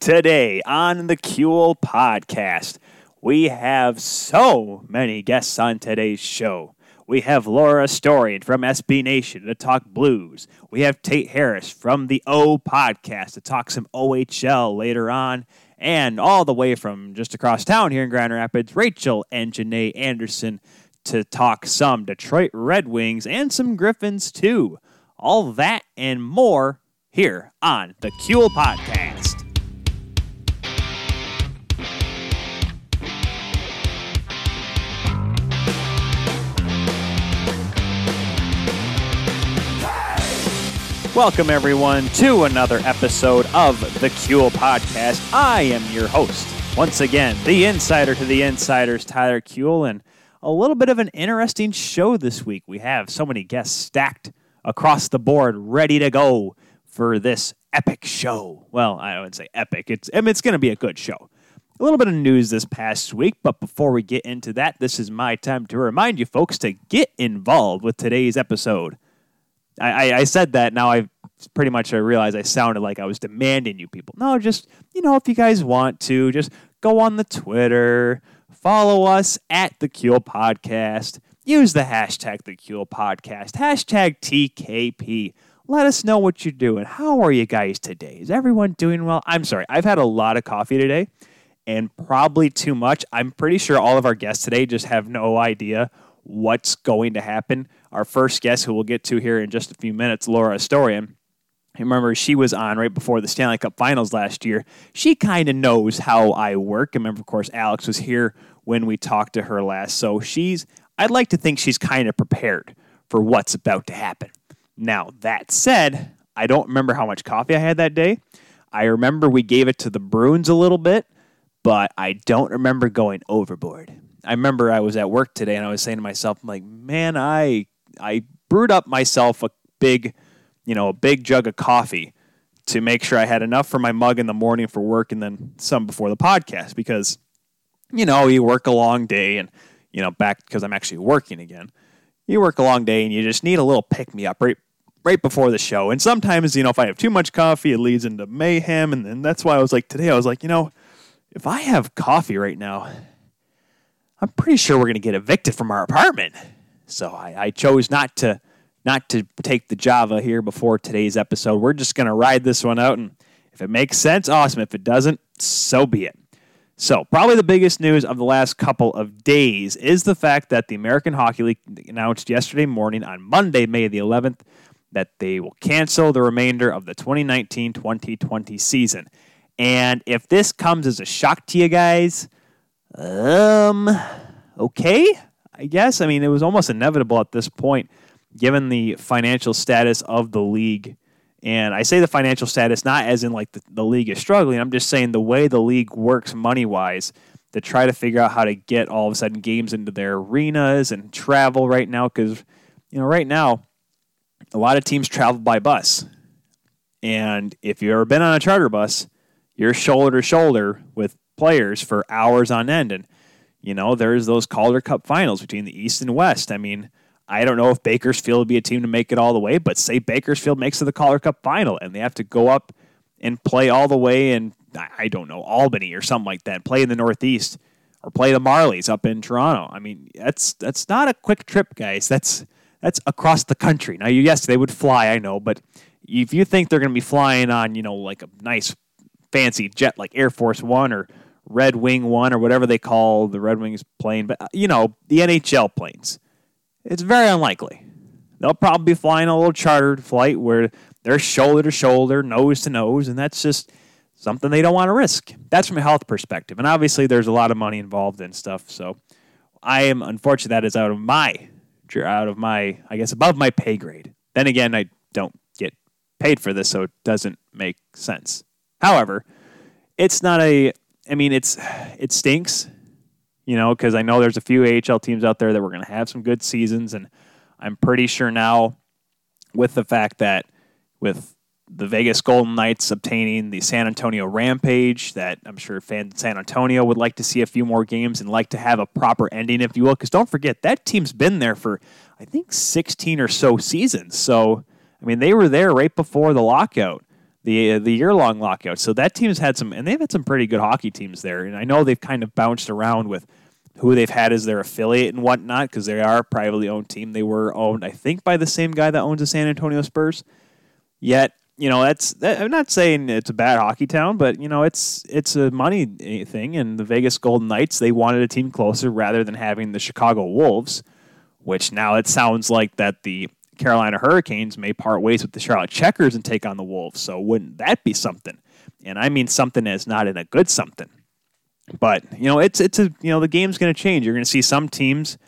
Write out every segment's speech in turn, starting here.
Today on the Kuehl podcast, we have so many guests on today's show. We have Laura Astorian from SB Nation to talk blues. We have Tate Harris from the O podcast to talk some OHL later on. And all the way from just across town here in Grand Rapids, Rachel and Jenae Anderson to talk some Detroit Red Wings and some Griffins too. All that and more here on the Kuehl podcast. Welcome, everyone, to another episode of the Kuehl Podcast. I am your host, once again, the insider to the insiders, Tyler Kuehl, and a little bit of an interesting show this week. We have so many guests stacked across the board, ready to go for this epic show. Well, I wouldn't say epic, it's, I mean, it's going to be a good show. A little bit of news this past week, but before we get into that, this is my time to remind you folks to get involved with today's episode. I, I, said that. Now I pretty much I realized I sounded like I was demanding you people. No, just you know, if you guys want to, just go on the Twitter, follow us at the Kuehl Podcast. Use the hashtag the Kuehl Podcast, hashtag TKP. Let us know what you're doing. How are you guys today? Is everyone doing well? I'm sorry, I've had a lot of coffee today and probably too much. I'm pretty sure all of our guests today just have no idea what's going to happen. Our first guest, who we'll get to here in just a few minutes, Laura Astorian. Remember, she was on right before the Stanley Cup Finals last year. She kind of knows how I work. I remember, of course, Alex was here when we talked to her last. So she's, I'd like to think she's kind of prepared for what's about to happen. Now, that said, I don't remember how much coffee I had that day. I remember we gave it to the Bruins a little bit, but I don't remember going overboard. I remember I was at work today and I was saying to myself, I'm like, man, I I brewed up myself a big, you know, a big jug of coffee to make sure I had enough for my mug in the morning for work and then some before the podcast because, you know, you work a long day and, you know, back because I'm actually working again. You work a long day and you just need a little pick me up right right before the show. And sometimes, you know, if I have too much coffee, it leads into mayhem. And then that's why I was like, today, I was like, you know, if I have coffee right now, I'm pretty sure we're going to get evicted from our apartment. So I, I chose not to not to take the Java here before today's episode. We're just going to ride this one out, and if it makes sense, awesome. If it doesn't, so be it. So, probably the biggest news of the last couple of days is the fact that the American Hockey League announced yesterday morning on Monday, May the 11th, that they will cancel the remainder of the 2019 2020 season. And if this comes as a shock to you guys, um, okay. I guess. I mean, it was almost inevitable at this point, given the financial status of the league. And I say the financial status not as in like the, the league is struggling. I'm just saying the way the league works money wise to try to figure out how to get all of a sudden games into their arenas and travel right now. Because, you know, right now, a lot of teams travel by bus. And if you've ever been on a charter bus, you're shoulder to shoulder with players for hours on end. And you know, there's those Calder Cup finals between the East and West. I mean, I don't know if Bakersfield would be a team to make it all the way, but say Bakersfield makes it the Calder Cup final and they have to go up and play all the way in, I don't know, Albany or something like that, play in the Northeast or play the Marlies up in Toronto. I mean, that's that's not a quick trip, guys. That's that's across the country. Now, yes, they would fly, I know, but if you think they're going to be flying on, you know, like a nice fancy jet like Air Force One or Red Wing one or whatever they call the Red Wings plane, but you know, the NHL planes. It's very unlikely. They'll probably be flying a little chartered flight where they're shoulder to shoulder, nose to nose, and that's just something they don't want to risk. That's from a health perspective. And obviously there's a lot of money involved in stuff. So I am unfortunate that is out of my out of my I guess above my pay grade. Then again, I don't get paid for this, so it doesn't make sense. However, it's not a I mean, it's it stinks, you know, because I know there's a few AHL teams out there that were going to have some good seasons, and I'm pretty sure now, with the fact that with the Vegas Golden Knights obtaining the San Antonio Rampage, that I'm sure fans in San Antonio would like to see a few more games and like to have a proper ending, if you will. Because don't forget, that team's been there for, I think, 16 or so seasons. So, I mean, they were there right before the lockout. The uh, the year long lockout. So that team's had some, and they've had some pretty good hockey teams there. And I know they've kind of bounced around with who they've had as their affiliate and whatnot because they are a privately owned team. They were owned, I think, by the same guy that owns the San Antonio Spurs. Yet, you know, that's that, I'm not saying it's a bad hockey town, but you know, it's it's a money eh, thing. And the Vegas Golden Knights, they wanted a team closer rather than having the Chicago Wolves, which now it sounds like that the Carolina Hurricanes may part ways with the Charlotte Checkers and take on the Wolves. So wouldn't that be something? And I mean something as not in a good something. But you know, it's it's a you know the game's going to change. You're going to see some teams,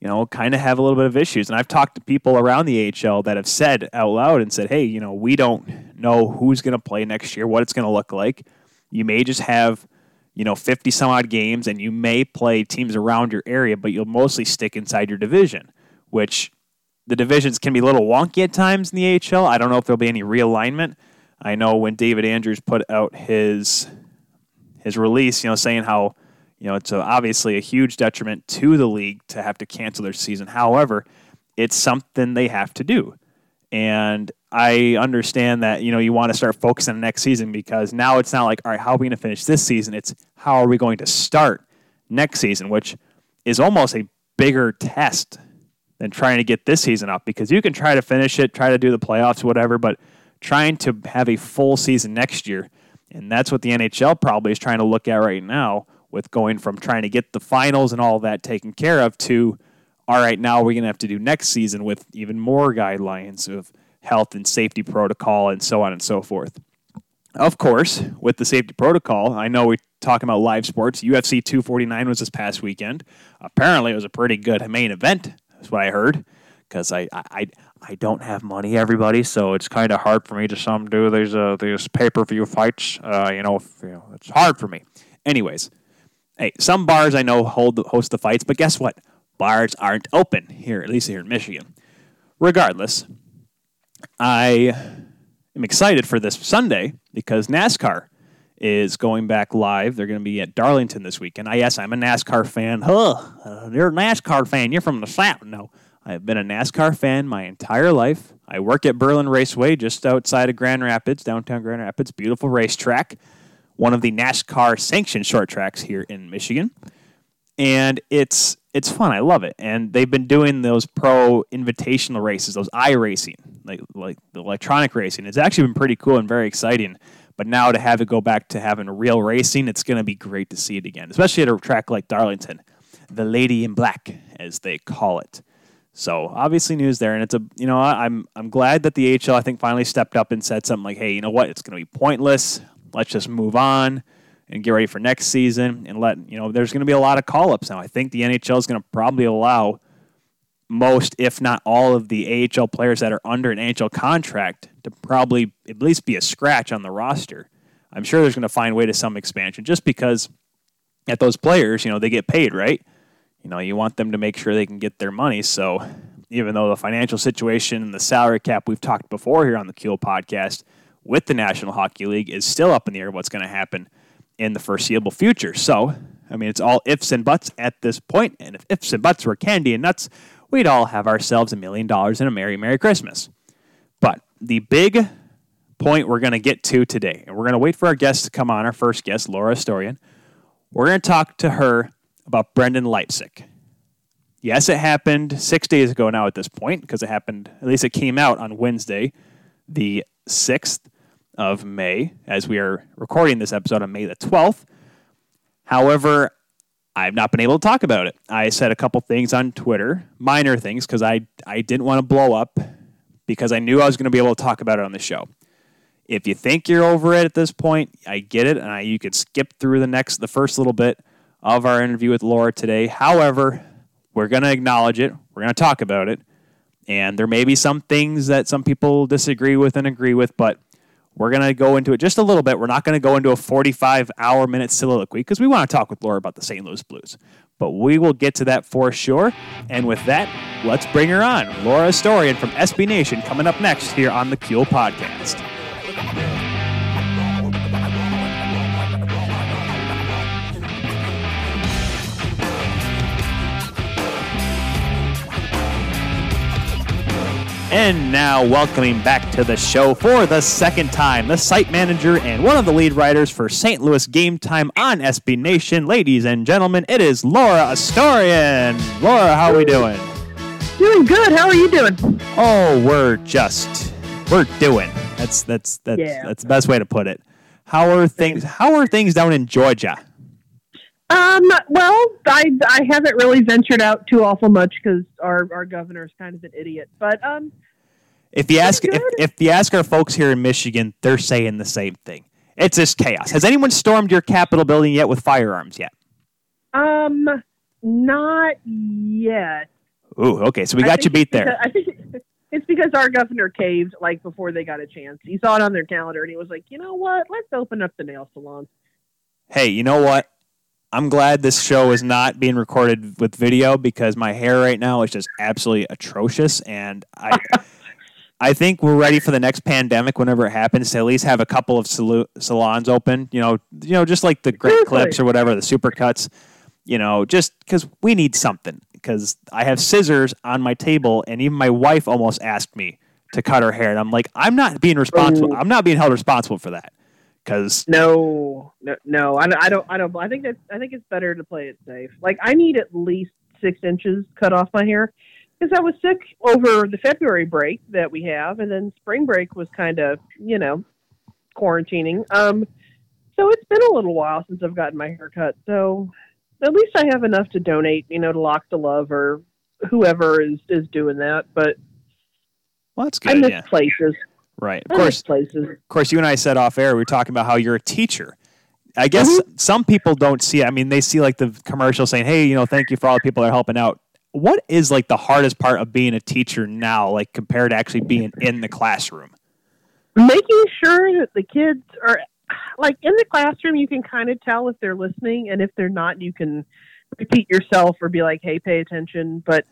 you know, kind of have a little bit of issues. And I've talked to people around the AHL that have said out loud and said, "Hey, you know, we don't know who's going to play next year, what it's going to look like. You may just have." you know, 50 some odd games, and you may play teams around your area, but you'll mostly stick inside your division, which the divisions can be a little wonky at times in the AHL. I don't know if there'll be any realignment. I know when David Andrews put out his his release, you know, saying how you know it's a, obviously a huge detriment to the league to have to cancel their season. However, it's something they have to do, and I understand that you know you want to start focusing on next season because now it's not like all right, how are we going to finish this season? It's how are we going to start next season, which is almost a bigger test than trying to get this season up because you can try to finish it, try to do the playoffs, whatever, but trying to have a full season next year, and that's what the NHL probably is trying to look at right now with going from trying to get the finals and all that taken care of to all right, now we're going to have to do next season with even more guidelines of health and safety protocol and so on and so forth. Of course, with the safety protocol, I know we're talking about live sports. UFC 249 was this past weekend. Apparently, it was a pretty good main event that's what I heard. Because I, I, I don't have money, everybody, so it's kind of hard for me to some do these uh, these pay per view fights. Uh, you know, if, you know, it's hard for me. Anyways, hey, some bars I know hold host the fights, but guess what? Bars aren't open here, at least here in Michigan. Regardless, I am excited for this Sunday because NASCAR is going back live. They're going to be at Darlington this weekend. I yes, I'm a NASCAR fan. Huh? Uh, you're a NASCAR fan. You're from the South. No, I've been a NASCAR fan my entire life. I work at Berlin Raceway, just outside of Grand Rapids, downtown Grand Rapids. Beautiful racetrack, one of the NASCAR sanctioned short tracks here in Michigan, and it's it's fun. I love it. And they've been doing those pro invitational races, those iRacing, like like the electronic racing. It's actually been pretty cool and very exciting. But now to have it go back to having real racing, it's going to be great to see it again, especially at a track like Darlington, the Lady in Black, as they call it. So obviously news there, and it's a you know I'm I'm glad that the AHL I think finally stepped up and said something like, hey, you know what, it's going to be pointless. Let's just move on and get ready for next season and let you know there's going to be a lot of call ups now. I think the NHL is going to probably allow most, if not all, of the AHL players that are under an AHL contract to probably at least be a scratch on the roster. I'm sure there's going to find way to some expansion just because at those players, you know, they get paid, right? You know, you want them to make sure they can get their money. So even though the financial situation and the salary cap we've talked before here on the Kuehl podcast with the National Hockey League is still up in the air what's going to happen in the foreseeable future. So, I mean, it's all ifs and buts at this point, and if ifs and buts were candy and nuts, we'd all have ourselves a million dollars and a Merry, Merry Christmas. The big point we're going to get to today, and we're going to wait for our guest to come on, our first guest, Laura Astorian. We're going to talk to her about Brendan Leipsic. Yes, it happened six days ago now at this point, because it happened, at least it came out on Wednesday, the 6th of May, as we are recording this episode on May the 12th. However, I've not been able to talk about it. I said a couple things on Twitter, minor things, because I, I didn't want to blow up because I knew I was going to be able to talk about it on the show. If you think you're over it at this point, I get it, and I, you could skip through the next, the first little bit of our interview with Laura today. However, we're going to acknowledge it. We're going to talk about it, and there may be some things that some people disagree with and agree with, but we're going to go into it just a little bit. We're not going to go into a 45 hour minute soliloquy because we want to talk with Laura about the St. Louis Blues. But we will get to that for sure. And with that, let's bring her on. Laura Astorian from SB Nation coming up next here on the Kuehl Podcast. And now, welcoming back to the show for the second time, the site manager and one of the lead writers for St. Louis Game Time on SB Nation. Ladies and gentlemen, it is Laura Astorian. Laura, how are we doing? Doing good. How are you doing? Oh, we're just we're doing. That's that's that's Yeah. that's the best way to put it. How are things? How are things down in Georgia? Um. Well, I I haven't really ventured out too awful much because our our governor is kind of an idiot. But um, If you ask if, if you ask our folks here in Michigan, they're saying the same thing. It's just chaos. Has anyone stormed your Capitol building yet with firearms yet? um, not yet. Ooh, okay, so we got you beat it's because- there. I think it's because our governor caved like before they got a chance. He saw it on their calendar and he was like, you know what? Let's open up the nail salon. Hey, you know what? I'm glad this show is not being recorded with video because my hair right now is just absolutely atrocious, and I. I think we're ready for the next pandemic whenever it happens to at least have a couple of salu- salons open. You know, you know, just like the great clips or whatever, the super cuts. You know, just because we need something. Because I have scissors on my table, and even my wife almost asked me to cut her hair, and I'm like, I'm not being responsible. Oh. I'm not being held responsible for that. Because No, no, no. I, don't- I don't. I don't. I think that I think it's better to play it safe. Like I need at least six inches cut off my hair because I was sick over the February break that we have, and then spring break was kind of you know quarantining. Um, so it's been a little while since I've gotten my hair cut. So at least I have enough to donate, you know, to Locks of Love or whoever is is doing that. But well, that's I miss Yeah, places. Right. Of course, places. of course, you and I said off air, we were talking about how you're a teacher. I guess Mm-hmm. some people don't see. I mean, they see like the commercial saying, "Hey, you know, thank you for all the people that are helping out." What is like the hardest part of being a teacher now, like compared to actually being in the classroom? making sure that the kids are like in the classroom you can kind of tell if they're listening and if they're not you can repeat yourself or be like hey pay attention but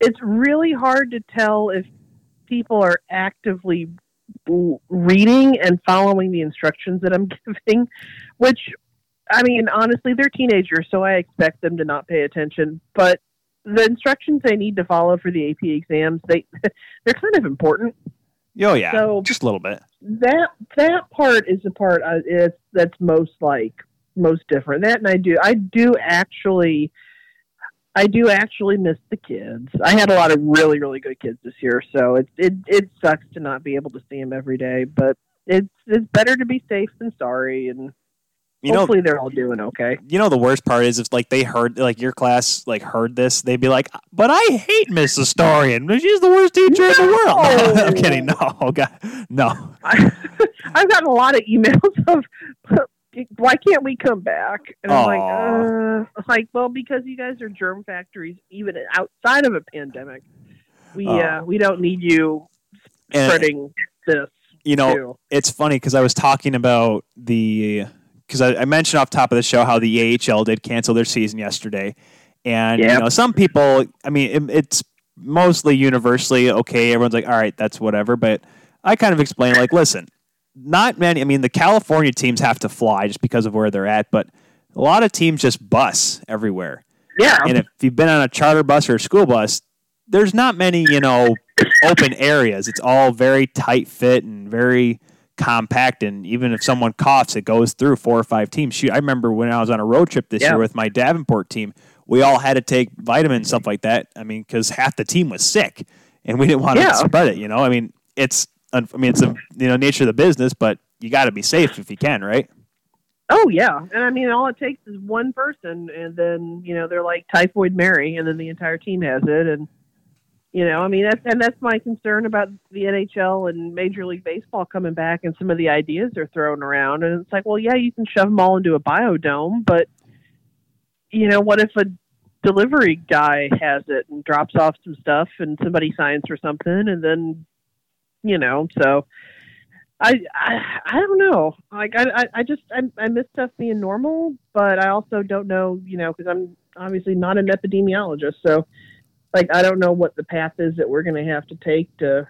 it's really hard to tell if people are actively reading and following the instructions that i'm giving which i mean honestly they're teenagers so i expect them to not pay attention but the instructions they need to follow for the ap exams they they're kind of important Oh yeah, So- just a little bit. that that part is the part uh, is that's most like most different. That and I do I do actually I do actually miss the kids. I had a lot of really really good kids this year, so it it it sucks to not be able to see them every day. But it's it's better to be safe than sorry, and You know, hopefully they're all doing okay. you know the worst part is if like they heard like your class like heard this, they'd be like, "But I hate Miss Astorian. She's the worst teacher in the world." I'm kidding. No, God, no. I, I've gotten a lot of emails of why can't we come back? And I'm like, uh, like, well, because you guys are germ factories, even outside of a pandemic. We uh, we don't need you And, spreading this. you know, too. it's funny because I was talking about the because I, I mentioned off top of the show how the AHL did cancel their season yesterday, and you know some people, I mean, it, it's mostly universally okay. Everyone's like, all right, that's whatever. But I kind of explained like, listen, not many. I mean, the California teams have to fly just because of where they're at, but a lot of teams just bus everywhere. yeah, And if you've been on a charter bus or a school bus, there's not many, you know, open areas. It's all very tight fit and very compact. And even if someone coughs, it goes through four or five teams. Shoot, I remember when I was on a road trip this Yeah. year with my Davenport team, we all had to take vitamins and stuff like that. I mean, because half the team was sick, and we didn't want Yeah. to spread it. You know, I mean, it's I mean, it's a you know nature of the business, but you got to be safe if you can, right? oh yeah, and I mean, all it takes is one person, and then you know they're like typhoid Mary, and then the entire team has it, and you know, I mean, that's and that's my concern about the NHL and Major League Baseball coming back, and some of the ideas they're throwing around, and it's like, well, yeah, you can shove them all into a biodome, but you know, what if a delivery guy has it and drops off some stuff, and somebody signs for something, and then, you know, so. I, I I don't know. Like I I, just I, I miss stuff being normal, but I also don't know. You know, because I'm obviously not an epidemiologist, so like I don't know what the path is that we're going to have to take to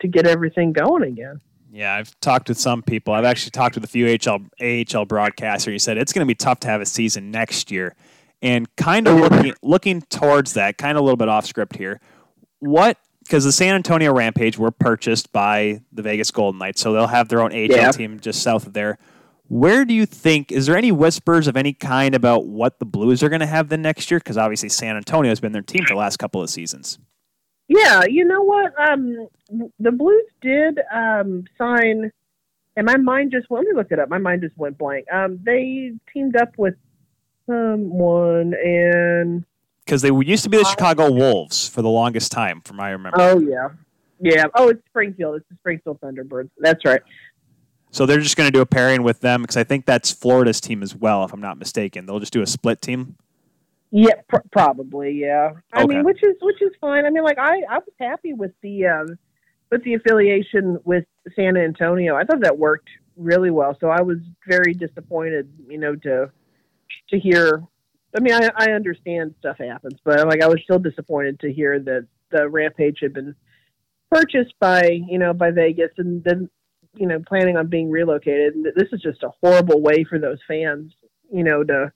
to get everything going again. Yeah, I've talked with some people. I've actually talked with a few AHL AHL broadcasters. He said it's going to be tough to have a season next year, and kind of looking looking towards that. Kind of a little bit off script here. What? Because the San Antonio Rampage were purchased by the Vegas Golden Knights, so they'll have their own AHL Yeah. team just south of there. Where do you think? Is there any whispers of any kind about what the Blues are going to have the next year? Because obviously San Antonio has been their team for the last couple of seasons. Yeah, you know what? Um, the Blues did um, sign, and my mind just let me look it up. My mind just went blank. Um, they teamed up with someone, and Because they used to be the Chicago Wolves for the longest time, from I remember. oh yeah, yeah. Oh, it's Springfield. It's the Springfield Thunderbirds. That's right. So they're just going to do a pairing with them because I think that's Florida's team as well, if I'm not mistaken. They'll just do a split team. Yeah, pr- probably. Yeah. I Okay. mean, which is which is fine. I mean, like I I was happy with the um, with the affiliation with San Antonio. I thought that worked really well. So I was very disappointed, you know, to to hear. I mean, I, I understand stuff happens, but like I was still disappointed to hear that the Rampage had been purchased by you know by Vegas and then you know planning on being relocated. And this is just a horrible way for those fans, you know, to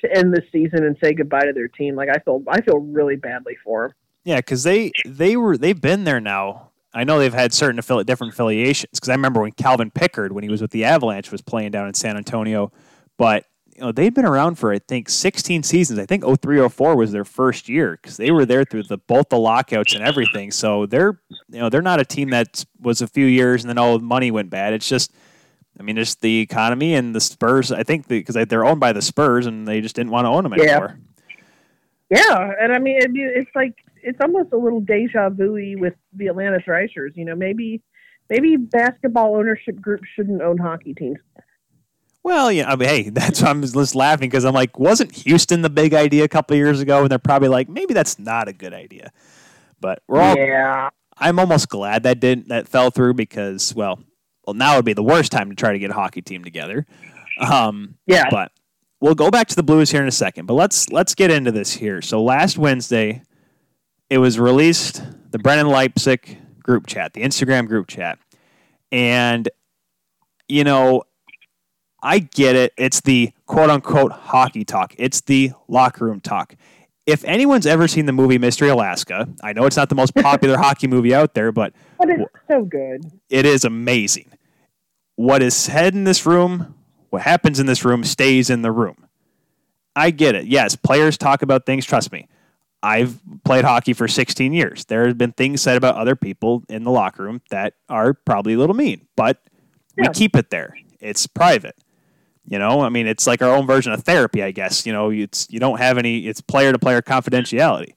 to end this season and say goodbye to their team. Like I feel I feel really badly for them. Yeah, because they they were they've been there now. I know they've had certain affili- different affiliations. Because I remember when Calvin Pickard, when he was with the Avalanche, was playing down in San Antonio, but you know they've been around for I think 16 seasons. I think 03 04 was their first year because they were there through the both the lockouts and everything. So they're you know they're not a team that was a few years and then all the money went bad. It's just I mean, it's the economy and the Spurs. I think because they're owned by the Spurs and they just didn't want to own them anymore. Yeah, and I mean, it's like it's almost a little deja vu with the Atlanta Thrashers. You know, maybe maybe basketball ownership groups shouldn't own hockey teams. Well, yeah, I mean, hey, that's why I'm just laughing because I'm like, wasn't Houston the big idea a couple of years ago? And they're probably like, maybe that's not a good idea. But we're all, yeah, I'm almost glad that didn't that fell through because, well, well, now would be the worst time to try to get a hockey team together. Um, yeah, but we'll go back to the Blues here in a second. But let's let's get into this here. So last Wednesday, it was released the Brendan Leipsic group chat, the Instagram group chat, and you know, I get it. It's the quote unquote hockey talk. It's the locker room talk. If anyone's ever seen the movie Mystery Alaska, I know it's not the most popular hockey movie out there, but but it's so good. it is amazing. What is said in this room, what happens in this room, stays in the room. I get it. Yes, players talk about things. Trust me. I've played hockey for 16 years. There have been things said about other people in the locker room that are probably a little mean, but we keep it there. It's private. You know, I mean, it's like our own version of therapy, I guess. You know, it's you don't have any. It's player to player confidentiality.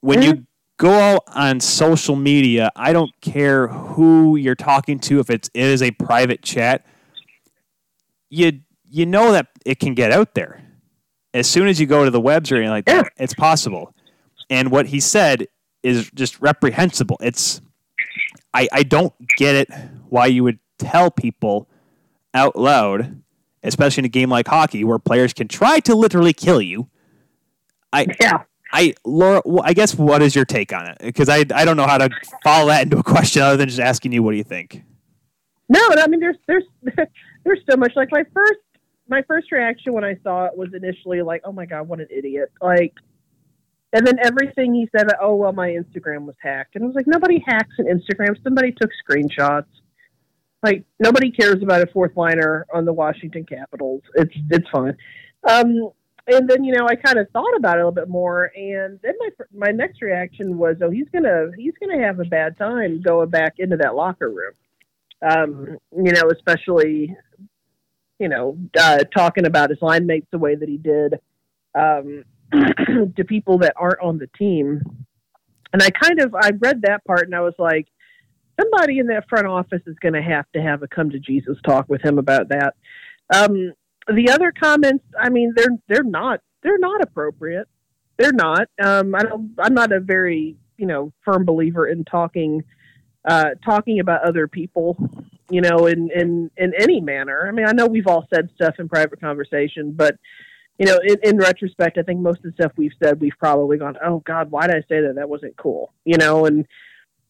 When you mm-hmm. go out on social media, I don't care who you're talking to. If it's it is a private chat, you you know that it can get out there. As soon as you go to the webs or anything like that, it's possible. And what he said is just reprehensible. It's I I don't get it why you would tell people out loud, especially in a game like hockey where players can try to literally kill you. I Yeah, I Laura, I guess what is your take on it? Because I I don't know how to follow that into a question other than just asking you what do you think. no, I mean, there's there's there's so much. Like my first my first reaction when I saw it was initially like, oh my god, what an idiot! Like. And then everything he said, oh well, my Instagram was hacked, and I was like, nobody hacks an Instagram. Somebody took screenshots. Like nobody cares about a fourth liner on the Washington Capitals. It's it's fine. Um, and then you know I kind of thought about it a little bit more, and then my my next reaction was, oh, he's gonna he's gonna have a bad time going back into that locker room. Um, you know, especially you know uh, talking about his line mates the way that he did um, to people that aren't on the team. And I kind of I read that part, and I was like somebody in that front office is going to have to have a come to Jesus talk with him about that. Um, the other comments, I mean, they're they're not they're not appropriate. They're not. Um, I don't. I'm not a very you know firm believer in talking uh, talking about other people. You know, in in in any manner. I mean, I know we've all said stuff in private conversation, but you know, in, in retrospect, I think most of the stuff we've said, we've probably gone, "Oh God, why did I say that? That wasn't cool." You know, and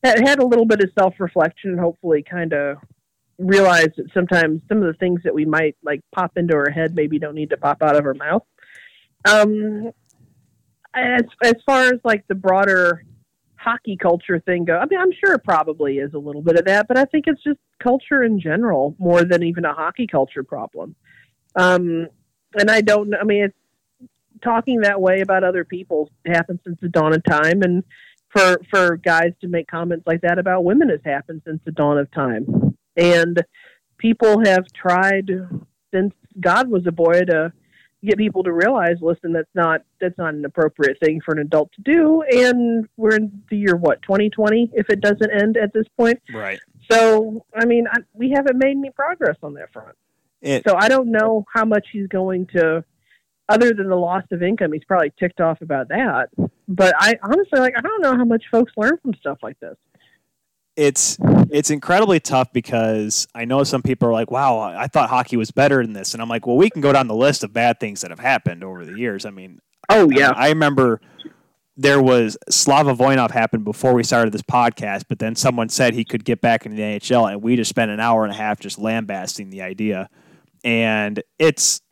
had, a little bit of self reflection and hopefully kind of realized that sometimes some of the things that we might like pop into our head maybe don't need to pop out of our mouth. Um, as as far as like the broader hockey culture thing go. I mean, I'm sure it probably is a little bit of that, but I think it's just culture in general more than even a hockey culture problem. Um, and I don't. I mean, it's talking that way about other people happened since the dawn of time, and for for guys to make comments like that about women has happened since the dawn of time. And people have tried since God was a boy to get people to realize, listen, that's not that's not an appropriate thing for an adult to do. And we're in the year what 2020 if it doesn't end at this point. Right. So I mean, I, we haven't made any progress on that front. It, So I don't know how much he's going to, other than the loss of income. He's probably ticked off about that. But I honestly like I don't know how much folks learn from stuff like this. it's it's incredibly tough because I know some people are like, "Wow, I thought hockey was better than this," and I'm like, "Well, we can go down the list of bad things that have happened over the years." I mean, Oh I, I remember there was Slava Voinov happened before we started this podcast, but then someone said he could get back into the NHL, and we just spent an hour and a half just lambasting the idea. And it's,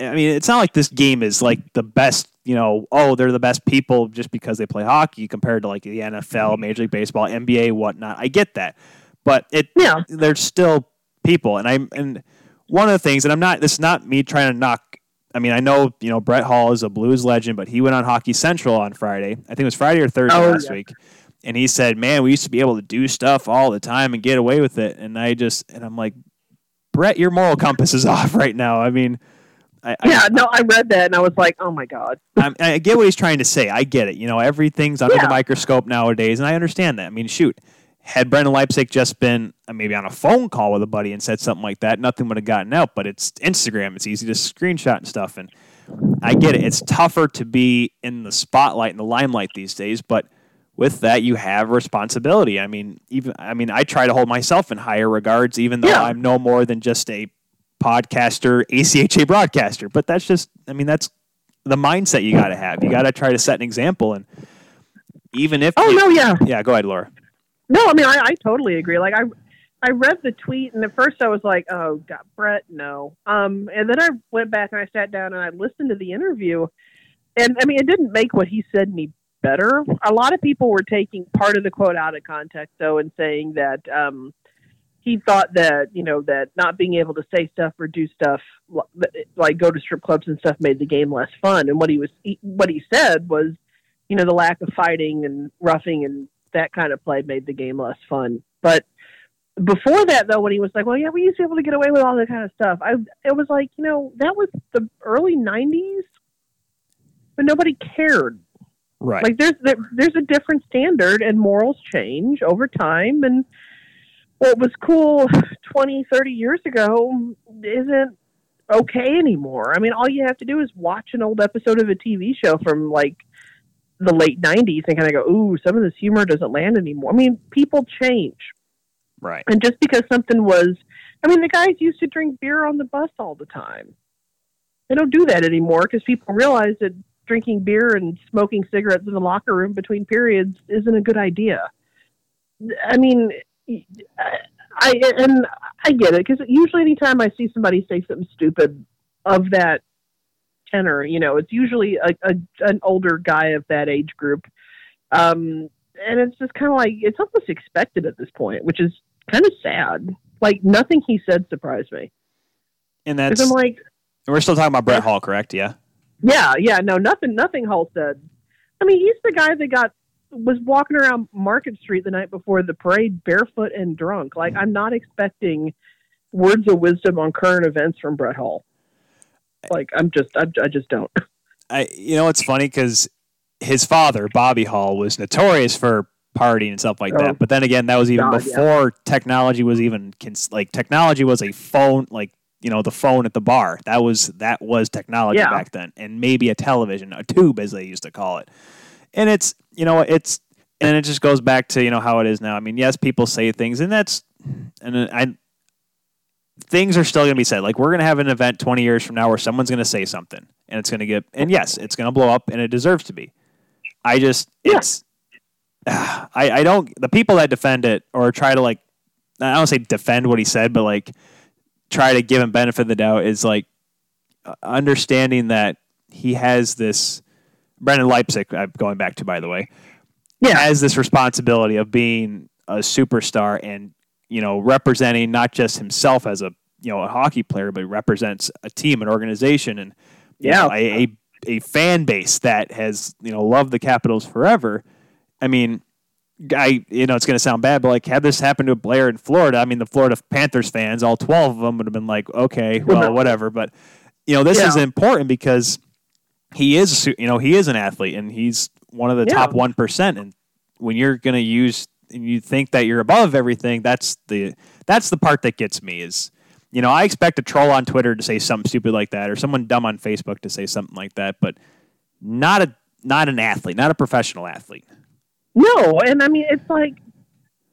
I mean, it's not like this game is like the best, you know, oh, they're the best people just because they play hockey compared to like the NFL, Major League Baseball, NBA, whatnot. I get that, but it, Yeah. they're still people, and I'm and one of the things, and I'm not. This is not me trying to knock. I mean, I know you know Brett Hull is a Blues legend, but he went on Hockey Central on Friday. I think it was Friday or Thursday Oh, last yeah. week, and he said, "Man, we used to be able to do stuff all the time and get away with it." And I just and I'm like, Brett, your moral compass is off right now. I mean, I, I- Yeah, no, I read that and I was like, oh my god. I'm, I get what he's trying to say. I get it. You know, everything's under Yeah. the microscope nowadays, and I understand that. I mean, shoot, had Brendan Leipsic just been uh, maybe on a phone call with a buddy and said something like that, nothing would have gotten out. But it's Instagram; it's easy to screenshot and stuff. And I get it. It's tougher to be in the spotlight and the limelight these days, but with that, you have responsibility. I mean, even I mean, I try to hold myself in higher regards, even though Yeah. I'm no more than just a podcaster, ACHA broadcaster. But that's just, I mean, that's the mindset you got to have. You got to try to set an example, and even if Oh you- no, yeah. yeah, go ahead, Laura. No, I mean I, I totally agree. Like I I read the tweet and at first I was like, Oh God, Brett, no. Um and then I went back and I sat down and I listened to the interview and I mean it didn't make what he said any better. A lot of people were taking part of the quote out of context though and saying that um he thought that you know that not being able to say stuff or do stuff like go to strip clubs and stuff made the game less fun. And what he was he, what he said was, you know, the lack of fighting and roughing and that kind of play made the game less fun. But before that, though, when he was like, "Well, yeah, we used to be able to get away with all that kind of stuff," I it was like, you know, that was the early '90s, but nobody cared. Right. Like there's there, there's a different standard, and morals change over time, and what was cool 20, 30 years ago isn't okay anymore. I mean, all you have to do is watch an old episode of a TV show from like the late 90s and kind of go, ooh, some of this humor doesn't land anymore. I mean, people change. right. And just because something was, I mean, the guys used to drink beer on the bus all the time. They don't do that anymore because people realize that drinking beer and smoking cigarettes in the locker room between periods isn't a good idea. I mean, I and I get it because usually anytime I see somebody say something stupid of that tenor, you know, it's usually a, a an older guy of that age group, um, and it's just kind of like it's almost expected at this point, which is kind of sad. Like nothing he said surprised me And that's I'm like, we're still talking about Brett Hull, correct? Yeah. yeah, yeah, no, nothing, nothing. Hull said. I mean, he's the guy that got was walking around Market Street the night before the parade barefoot and drunk. Like, I'm not expecting words of wisdom on current events from Brett Hull. Like, I'm just, I, I just don't. I you know it's funny because his father Bobby Hull was notorious for partying and stuff like Oh. that. But then again, that was even God, yeah. before technology was even cons- like technology was a phone like you know the phone at the bar. That was that was technology Yeah. back then, and maybe a television, a tube as they used to call it. And it's you know it's and it just goes back to you know how it is now. I mean, yes, people say things, and that's and I things are still going to be said. Like we're going to have an event 20 years from now where someone's going to say something and it's going to get and yes, it's going to blow up and it deserves to be. I just Yeah. it's ah, I I don't the people that defend it or try to like I don't say defend what he said, but like try to give him benefit of the doubt is like understanding that he has this Brendan Leipsic. I'm going back to by the way. Yeah. has this responsibility of being a superstar and you know representing not just himself as a you know a hockey player, but represents a team, an organization, and Yeah. know, a, a a fan base that has you know loved the Capitals forever. I mean, I you know it's going to sound bad, but like had this happened to a Blair in Florida, I mean the Florida Panthers fans, all twelve of them would have been like, okay, well, whatever. But you know this Yeah. is important because he is you know he is an athlete and he's one of the Yeah. top one percent. And when you're going to use and you think that you're above everything, that's the that's the part that gets me is. You know, I expect a troll on Twitter to say something stupid like that, or someone dumb on Facebook to say something like that, but not a not an athlete, not a professional athlete. No, and I mean it's like,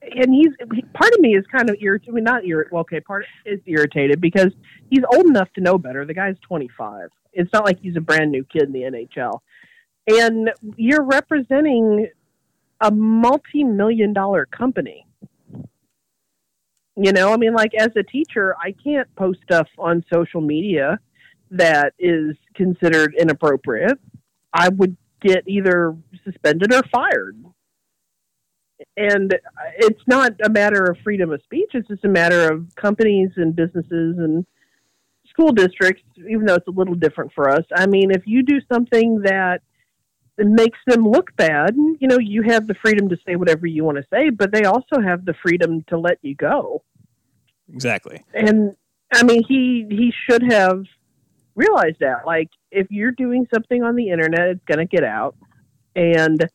and he's he- part of me is kind of irritated. I mean, not irritated. Well, okay, part is irritated because he's old enough to know better. The guy's twenty five. It's not like he's a brand new kid in the NHL, and you're representing a multi million dollar company. You know, I mean, like as a teacher, I can't post stuff on social media that is considered inappropriate. I would get either suspended or fired and it's not a matter of freedom of speech it's just a matter of companies and businesses and school districts even though it's a little different for us. I mean if you do something that makes them look bad you know you have the freedom to say whatever you want to say but they also have the freedom to let you go. Exactly. and i mean he he should have realized that like if you're doing something on the internet it's going to get out. And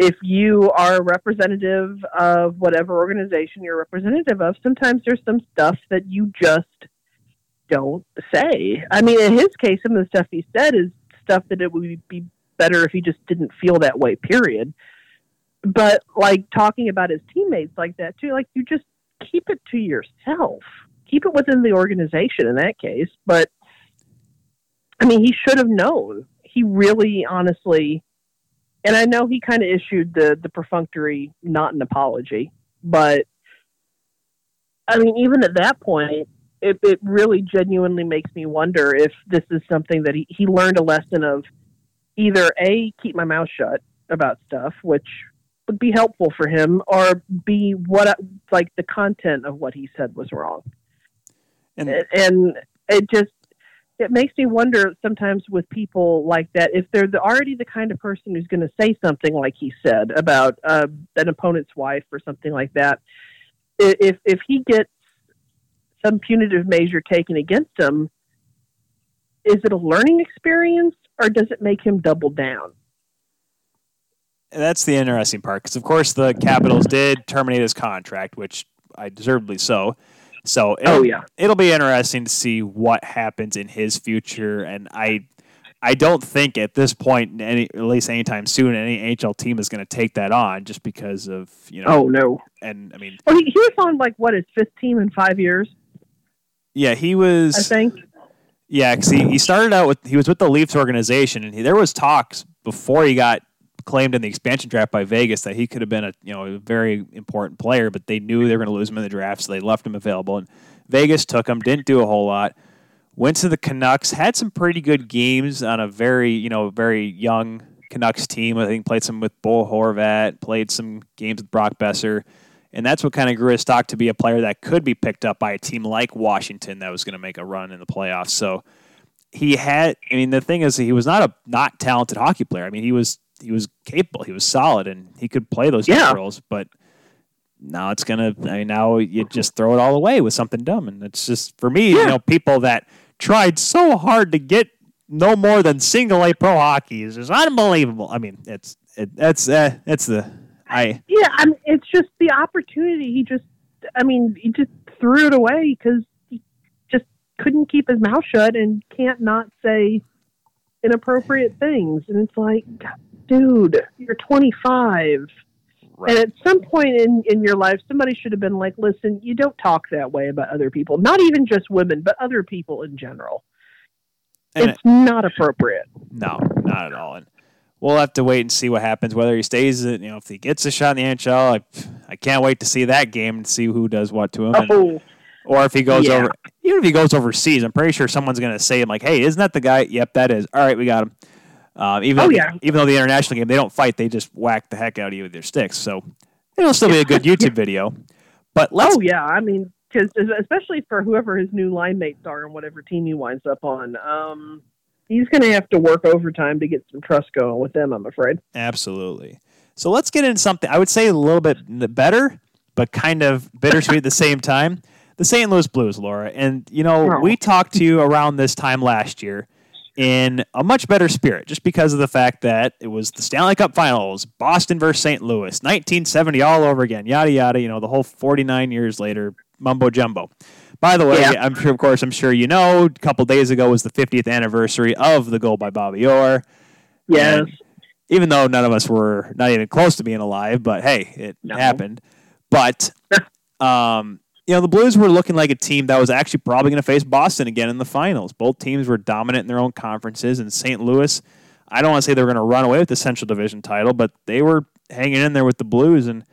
if you are a representative of whatever organization you're representative of sometimes there's some stuff that you just don't say. I mean in his case some of the stuff he said is stuff that it would be better if he just didn't feel that way period. But like talking about his teammates like that too like you just keep it to yourself. Keep it within the organization in that case. But I mean, he should have known. He really, honestly, and I know he kind of issued the the perfunctory, not an apology, but I mean, even at that point, it, it really genuinely makes me wonder if this is something that he, he learned a lesson of either a keep my mouth shut about stuff, which would be helpful for him, or b what like the content of what he said was wrong. And and it just it makes me wonder sometimes with people like that if they're the, already the kind of person who's going to say something like he said about uh, an opponent's wife or something like that if if he gets some punitive measure taken against him is it a learning experience or does it make him double down that's the interesting part because, of course, the Capitals did terminate his contract, which I deservedly so. So it'll, oh yeah it'll be interesting to see what happens in his future, and I. I don't think at this point, any at least anytime soon, any NHL team is going to take that on just because of you know. oh no And I mean, well he, he was on like what his fifth team in five years yeah, he was. i think Yeah, because he, he started out with he was with the Leafs organization, and he, there was talks before he got claimed in the expansion draft by Vegas that he could have been a you know a very important player, but they knew they were going to lose him in the draft, so they left him available. And Vegas took him, didn't do a whole lot. Went to the Canucks, had some pretty good games on a very you know very young Canucks team. I think played some with Bo Horvat, played some games with Brock Boeser. And that's what kind of grew his stock to be a player that could be picked up by a team like Washington that was going to make a run in the playoffs. So he had. I mean, the thing is, he was not a not talented hockey player. I mean, he was he was capable. He was solid, and he could play those Yeah. roles. But now it's gonna. I mean, now you just throw it all away with something dumb, and it's just for me. You know, people that tried so hard to get no more than single A pro hockey is just unbelievable. I mean, it's it, that's uh, it's the I Yeah, I mean, it's just the opportunity. He just, I mean, he just threw it away because he just couldn't keep his mouth shut and can't not say inappropriate things. And it's like, dude, you're 25. And at some point in, in your life, somebody should have been like, listen, you don't talk that way about other people. Not even just women, but other people in general. And it's not appropriate. No, not at all. And we'll have to wait and see what happens. Whether he stays, you know, if he gets a shot in the NHL, I, I can't wait to see that game and see who does what to him. And- Oh, or if he goes Yeah. over, even if he goes overseas, I'm pretty sure someone's going to say him like, "Hey, isn't that the guy?" Yep, that is. All right, we got him. Um, even Oh, though, yeah. even though the international game they don't fight, they just whack the heck out of you with their sticks. So it'll still be a good YouTube video. But let's Oh yeah, I mean, because especially for whoever his new line mates are and whatever team he winds up on, um, he's going to have to work overtime to get some trust going with them. I'm afraid. Absolutely. So let's get into something I would say a little bit better, but kind of bittersweet at the same time. The St. Louis Blues, Laura. And, you know, Oh. we talked to you around this time last year in a much better spirit just because of the fact that it was the Stanley Cup Finals, Boston versus St. Louis, 1970 all over again, yada, yada, you know, the whole 49 years later, mumbo jumbo. By the way, Yeah. I'm sure, of course, I'm sure you know, a couple days ago was the 50th anniversary of the goal by Bobby Orr Yes. even though none of us were not even close to being alive, but hey, it No. happened. But um, you know, the Blues were looking like a team that was actually probably going to face Boston again in the finals. Both teams were dominant in their own conferences, and St. Louis. I don't want to say they were going to run away with the Central Division title, but they were hanging in there with the Blues. And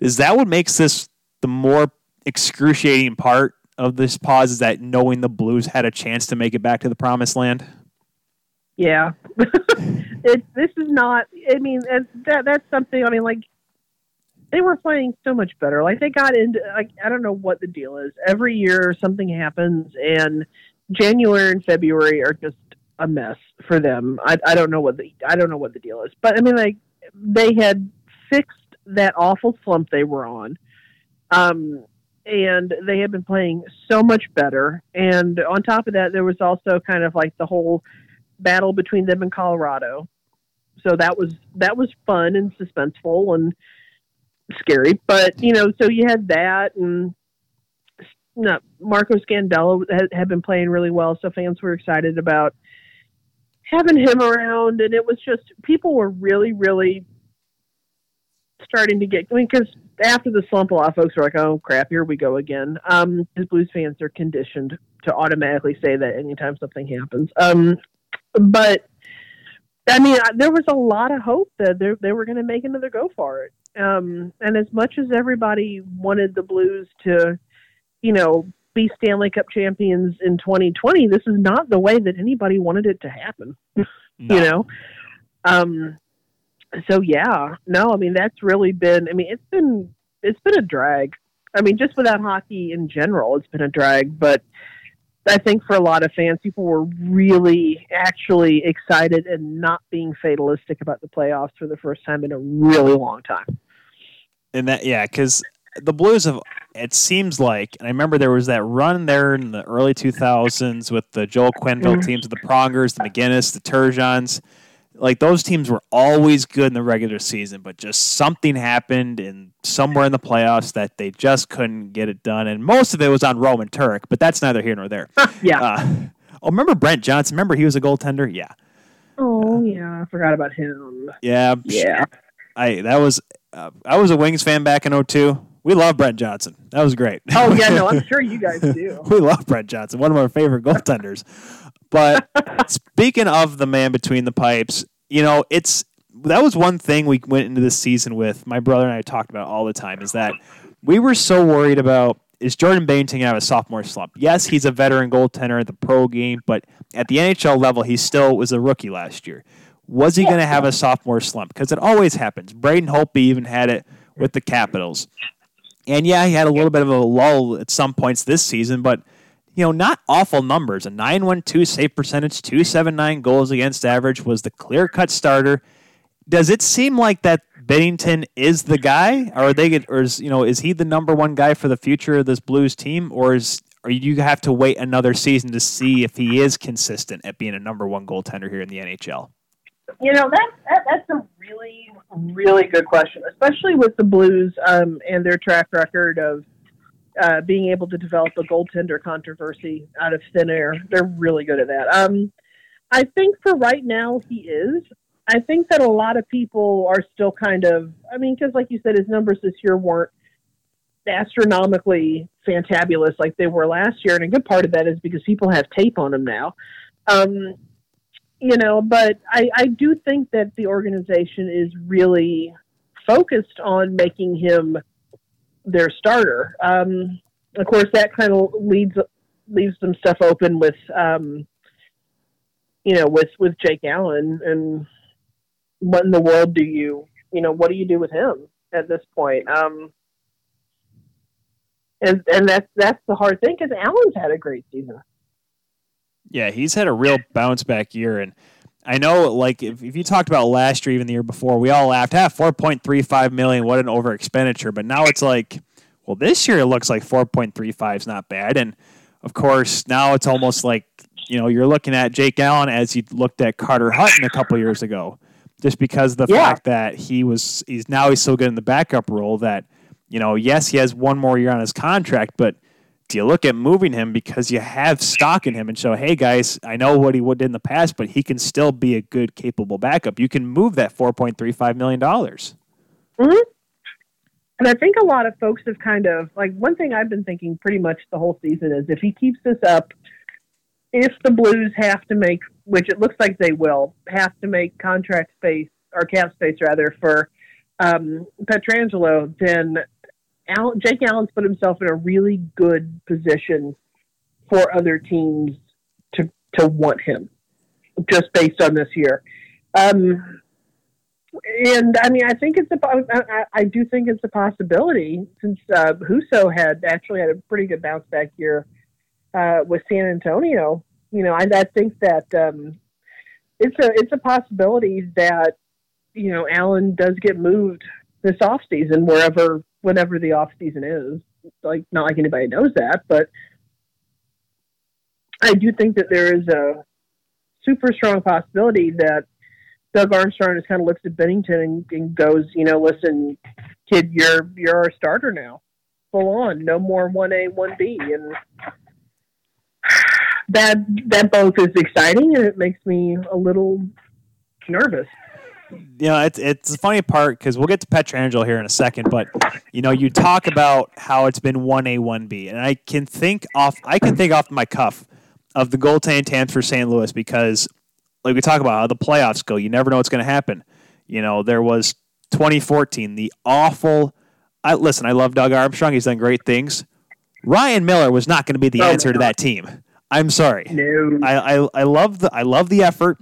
is that what makes this the more excruciating part of this pause? Is that knowing the Blues had a chance to make it back to the promised land? Yeah. it. This is not. I mean, that that's something. I mean, like they were playing so much better. Like they got into. Like I don't know what the deal is. Every year something happens, and January and February are just a mess for them. I I don't know what the I don't know what the deal is. But I mean, like they had fixed that awful slump they were on. Um. And they had been playing so much better. And on top of that, there was also kind of like the whole battle between them and Colorado. So that was that was fun and suspenseful and scary. But you know, so you had that, and no, Marco Scandella had, had been playing really well, so fans were excited about having him around, and it was just people were really, really starting to get. I mean, because after the slump, a lot of folks were like, "Oh crap, here we go again." Um, Blues fans are conditioned to automatically say that anytime something happens. Um, but I mean, I- there was a lot of hope that they they were going to make another go for it. Um, and as much as everybody wanted the Blues to, you know, be Stanley Cup champions in 2020, this is not the way that anybody wanted it to happen. No. You know, um, so yeah, no, I mean that's really been. I mean, it's been it's been a drag. I mean, just without hockey in general, it's been a drag. But I think for a lot of fans, people were really actually excited and not being fatalistic about the playoffs for the first time in a really long time. And that yeah, because the Blues have it seems like, and I remember there was that run there in the early 2000s with the Joel Quenneville Mhm. teams, the Prongers, the MacInnis, the Turgeons. Like those teams were always good in the regular season, but just something happened in somewhere in the playoffs that they just couldn't get it done. And most of it was on Roman Turek, but that's neither here nor there. Yeah. Uh, oh, remember Brent Johnson? Remember he was a goaltender? Yeah, oh yeah, I forgot about him. yeah, Yeah. I that was uh, I was a Wings fan back in 02. We love Brent Johnson. That was great. Oh yeah, no, I'm sure you guys do. we love Brent Johnson, one of our favorite goaltenders. But speaking of the man between the pipes, you know, it's that was one thing we went into this season with. My brother and I talked about all the time is that we were so worried about is Jordan Binnington gonna have a sophomore slump? Yes, he's a veteran goaltender at the pro game, but at the NHL level, he still was a rookie last year. Was he going to have a sophomore slump? Because it always happens. Braden Holtby even had it with the Capitals. And yeah, he had a little bit of a lull at some points this season, but you know, not awful numbers. A 912 save percentage, 279 goals against average was the clear cut starter. Does it seem like that Binnington is the guy? Or are they or is you know, is he the number one guy for the future of this Blues team? Or is or you have to wait another season to see if he is consistent at being a number one goaltender here in the NHL? You know, that's that, that's a really, really good question, especially with the Blues um, and their track record of uh, being able to develop a goaltender controversy out of thin air. They're really good at that. Um, I think for right now, he is. I think that a lot of people are still kind of, I mean, because like you said, his numbers this year weren't astronomically fantabulous like they were last year. And a good part of that is because people have tape on him now. Um, you know, but I, I do think that the organization is really focused on making him their starter. Um, of course, that kind of leads leaves some stuff open with um, you know, with with Jake Allen, and what in the world do you, you know, what do you do with him at this point? Um, and and that's that's the hard thing because Allen's had a great season. Yeah, he's had a real bounce back year, and I know, like, if, if you talked about last year, even the year before, we all laughed, ah, 4.35 million, what an over expenditure. But now it's like, well, this year it looks like 4.35 is not bad. And of course, now it's almost like, you know, you're looking at Jake Allen as you looked at Carter Hutton a couple years ago, just because the yeah. fact that he was, he's now he's so good in the backup role that, you know, yes, he has one more year on his contract, but you look at moving him because you have stock in him and show, hey guys, I know what he would in the past, but he can still be a good, capable backup. You can move that four point three five million dollars. Mm-hmm. And I think a lot of folks have kind of like one thing I've been thinking pretty much the whole season is if he keeps this up, if the Blues have to make, which it looks like they will, have to make contract space or cap space rather for um, Pietrangelo, then Jake Allen's put himself in a really good position for other teams to to want him, just based on this year. Um, and I mean, I think it's a. I, I do think it's a possibility since uh, Husso had actually had a pretty good bounce back year uh, with San Antonio. You know, I, I think that um, it's a it's a possibility that you know Allen does get moved this off season wherever whatever the off season is. Like not like anybody knows that, but I do think that there is a super strong possibility that Doug Armstrong just kind of looks at Binnington and, and goes, you know, listen, kid, you're you're our starter now, full on, no more one A one B, and that that both is exciting and it makes me a little nervous you know, it's it's the funny part because we'll get to Pietrangelo here in a second, but you know, you talk about how it's been one A, one B, and I can think off I can think off my cuff of the goaltending temps for St. Louis because, like we talk about how the playoffs go, you never know what's going to happen. You know, there was 2014, the awful. I listen. I love Doug Armstrong. He's done great things. Ryan Miller was not going to be the answer to that team. I'm sorry. No. I, I I love the I love the effort.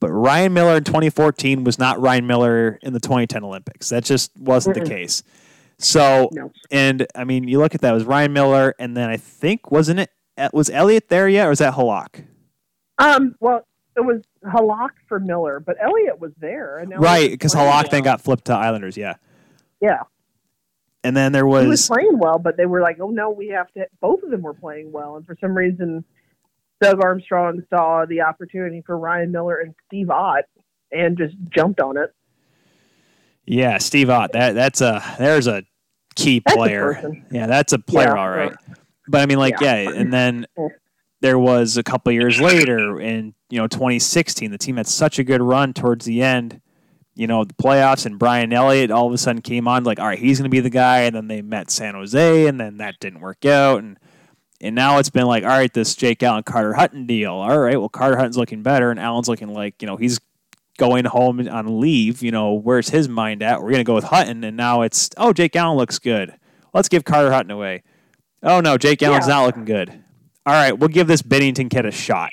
But Ryan Miller in 2014 was not Ryan Miller in the 2010 Olympics. That just wasn't mm the case. So, no. and I mean, you look at that, it was Ryan Miller, and then I think, wasn't it, was Elliott there yet, or was that Halak? Um, well, it was Halak for Miller, but Elliott was there. And right, because Halak then got flipped to Islanders, yeah. Yeah. And then there was. He was playing well, but they were like, oh no, we have to. Both of them were playing well. And for some reason, Doug Armstrong saw the opportunity for Ryan Miller and Steve Ott and just jumped on it. Yeah, Steve Ott. That that's a there's a key player. A yeah, that's a player, yeah, all right. But I mean, like, yeah, yeah and then there was a couple years later in you know 2016, the team had such a good run towards the end. You know, the playoffs and Brian Elliott all of a sudden came on like, all right, he's going to be the guy. And then they met San Jose, and then that didn't work out. And and now it's been like, all right, this Jake Allen Carter Hutton deal. All right, well, Carter Hutton's looking better, and Allen's looking like, you know, he's going home on leave. You know, where's his mind at? We're going to go with Hutton. And now it's, oh, Jake Allen looks good. Let's give Carter Hutton away. Oh, no, Jake Allen's yeah. not looking good. All right, we'll give this Binnington kid a shot.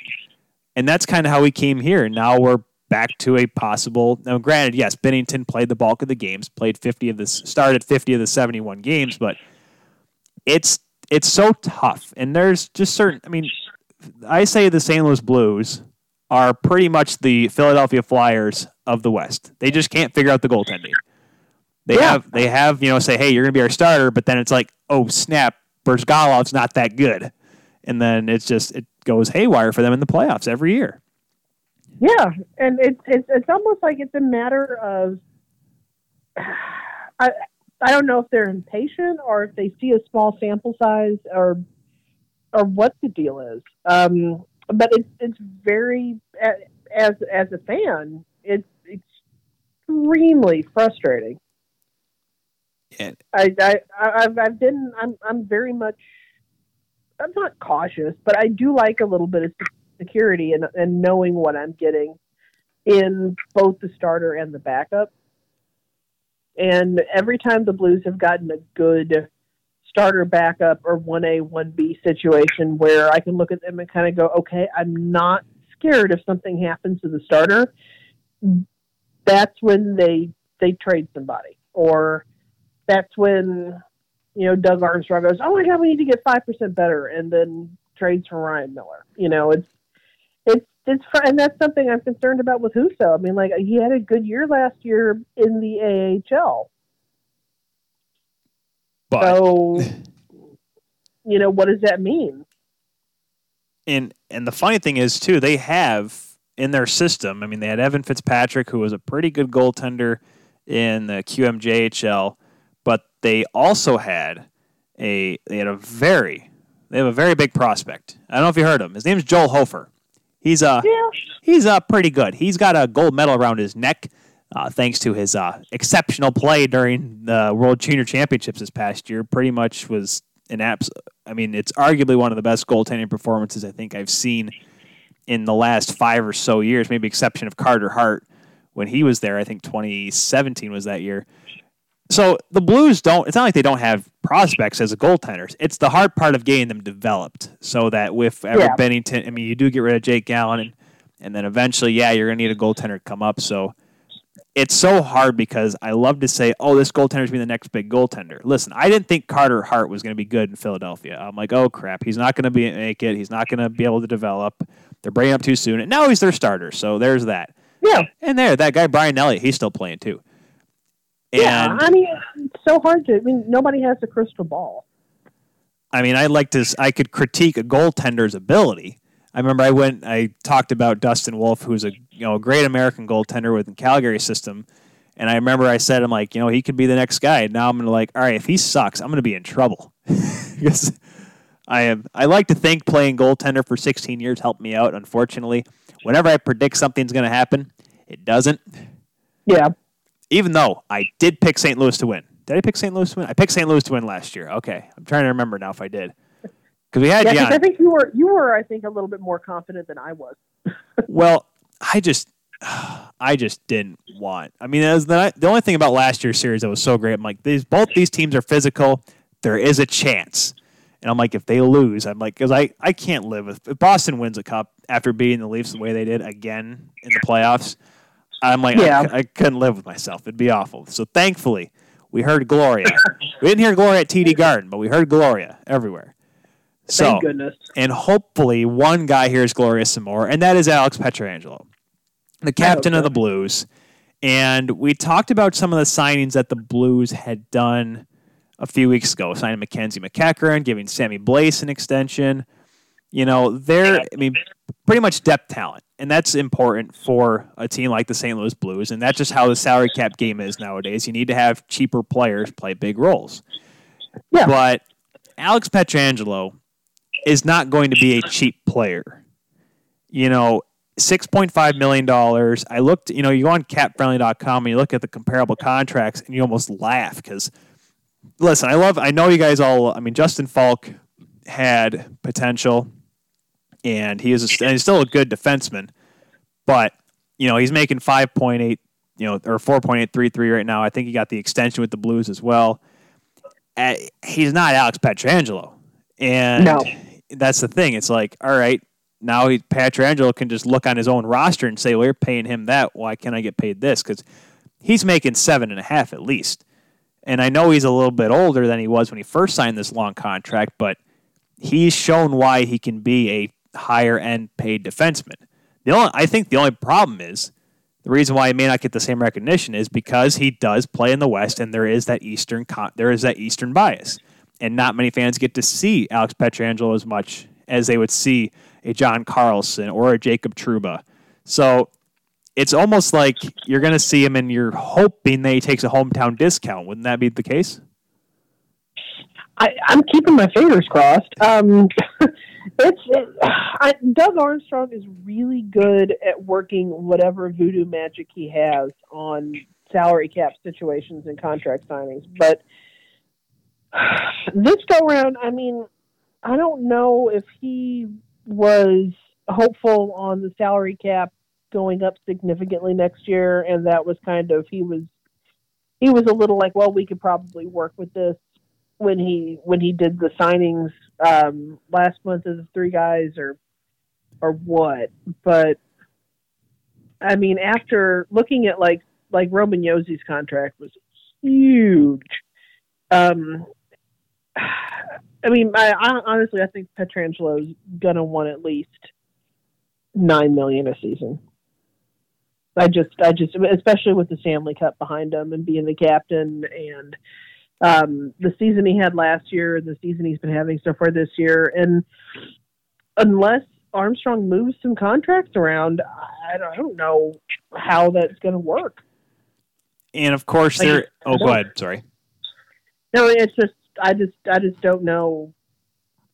And that's kind of how we came here. Now we're back to a possible. Now, granted, yes, Binnington played the bulk of the games, played 50 of the, started 50 of the 71 games, but it's it's so tough. And there's just certain, I mean, I say the St. Louis Blues are pretty much the Philadelphia Flyers of the West. They just can't figure out the goaltending. They yeah. have, they have, you know, say, hey, you're going to be our starter, but then it's like, oh, snap, Bryzgalov's not that good. And then it's just, it goes haywire for them in the playoffs every year. Yeah. And it's, it's, it's almost like it's a matter of, I, I don't know if they're impatient or if they see a small sample size or or what the deal is. Um, but it's it's very as as a fan, it's extremely frustrating. Yeah. I, I I've I've been I'm I'm very much I'm not cautious, but I do like a little bit of security and and knowing what I'm getting in both the starter and the backup. And every time the Blues have gotten a good starter backup or 1A, 1B situation where I can look at them and kind of go, okay, I'm not scared if something happens to the starter, that's when they they trade somebody, or that's when you know Doug Armstrong goes, "Oh my God, we need to get five percent better," and then trades for Ryan Miller. You know, it's it's and that's something I'm concerned about with Husso. I mean, like he had a good year last year in the AHL, But so you know what does that mean? and and the funny thing is too, they have in their system. I mean, they had Evan Fitzpatrick, who was a pretty good goaltender in the QMJHL, but they also had a they had a very they have a very big prospect. I don't know if you heard him. His name's Joel Hofer. He's uh Yeah, he's uh pretty good. He's got a gold medal around his neck. Uh, thanks to his uh, exceptional play during the World Junior Championships this past year, pretty much was an abs. I mean, it's arguably one of the best goaltending performances I think I've seen in the last five or so years, maybe exception of Carter Hart when he was there. I think 2017 was that year. So the Blues don't. It's not like they don't have prospects as a goaltenders. It's the hard part of getting them developed, so that with uh, Everett Yeah. Binnington, I mean, you do get rid of Jake Allen, and and then eventually, yeah, you're gonna need a goaltender to come up. So it's so hard because I love to say, oh, this goaltender's be the next big goaltender. Listen, I didn't think Carter Hart was going to be good in Philadelphia. I'm like, oh crap, he's not going to be make it. He's not going to be able to develop. They're bringing up too soon, and now he's their starter. So there's that. yeah, And there, that guy Brian Elliott, he's still playing too. Yeah. And I mean, it's so hard to. I mean, nobody has a crystal ball. I mean, I'd like to. I could critique a goaltender's ability. I remember I went. I talked about Dustin Wolf, who's a you know a great American goaltender with the Calgary system, and I remember I said, I'm like, you know, he could be the next guy. And now I'm gonna like, all right, if he sucks, I'm gonna be in trouble because I am. I like to think playing goaltender for 16 years helped me out. Unfortunately, whenever I predict something's gonna happen, it doesn't. Yeah, Even though I did pick St. Louis to win. Did I pick St. Louis to win? I picked St. Louis to win last year. Okay, I'm trying to remember now if I did. Because we had yeah. I think you were you were I think a little bit more confident than I was. Well, I just, I just didn't want. I mean, as the the only thing about last year's series that was so great. I'm like, these both these teams are physical. There is a chance, and I'm like, if they lose, I'm like, because I I can't live with if Boston wins a cup after beating the Leafs the way they did again in the playoffs. I'm like, Yeah. I, I couldn't live with myself. It'd be awful. So thankfully, we heard Gloria. we didn't hear Gloria at TD Garden, but we heard Gloria everywhere. So Thank goodness. and hopefully one guy hears Gloria some more, and that is Alex Pietrangelo, the captain of the Blues. And we talked about some of the signings that the Blues had done a few weeks ago, signing Mackenzie MacEachern, giving Sammy Blais an extension. You know, they're, I mean, pretty much depth talent. And that's important for a team like the St. Louis Blues. And that's just how the salary cap game is nowadays. You need to have cheaper players play big roles. Yeah. But Alex Pietrangelo is not going to be a cheap player. You know, $6.5 million. I looked, you know, you go on capfriendly.com and you look at the comparable contracts and you almost laugh because, listen, I love, I know you guys all, I mean, Justin Faulk had potential and he is a, and he's still a good defenseman, but, you know, he's making 5.8, you know, or 4.833 right now. I think he got the extension with the Blues as well. Uh, he's not Alex Pietrangelo. And No. that's the thing. It's like, all right, now he, Pietrangelo can just look on his own roster and say, well, you're paying him that. Why can't I get paid this? Because he's making seven and a half at least. And I know he's a little bit older than he was when he first signed this long contract, but he's shown why he can be a higher end paid defenseman. The only, I think the only problem is the reason why he may not get the same recognition is because he does play in the West, and there is that eastern there is that eastern bias, and not many fans get to see Alex Pietrangelo as much as they would see a John Carlson or a Jacob Trouba. So it's almost like you're going to see him, and you're hoping that he takes a hometown discount. Wouldn't that be the case? I, I'm keeping my fingers crossed. Um, it's it, I, Doug Armstrong is really good at working whatever voodoo magic he has on salary cap situations and contract signings. But this go round, I mean, I don't know if he was hopeful on the salary cap going up significantly next year, and that was kind of he was he was a little like, well, we could probably work with this when he when he did the signings um, last month of the three guys or or what, but I mean, after looking at like like Roman Josi's contract was huge. Um, I mean, I, I honestly I think Pietrangelo's gonna want at least nine million a season. I just, I just, especially with the Stanley Cup behind him and being the captain and um, the season he had last year and the season he's been having so far this year, and unless Armstrong moves some contracts around, I don't, I don't know how that's going to work. And of course, Like, there. Oh, go ahead. Sorry. No, it's just, I just, I just don't know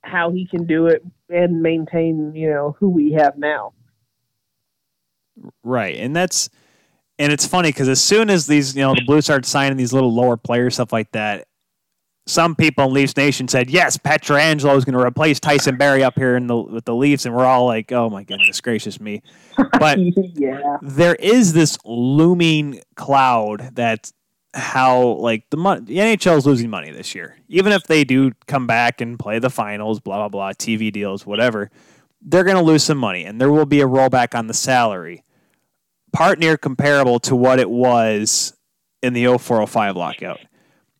how he can do it and maintain, you know, who we have now. Right, and that's and it's funny because as soon as these, you know, the Blues started signing these little lower players, stuff like that, some people in Leafs Nation said, "Yes, Pietrangelo is going to replace Tyson Barrie up here in the with the Leafs," and we're all like, "Oh my goodness gracious me!" But yeah, there is this looming cloud that how like the mon- the NHL is losing money this year. Even if they do come back and play the finals, blah blah blah, TV deals, whatever, they're going to lose some money, and there will be a rollback on the salary, part near comparable to what it was in the 0405 lockout.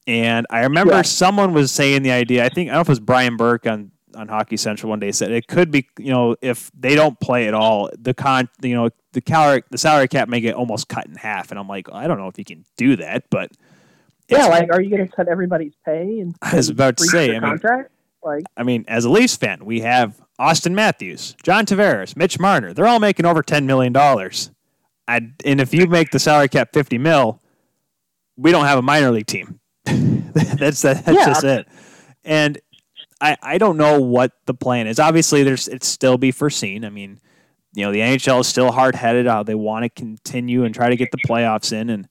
And I remember Yeah. someone was saying the idea. I think I don't know if it was Brian Burke on on Hockey Central one day said it could be you know if they don't play at all the con you know the calorie the salary cap may get almost cut in half and I'm like I don't know if you can do that but yeah. Like, are you going to cut everybody's pay and I was about to say, I mean- contract? Like, I mean as a Leafs fan we have Auston Matthews John Tavares Mitch Marner they're all making over ten million dollars I and if you make the salary cap fifty mil we don't have a minor league team that's that, that's Yeah. just it and I, I don't know what the plan is. Obviously, there's it's still be foreseen. I mean, you know, the NHL is still hard headed. Uh, they want to continue and try to get the playoffs in, and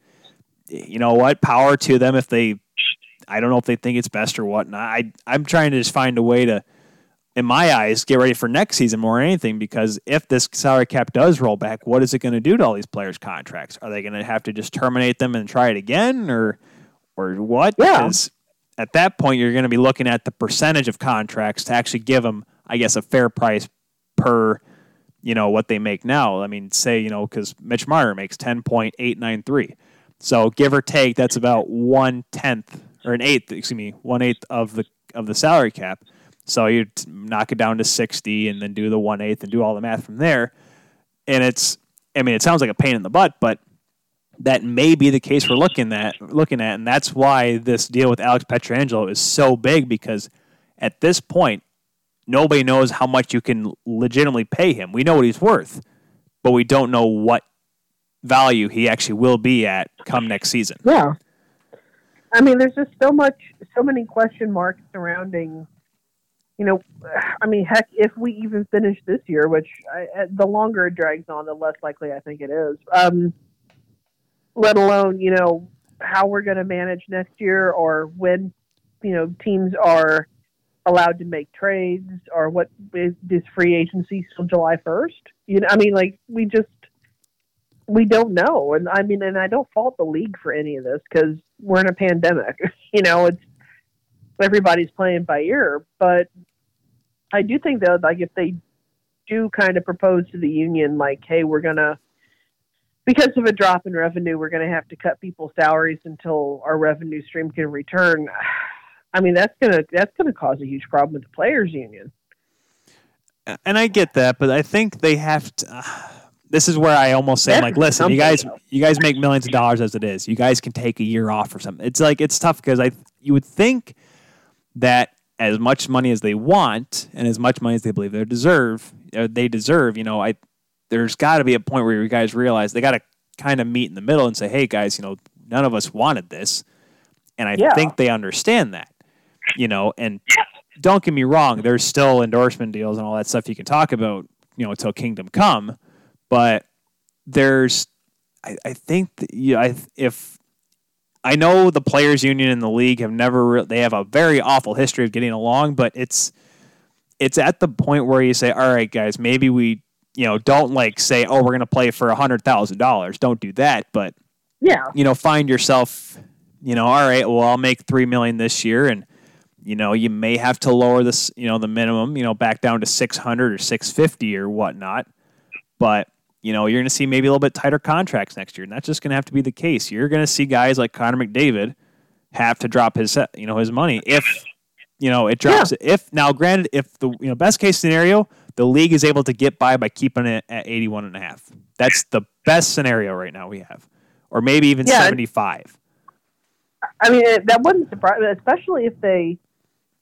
you know what? Power to them if they. I don't know if they think it's best or whatnot. I I'm trying to just find a way to, in my eyes, get ready for next season more than anything. Because if this salary cap does roll back, what is it going to do to all these players' contracts? Are they going to have to just terminate them and try it again, or or what? Yeah. Because at that point, you're going to be looking at the percentage of contracts to actually give them, I guess, a fair price per, you know, what they make now. I mean, say, you know, because Mitch Marner makes 10.893. So give or take, that's about one tenth or an eighth, excuse me, one eighth of the of the salary cap. So you knock it down to 60 and then do the one eighth and do all the math from there. And it's, I mean, it sounds like a pain in the butt, but that may be the case we're looking at looking at and that's why this deal with Alex Pietrangelo is so big because at this point nobody knows how much you can legitimately pay him. We know what he's worth, but we don't know what value he actually will be at come next season. Yeah. I mean, there's just so much, so many question marks surrounding, you know, I mean, heck, if we even finish this year, which I, the longer it drags on, the less likely I think it is. Um, let alone, you know, how we're going to manage next year or when, you know, teams are allowed to make trades or what is this free agency till July 1st? You know, I mean, like, we just, we don't know. And I mean, and I don't fault the league for any of this because we're in a pandemic. you know, it's everybody's playing by ear. But I do think though, like if they do kind of propose to the union, like, hey, we're gonna because of a drop in revenue, we're gonna have to cut people's salaries until our revenue stream can return. I mean, that's gonna that's gonna cause a huge problem with the players' union. And I get that, but I think they have to. Uh, this is where I almost say, like, listen, you guys, you guys make millions of dollars as it is. You guys can take a year off or something. It's like it's tough because I, you would think that as much money as they want and as much money as they believe they deserve, uh, they deserve. You know, I there's got to be a point where you guys realize they got to kind of meet in the middle and say, hey, guys, you know, none of us wanted this, and I Yeah. think they understand that. You know, and don't get me wrong, there's still endorsement deals and all that stuff you can talk about, you know, until kingdom come. But there's, I, I think, that, you know, I, if I know the players' union and the league have never, re- they have a very awful history of getting along, but it's, it's at the point where you say, all right, guys, maybe we, you know, don't like say, oh, we're going to play for a hundred thousand dollars. Don't do that, but Yeah, you know, find yourself, you know, all right, well, I'll make three million this year, and You know, you may have to lower this, you know, the minimum, you know, back down to 600 or 650 or whatnot. But, you know, you're going to see maybe a little bit tighter contracts next year. And that's just going to have to be the case. You're going to see guys like Connor McDavid have to drop his, you know, his money if, you know, it drops. Yeah. If now, granted, if the, you know, best case scenario, the league is able to get by by keeping it at 81 and a half. That's the best scenario right now we have. Or maybe even yeah, 75. I mean, that wouldn't surprise, especially if they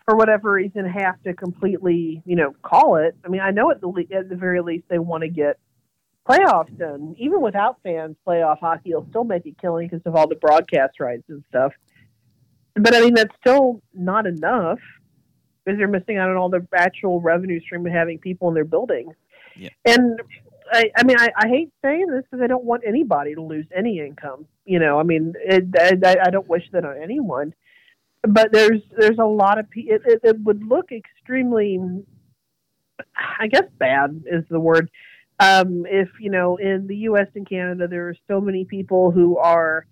for whatever reason have to completely, you know, call it. I mean, I know at the at the very least they want to get playoffs done. Even without fans, playoff hockey will still make a killing because of all the broadcast rights and stuff. But I mean, that's still not enough because they're missing out on all the actual revenue stream of having people in their buildings. Yeah. And I, I mean, I, I hate saying this because I don't want anybody to lose any income. You know, I mean, it, I, I don't wish that on anyone but there's there's a lot of it, it, it would look extremely i guess bad is the word um, if you know in the us and canada there are so many people who are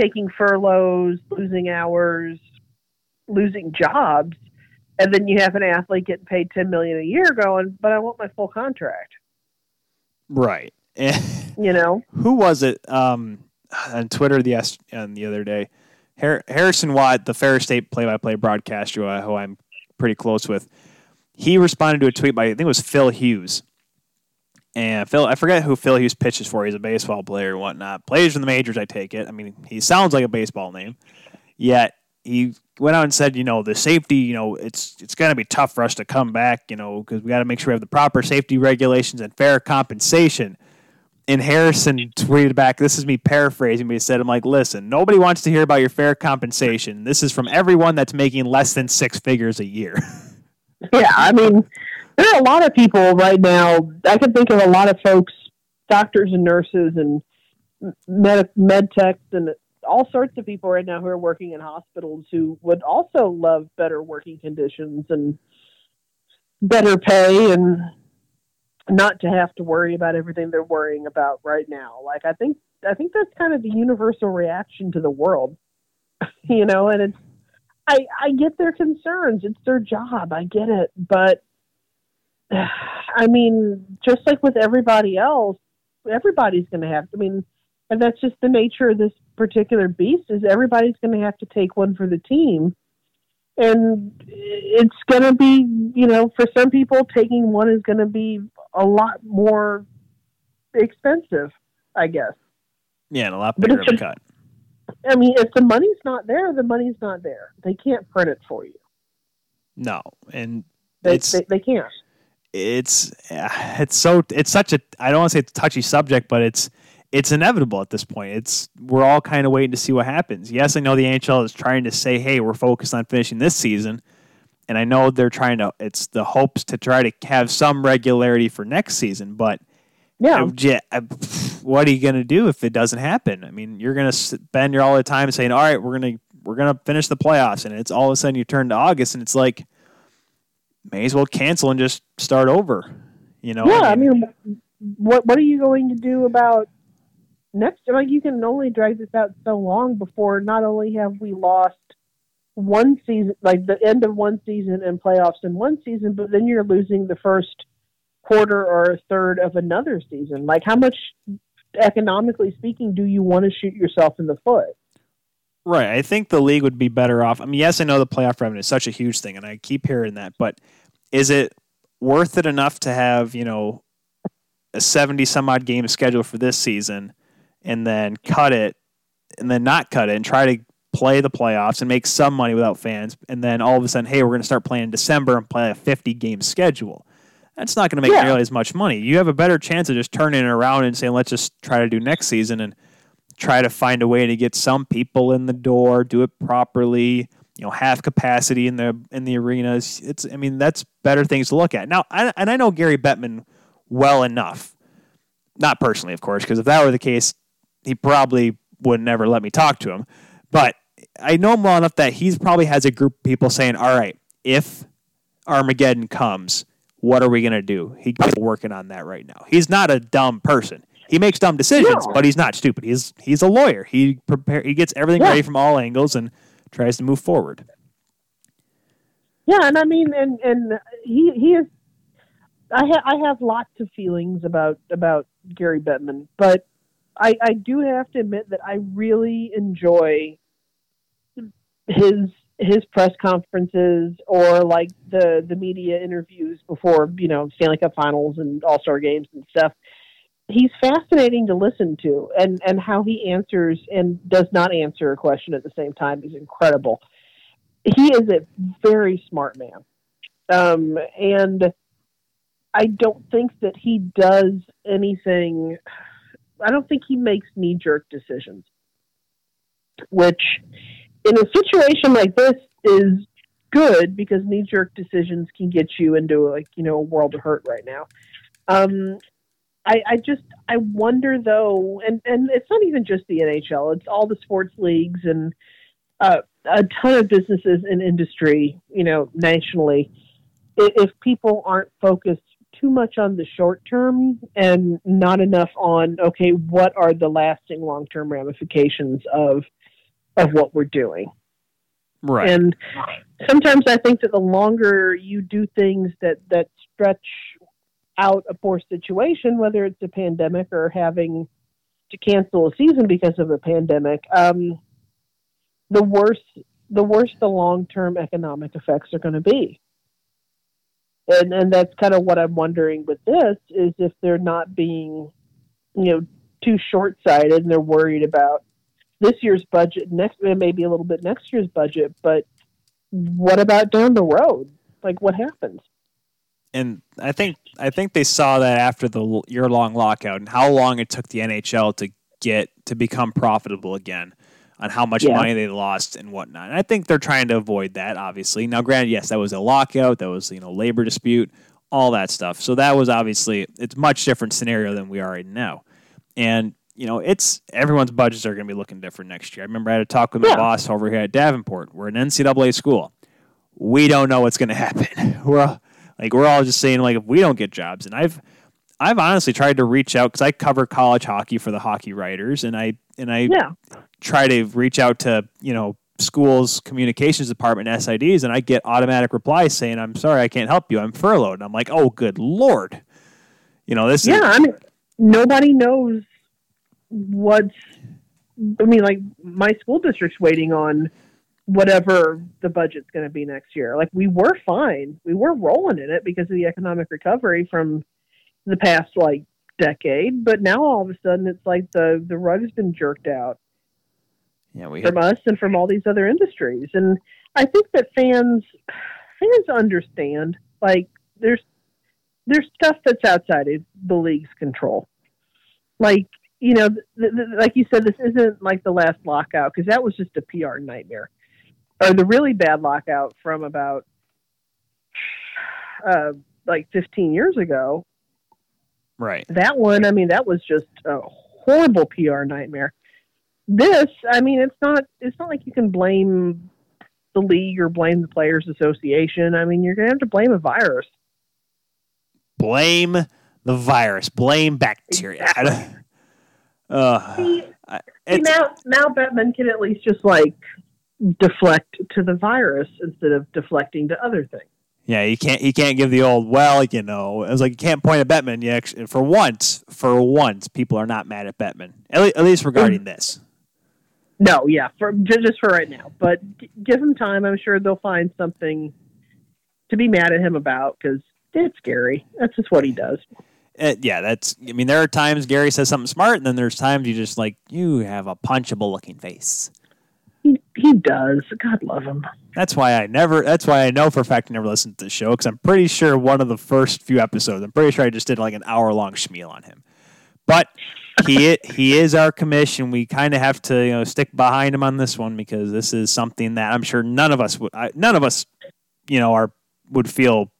taking furloughs losing hours losing jobs and then you have an athlete getting paid 10 million a year going but i want my full contract. Right. You know? Who was it um, on twitter the, uh, the other day? Harrison Watt, the Ferris State play-by-play broadcaster, who I'm pretty close with, he responded to a tweet by I think it was Phil Hughes. And Phil, I forget who Phil Hughes pitches for. He's a baseball player and whatnot. Plays in the majors, I take it. I mean, he sounds like a baseball name. Yet he went out and said, you know, the safety, you know, it's it's going to be tough for us to come back, you know, because we got to make sure we have the proper safety regulations and fair compensation and Harrison tweeted back, this is me paraphrasing, but he said, I'm like, listen, nobody wants to hear about your fair compensation. This is from everyone that's making less than six figures a year. yeah, I mean, there are a lot of people right now. I can think of a lot of folks, doctors and nurses and med, med techs and all sorts of people right now who are working in hospitals who would also love better working conditions and better pay and not to have to worry about everything they're worrying about right now. Like I think I think that's kind of the universal reaction to the world. you know, and it's I I get their concerns. It's their job. I get it, but I mean, just like with everybody else, everybody's going to have I mean, and that's just the nature of this particular beast is everybody's going to have to take one for the team. And it's going to be, you know, for some people, taking one is going to be a lot more expensive, I guess. Yeah, and a lot bigger of a cut. I mean, if the money's not there, the money's not there. They can't print it for you. No, and they, it's, they, they can't. It's uh, it's so it's such a I don't want to say it's a touchy subject, but it's it's inevitable at this point. It's we're all kind of waiting to see what happens. Yes, I know the NHL is trying to say, "Hey, we're focused on finishing this season," and I know they're trying to. It's the hopes to try to have some regularity for next season, but yeah, I, uh, what are you going to do if it doesn't happen? I mean, you're going to spend your all the time saying, "All right, we're going to we're going to finish the playoffs," and it's all of a sudden you turn to August, and it's like, may as well cancel and just start over. You know? Yeah, I mean, I mean what what are you going to do about next? Like, you can only drag this out so long before not only have we lost one season, like the end of one season and playoffs in one season, but then you're losing the first quarter or a third of another season. Like, how much, economically speaking, do you want to shoot yourself in the foot? Right. I think the league would be better off. I mean, yes, I know the playoff revenue is such a huge thing, and I keep hearing that, but is it worth it enough to have, you know, a 70 some odd game schedule for this season and then cut it and then not cut it and try to play the playoffs and make some money without fans, and then all of a sudden, hey, we're going to start playing in December and play a 50 game schedule. That's not going to make yeah. nearly as much money. You have a better chance of just turning it around and saying, let's just try to do next season and try to find a way to get some people in the door, do it properly, you know, half capacity in the in the arenas. It's I mean, that's better things to look at. Now, I, and I know Gary Bettman well enough. Not personally, of course, because if that were the case, he probably would never let me talk to him. But I know him well enough that he's probably has a group of people saying, "All right, if Armageddon comes, what are we gonna do?" He's working on that right now. He's not a dumb person. He makes dumb decisions, but he's not stupid. He's he's a lawyer. He prepare he gets everything yeah. ready from all angles and tries to move forward. Yeah, and I mean, and and he he is. I ha- I have lots of feelings about about Gary Bettman, but I I do have to admit that I really enjoy his his press conferences or like the the media interviews before you know Stanley Cup Finals and All Star games and stuff. He's fascinating to listen to, and and how he answers and does not answer a question at the same time is incredible. He is a very smart man, um, and I don't think that he does anything. I don't think he makes knee jerk decisions, which in a situation like this is good because knee jerk decisions can get you into like you know a world of hurt right now. Um, I, I just I wonder though, and and it's not even just the NHL; it's all the sports leagues and uh, a ton of businesses and industry, you know, nationally. If people aren't focused too much on the short term and not enough on okay, what are the lasting long term ramifications of of what we're doing. Right. And sometimes I think that the longer you do things that that stretch out a poor situation, whether it's a pandemic or having to cancel a season because of a pandemic, um, the worse the worse the long term economic effects are going to be. And and that's kind of what I'm wondering with this is if they're not being, you know, too short sighted and they're worried about this year's budget, next maybe a little bit next year's budget, but what about down the road? Like what happens? And I think I think they saw that after the year long lockout and how long it took the NHL to get to become profitable again on how much yeah. money they lost and whatnot. And I think they're trying to avoid that, obviously. Now, granted, yes, that was a lockout, that was you know labor dispute, all that stuff. So that was obviously it's much different scenario than we are in now. And you know, it's everyone's budgets are going to be looking different next year. I remember I had a talk with my yeah. boss over here at Davenport. We're an NCAA school. We don't know what's going to happen. We're like we're all just saying like if we don't get jobs, and I've I've honestly tried to reach out because I cover college hockey for the hockey writers, and I and I yeah. try to reach out to you know schools communications department SIDs, and I get automatic replies saying I'm sorry I can't help you I'm furloughed. And I'm like oh good lord, you know this. Yeah, is, I mean nobody knows what's I mean, like my school district's waiting on whatever the budget's going to be next year. Like we were fine, we were rolling in it because of the economic recovery from the past like decade. But now all of a sudden, it's like the the rug has been jerked out. Yeah, we from us and from all these other industries, and I think that fans fans understand. Like there's there's stuff that's outside of the league's control. Like you know, th- th- like you said, this isn't like the last lockout because that was just a PR nightmare. Or the really bad lockout from about uh, like 15 years ago. Right. That one, I mean, that was just a horrible PR nightmare. This, I mean, it's not. It's not like you can blame the league or blame the players' association. I mean, you're going to have to blame a virus. Blame the virus. Blame bacteria. Exactly. Uh, see, now, now Bettman can at least just like deflect to the virus instead of deflecting to other things. Yeah, he can't. He can't give the old. Well, you know, it was like you can't point at Bettman. Yeah, for once, for once, people are not mad at Bettman. At, least regarding mm. this. No, yeah, for just for right now. But give him time. I'm sure they'll find something to be mad at him about because it's Gary. That's just what he does. Uh, yeah, that's. I mean, there are times Gary says something smart, and then there's times you just like you have a punchable looking face. He, he does. God love him. That's why I never. That's why I know for a fact I never listened to the show because I'm pretty sure one of the first few episodes. I'm pretty sure I just did like an hour long schmeal on him. But he he is our commission. We kind of have to you know stick behind him on this one because this is something that I'm sure none of us would. I, none of us, you know, are would feel.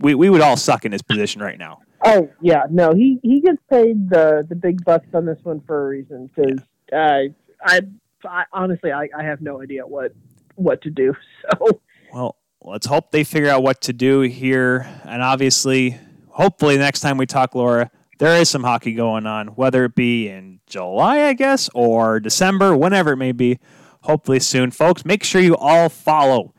We we would all suck in his position right now. Oh yeah, no, he he gets paid the the big bucks on this one for a reason because yeah. uh, I, I honestly I, I have no idea what what to do. So well, let's hope they figure out what to do here, and obviously, hopefully, next time we talk, Laura, there is some hockey going on, whether it be in July, I guess, or December, whenever it may be. Hopefully soon, folks. Make sure you all follow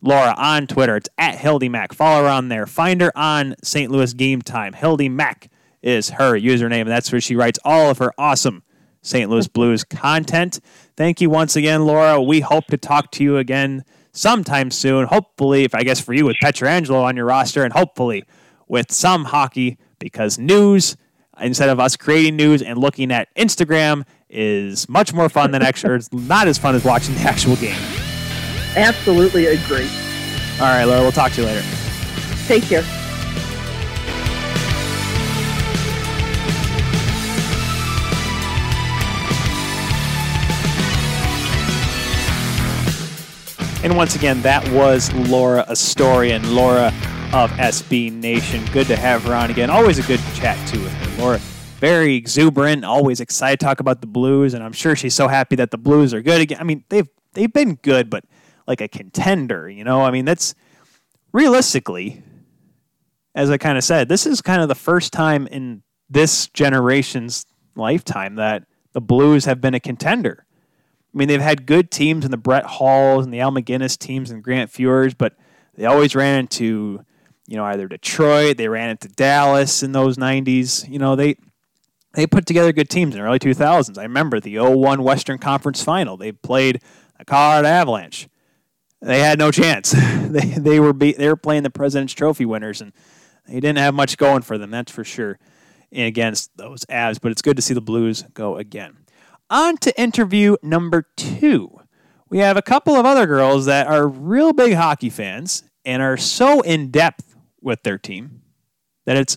Laura on Twitter. It's at Hildy Mac. Follow her on there. Find her on St. Louis Game Time. Hildy Mac is her username, and that's where she writes all of her awesome St. Louis Blues content. Thank you once again, Laura. We hope to talk to you again sometime soon. Hopefully, if I guess for you with Pietrangelo on your roster, and hopefully with some hockey because news instead of us creating news and looking at Instagram is much more fun than actually it's not as fun as watching the actual game. Absolutely agree. All right, Laura, we'll talk to you later. Take care. And once again, that was Laura Astorian, Laura of SB Nation. Good to have her on again. Always a good chat, too, with her. Laura, very exuberant, always excited to talk about the Blues, and I'm sure she's so happy that the Blues are good again. I mean, they've they've been good, but like a contender, you know? I mean, that's realistically, as I kind of said, this is kind of the first time in this generation's lifetime that the Blues have been a contender. I mean, they've had good teams in the Brett Hulls and the Al MacInnis teams and Grant Fuhrs, but they always ran into, you know, either Detroit, they ran into Dallas in those 90s. You know, they they put together good teams in the early 2000s. I remember the 01 Western Conference Final. They played the Colorado Avalanche. They had no chance. they they were be, they were playing the President's Trophy winners, and they didn't have much going for them. That's for sure. Against those Avs, but it's good to see the Blues go again on to interview number two. We have a couple of other girls that are real big hockey fans and are so in depth with their team that it's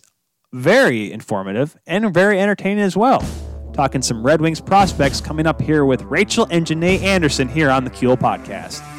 very informative and very entertaining as well. Talking some Red Wings prospects coming up here with Rachel and Jenae Anderson here on the Kuehl Podcast.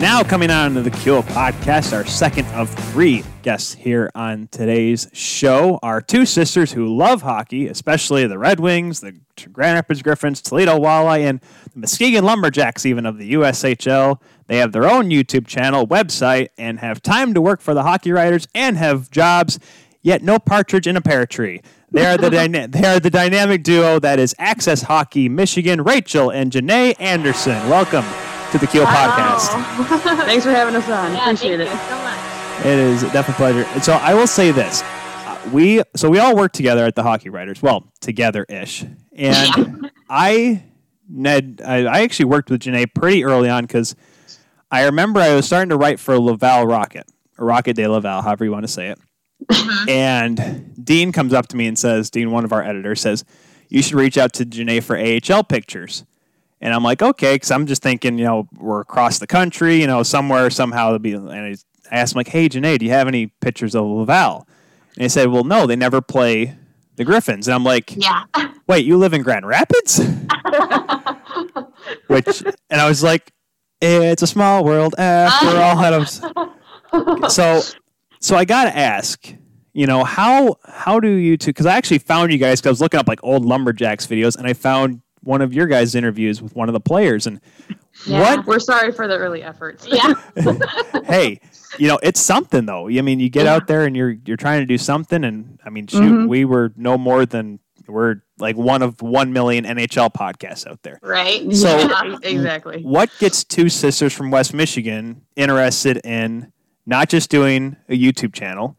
Now, coming on to the Kuehl podcast, our second of three guests here on today's show are two sisters who love hockey, especially the Red Wings, the Grand Rapids Griffins, Toledo Walleye, and the Muskegon Lumberjacks, even of the USHL. They have their own YouTube channel, website, and have time to work for the hockey writers and have jobs, yet no partridge in a pear tree. They are the dyna- they are the dynamic duo that is Access Hockey Michigan, Rachel and Jenae Anderson. Welcome to the Kuehl podcast. Thanks for having us on. Yeah, Appreciate thank it. you so much. It is definitely a pleasure. And so I will say this: uh, we so we all work together at the Hockey Writers. Well, together ish. And I, Ned, I, I actually worked with Jenae pretty early on because I remember I was starting to write for Laval Rocket or Rocket de Laval, however you want to say it. And Dean comes up to me and says, Dean, one of our editors, says, you should reach out to Jenae for AHL pictures. And I'm like, okay, because I'm just thinking, you know, we're across the country, you know, somewhere, somehow it'll be. And I asked him, like, hey, Jenae, do you have any pictures of Laval? And he said, well, no, they never play the Griffins. And I'm like, Yeah. wait, you live in Grand Rapids? Which, and I was like, it's a small world after all. And so, so I got to ask, you know, how how do you two? Because I actually found you guys because I was looking up like old lumberjacks videos, and I found one of your guys' interviews with one of the players. And Yeah. We're sorry for the early efforts. Yeah. hey, you know, it's something though. I mean, you get Yeah. out there and you're you're trying to do something, and I mean, shoot, Mhm. we were no more than we're like one of one million NHL podcasts out there. Right. So- Yeah, exactly. What gets two sisters from West Michigan interested in not just doing a YouTube channel,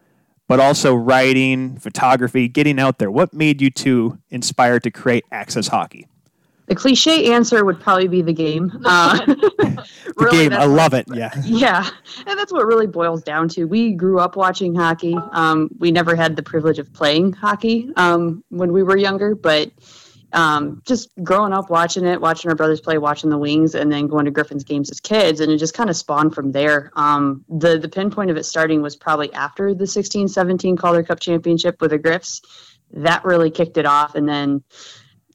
but also writing, photography, getting out there? What made you two inspired to create Access Hockey? The cliche answer would probably be the game. Uh, The really, game, I love it. Yeah. Yeah, and that's what really boils down to. We grew up watching hockey. Um, we never had the privilege of playing hockey um, when we were younger, but um, just growing up watching it, watching our brothers play, watching the Wings, and then going to Griffin's games as kids, and it just kind of spawned from there. Um, the the pinpoint of it starting was probably after the 16-17 Calder Cup championship with the Griffs. That really kicked it off, and then.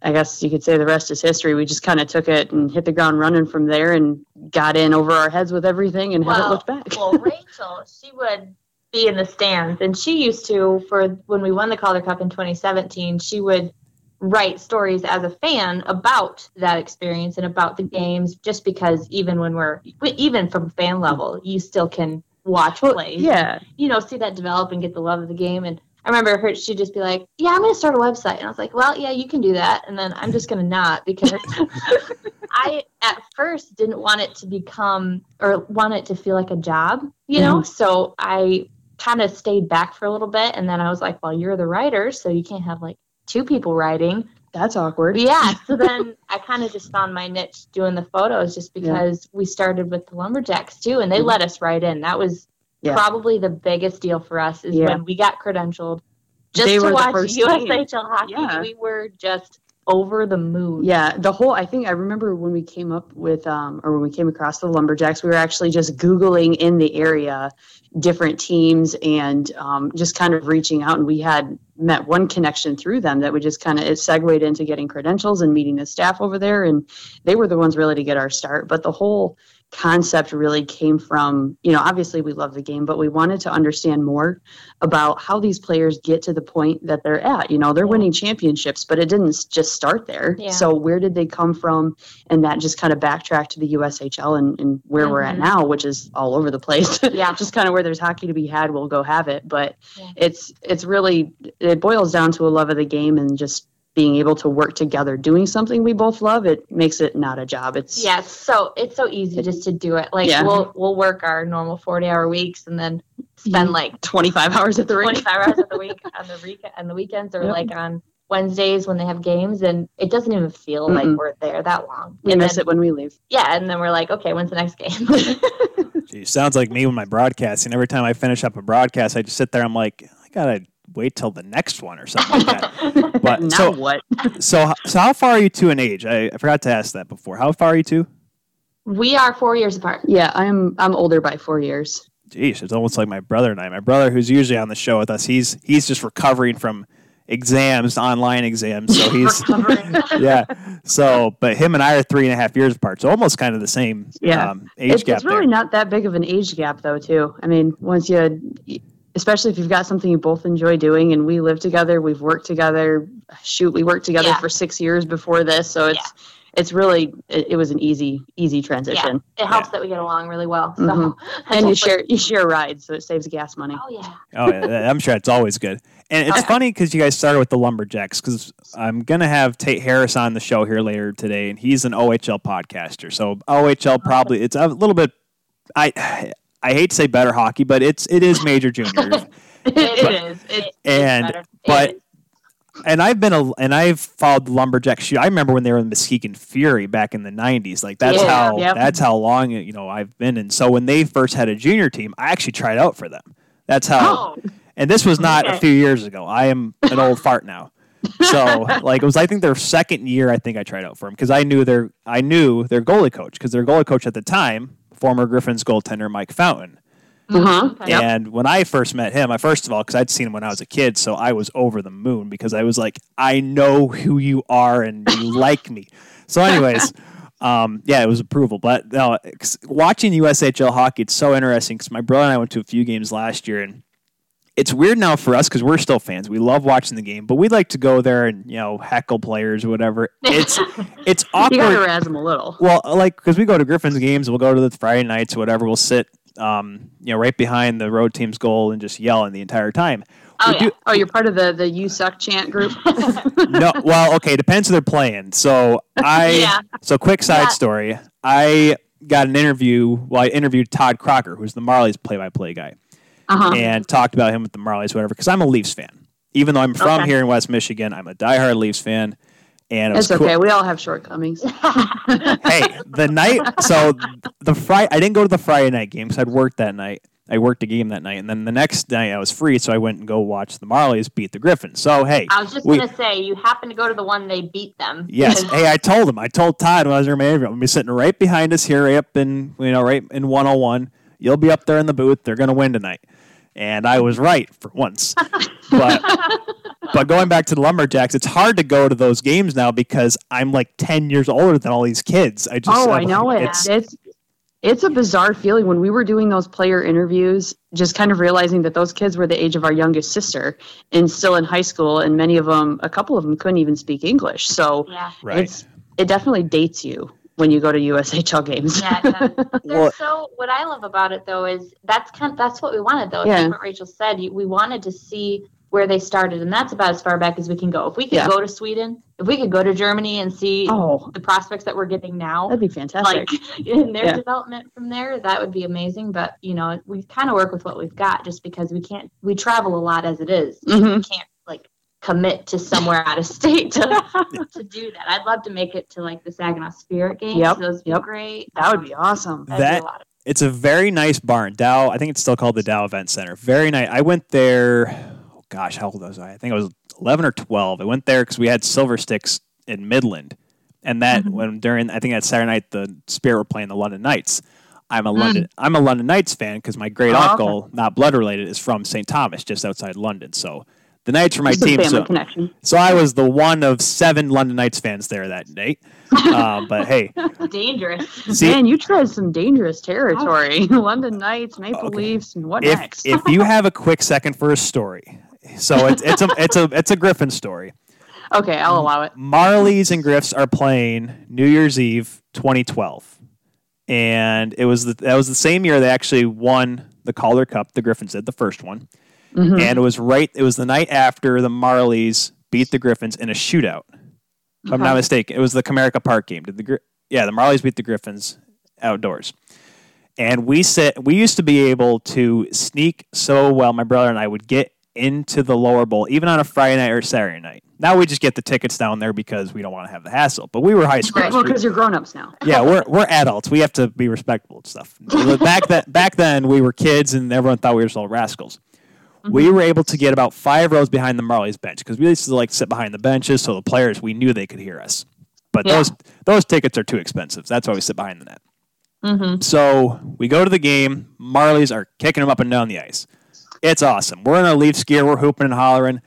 I guess you could say the rest is history. We just kind of took it and hit the ground running from there and got in over our heads with everything and haven't looked back. well, Rachel, she would be in the stands, and she used to for when we won the Calder Cup in 2017. She would write stories as a fan about that experience and about the games, just because even when we're even from fan level, you still can watch plays. yeah, you know, see that develop and get the love of the game. And I remember her, she'd just be like, Yeah, I'm going to start a website. And I was like, Well, yeah, you can do that. And then I'm just going to not because I, at first, didn't want it to become or want it to feel like a job, you know? So I kind of stayed back for a little bit. And then I was like, Well, you're the writer, so you can't have like two people writing. That's awkward. Yeah. So then I kind of just found my niche doing the photos just because we started with the lumberjacks too, and they Mhm. let us write in. That was Yeah. probably the biggest deal for us is Yeah. when we got credentialed just They to were watch first USHL hockey. Yeah. We were just over the moon. Yeah, the whole I think I remember when we came up with um or when we came across the lumberjacks, we were actually just googling in the area different teams and um, just kind of reaching out and we had met one connection through them that we just kind of it segued into getting credentials and meeting the staff over there and they were the ones really to get our start but the whole concept really came from you know obviously we love the game but we wanted to understand more about how these players get to the point that they're at you know they're Yeah. winning championships but it didn't just start there Yeah. so where did they come from and that just kind of backtracked to the ushl and, and where we're at Mhm. now which is all over the place Yeah. just kind of where there's hockey to be had we'll go have it but Yeah. it's it's really it boils down to a love of the game and just being able to work together doing something we both love it makes it not a job it's Yeah, it's so it's so easy just to do it. Like Yeah. we'll we'll work our normal forty hour weeks and then spend like 25 hours at the rink 25 hours of the week on the week on the weekends or Yep. like on Wednesdays when they have games and it doesn't even feel like Mm-mm. we're there that long. we and miss then, it when we leave Yeah, and then we're like, okay, when's the next game? Gee, sounds like me with my broadcasting. Every time I finish up a broadcast, I just sit there. I'm like, I gotta wait till the next one or something like that. But now so, what so, so, how far are you two in age? I, I forgot to ask that before. How far are you two? we are four years apart. yeah i'm i'm older by four years Geez, it's almost like my brother and I. My brother, who's usually on the show with us, he's he's just recovering from exams, online exams. So he's yeah. So, but him and I are three and a half years apart, so almost kind of the same Yeah. um, age it's, gap it's really there. not that big of an age gap though too i mean once you especially if you've got something you both enjoy doing and we live together we've worked together shoot we worked together Yeah. for six years before this so it's it's really it, it was an easy easy transition It helps that we get along really well. So Mhm. and you share you share rides so it saves gas money Oh yeah. Oh, yeah, I'm sure it's always good. And it's funny because you guys started with the Lumberjacks because I'm going to have Tate Harris on the show here later today, and he's an OHL podcaster. So OHL probably it's a little bit. I I hate to say better hockey, but it's it is major junior, It is. It, And- better. It but- is. and I've been a and I've followed the Lumberjacks. Shoot, I remember when they were in Muskegon Fury back in the '90s. Like that's Yeah. how Yep. that's how long you know I've been. And so when they first had a junior team, I actually tried out for them. That's how. Oh, And this was not a few years ago. I am an old fart now. So like it was I think their second year I think I tried out for them because I knew their I knew their goalie coach because their goalie coach at the time former Griffins goaltender Mike Fountain uh-huh okay. Yep. and when I first met him I first of all because I'd seen him when I was a kid so I was over the moon because I was like I know who you are and you like me so anyways um, yeah it was approval but no, 'cause watching USHL hockey it's so interesting because my brother and I went to a few games last year and it's weird now for us because we're still fans. We love watching the game, but we like to go there and you know heckle players or whatever. It's it's awkward. you gotta razz them a little Well, like because we go to Griffins games, we'll go to the Friday nights or whatever. We'll sit, um, you know, right behind the road team's goal and just yelling the entire time. Oh, yeah. do- oh you're part of the the you suck chant group no, well, okay, depends who they're playing. So I, Yeah. so quick side Yeah. story. I got an interview. Well, I interviewed Todd Crocker, who's the Marlies play-by-play guy. Uh-huh and talked about him with the Marlies, whatever. Because I'm a Leafs fan, even though I'm from Okay. here in West Michigan, I'm a diehard Leafs fan. And it was it's cool. okay we all have shortcomings Hey, the night, so the Friday, I didn't go to the Friday night game because I'd worked that night. I worked a game that night, and then the next night I was free, so I went and go watch the Marlies beat the Griffins. So hey, I was just We- gonna say you happen to go to the one they beat them. yes, hey, I told him, I told Todd when I was in my interview, I'm gonna be sitting right behind us here, right up in you know, right in 101. You'll be up there in the booth. They're gonna win tonight, and I was right for once. but but going back to the Lumberjacks, it's hard to go to those games now because I'm like 10 years older than all these kids. I just oh, I I'm know like, it. It's, It's it's a bizarre feeling when we were doing those player interviews, just kind of realizing that those kids were the age of our youngest sister and still in high school, and many of them, a couple of them, couldn't even speak English. So yeah. right. it's it definitely dates you when you go to USHL games. Yeah, Well- so what I love about it though is that's kind of, that's what we wanted though. Yeah. what Rachel said. We wanted to see where they started, and that's about as far back as we can go. If we could Yeah. go to Sweden, if we could go to Germany and see Oh, the prospects that we're getting now, that'd be fantastic. like in their Yeah. development from there, that would be amazing. But you know, we kind of work with what we've got, just because we can't. We travel a lot as it is. Mhm. We can't commit to somewhere out of state to to do that. I'd love to make it to like the Saginaw Spirit Games. Yep, Those would be great. that would be awesome. That'd be a lot of- It's a very nice barn. Dow, I think it's still called the Dow Event Center. Very nice. I went there. Oh gosh, how old was I? I think I was eleven or twelve. I went there because we had Silver Sticks in Midland, and that Mhm. when during I think that Saturday night the Spirit were playing the London Knights. I'm a Mm. London. I'm a London Knights fan because my great Oh, okay. uncle, not blood related, is from St. Thomas, just outside London. So the Knights were my team. So, connection. so I was the one of seven London Knights fans there that night. Um, but hey, dangerous. see, Man, you tried some dangerous territory. London Knights, Maple Okay. Leafs, and what if next? if you have a quick second for a story, so it's it's a it's a it's a Griffin story. okay, I'll allow it. Marlies and Griffs are playing New Year's Eve 2012, and it was the, that was the same year they actually won the Calder Cup. The Griffins did the first one, Mhm. and it was right. It was the night after the Marlies beat the Griffins in a shootout. If I'm not mistaken, it was the Comerica Park game. Did the yeah the Marlies beat the Griffins outdoors, and we sit. We used to be able to sneak so well. My brother and I would get into the lower bowl even on a Friday night or Saturday night. Now we just get the tickets down there because we don't want to have the hassle. But we were high school. Right, well, because you're grown ups now. yeah, we're we're adults. We have to be respectful and stuff. back that back then we were kids and everyone thought we were still rascals. We were able to get about five rows behind the Marlies bench because we used to like sit behind the benches so the players we knew they could hear us. But Yeah. those those tickets are too expensive. That's why we sit behind the net. Mm-hmm. So we go to the game. Marlies are kicking them up and down the ice. It's awesome. We're in our Leafs gear. We're hooping and hollering.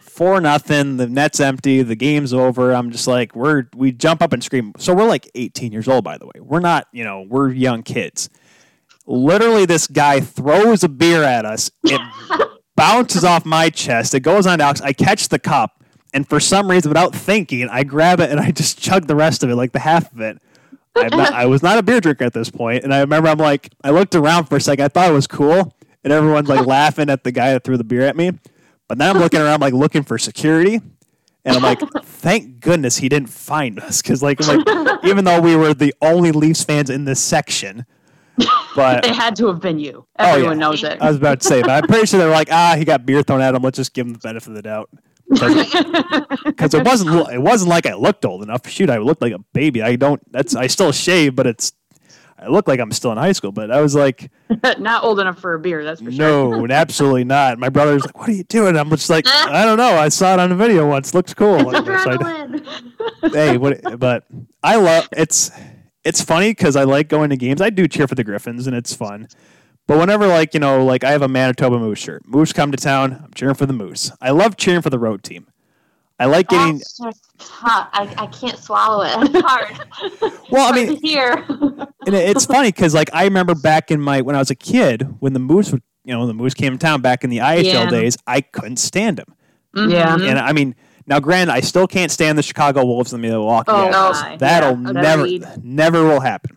Four nothing. The net's empty. The game's over. I'm just like we're we jump up and scream. So we're like 18 years old, by the way. We're not you know we're young kids. Literally, this guy throws a beer at us. It bounces off my chest. It goes on Alex. I catch the cup, and for some reason, without thinking, I grab it and I just chug the rest of it, like the half of it. Not, I was not a beer drinker at this point, and I remember I'm like, I looked around for a second. I thought it was cool, and everyone's like laughing at the guy that threw the beer at me. But then I'm looking around, like looking for security, and I'm like, thank goodness he didn't find us, because like, like, even though we were the only Leafs fans in this section, but It had to have been you. Oh, yeah. Everyone knows it. I was about to say, but I'm pretty sure they're like, ah, he got beer thrown at him. Let's just give him the benefit of the doubt. Because it wasn't, it wasn't like I looked old enough. Shoot, I looked like a baby. I don't. That's I still shave, but it's. I look like I'm still in high school, but I was like, Not old enough for a beer, that's for sure. no, absolutely not. My brother's like, what are you doing? I'm just like, I don't know. I saw it on a video once. Looks cool. Like, so hey, what? But I love it's. It's funny because I like going to games. I do cheer for the Griffins, and it's fun. But whenever, like you know, like I have a Manitoba Moose shirt. Moose come to town. I'm cheering for the Moose. I love cheering for the road team. I like getting. That's just tough. I, I can't swallow it. It's hard. Well, I mean, here. and it- it's funny because like I remember back in my when I was a kid when the Moose would you know the Moose came to town back in the IHL Yeah. days. I couldn't stand them, Yeah. and I mean. Now, granted, I still can't stand the Chicago Wolves and the Milwaukee Oh, my. That'll Yeah, never, agreed. never will happen.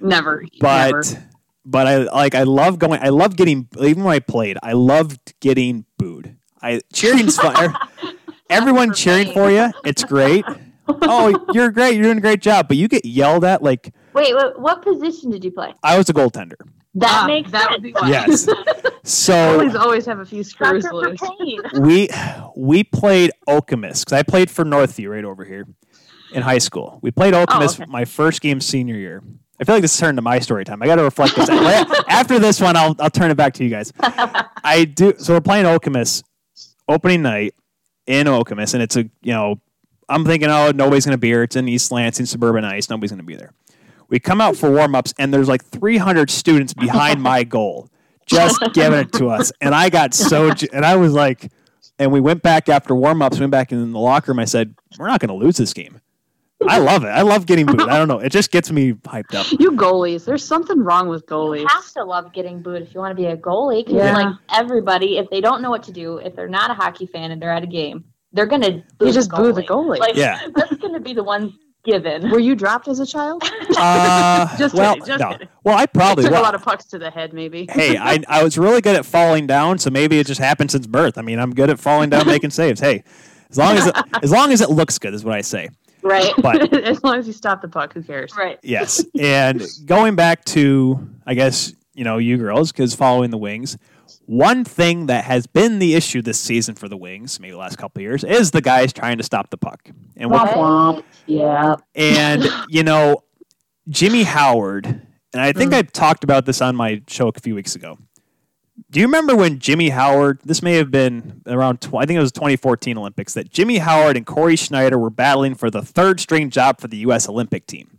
Never. but never. but I like I love going. I love getting even when I played. I loved getting booed. I cheering's fun. Everyone cheering me. for you. It's great. Oh, you're great. You're doing a great job. But you get yelled at like Wait, what, what position did you play? I was a goaltender. That Ah, makes that sense. would be fun. Yes. So Always, always have a few screws loose. we we played Okemos because I played for Northview right over here in high school. We played Okemos okay. my first game senior year. I feel like this is turned to my story time. I got to reflect this. After this one, I'll I'll turn it back to you guys. I do. So we're playing Okemos opening night in Okemos, and it's a you know I'm thinking oh nobody's gonna be here. It's in East Lansing suburban ice. Nobody's gonna be there. We come out for warm ups, and there's like 300 students behind my goal, just giving it to us. And I got so, and I was like, and we went back after warm ups, went back in the locker room. I said, we're not going to lose this game. I love it. I love getting booed. I don't know. It just gets me hyped up. You goalies. There's something wrong with goalies. You have to love getting booed if you want to be a goalie. Because Yeah. like everybody, if they don't know what to do, if they're not a hockey fan and they're at a game, they're gonna boo You just the boo the goalie. Like Yeah. that's gonna be the one given. Were you dropped as a child? Uh, Just well, kidding, just no. kidding. Well, I probably Took a lot of pucks to the head, maybe. hey, I, I was really good at falling down, so maybe it just happened since birth. I mean, I'm good at falling down, making saves. Hey, as long as it, as long as it looks good is what I say. Right. But as long as you stop the puck, who cares? Right. yes, and going back to I guess you know you girls because following the Wings, one thing that has been the issue this season for the Wings, maybe the last couple of years, is the guys trying to stop the puck. And what Womp womp. Yeah. And, you know, Jimmy Howard, and I think Mm. I talked about this on my show a few weeks ago. Do you remember when Jimmy Howard, this may have been around, tw- I think it was 2014 Olympics, that Jimmy Howard and Cory Schneider were battling for the third string job for the U.S. Olympic team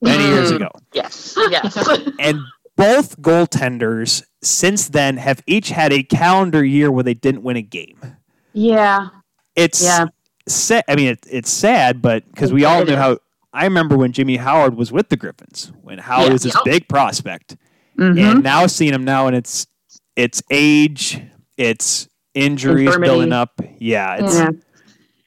many years Mm. ago? Yes. Yes. And both goaltenders since then have each had a calendar year where they didn't win a game. yeah. It's Yeah. sad. I mean, it, it's sad, but because we all knew how. I remember when Jimmy Howard was with the Griffins, when Howard Yeah. was this Yep. big prospect, Mhm. and now seeing him now, and it's it's age, it's injuries Infirmity. building up. Yeah, it's Yeah.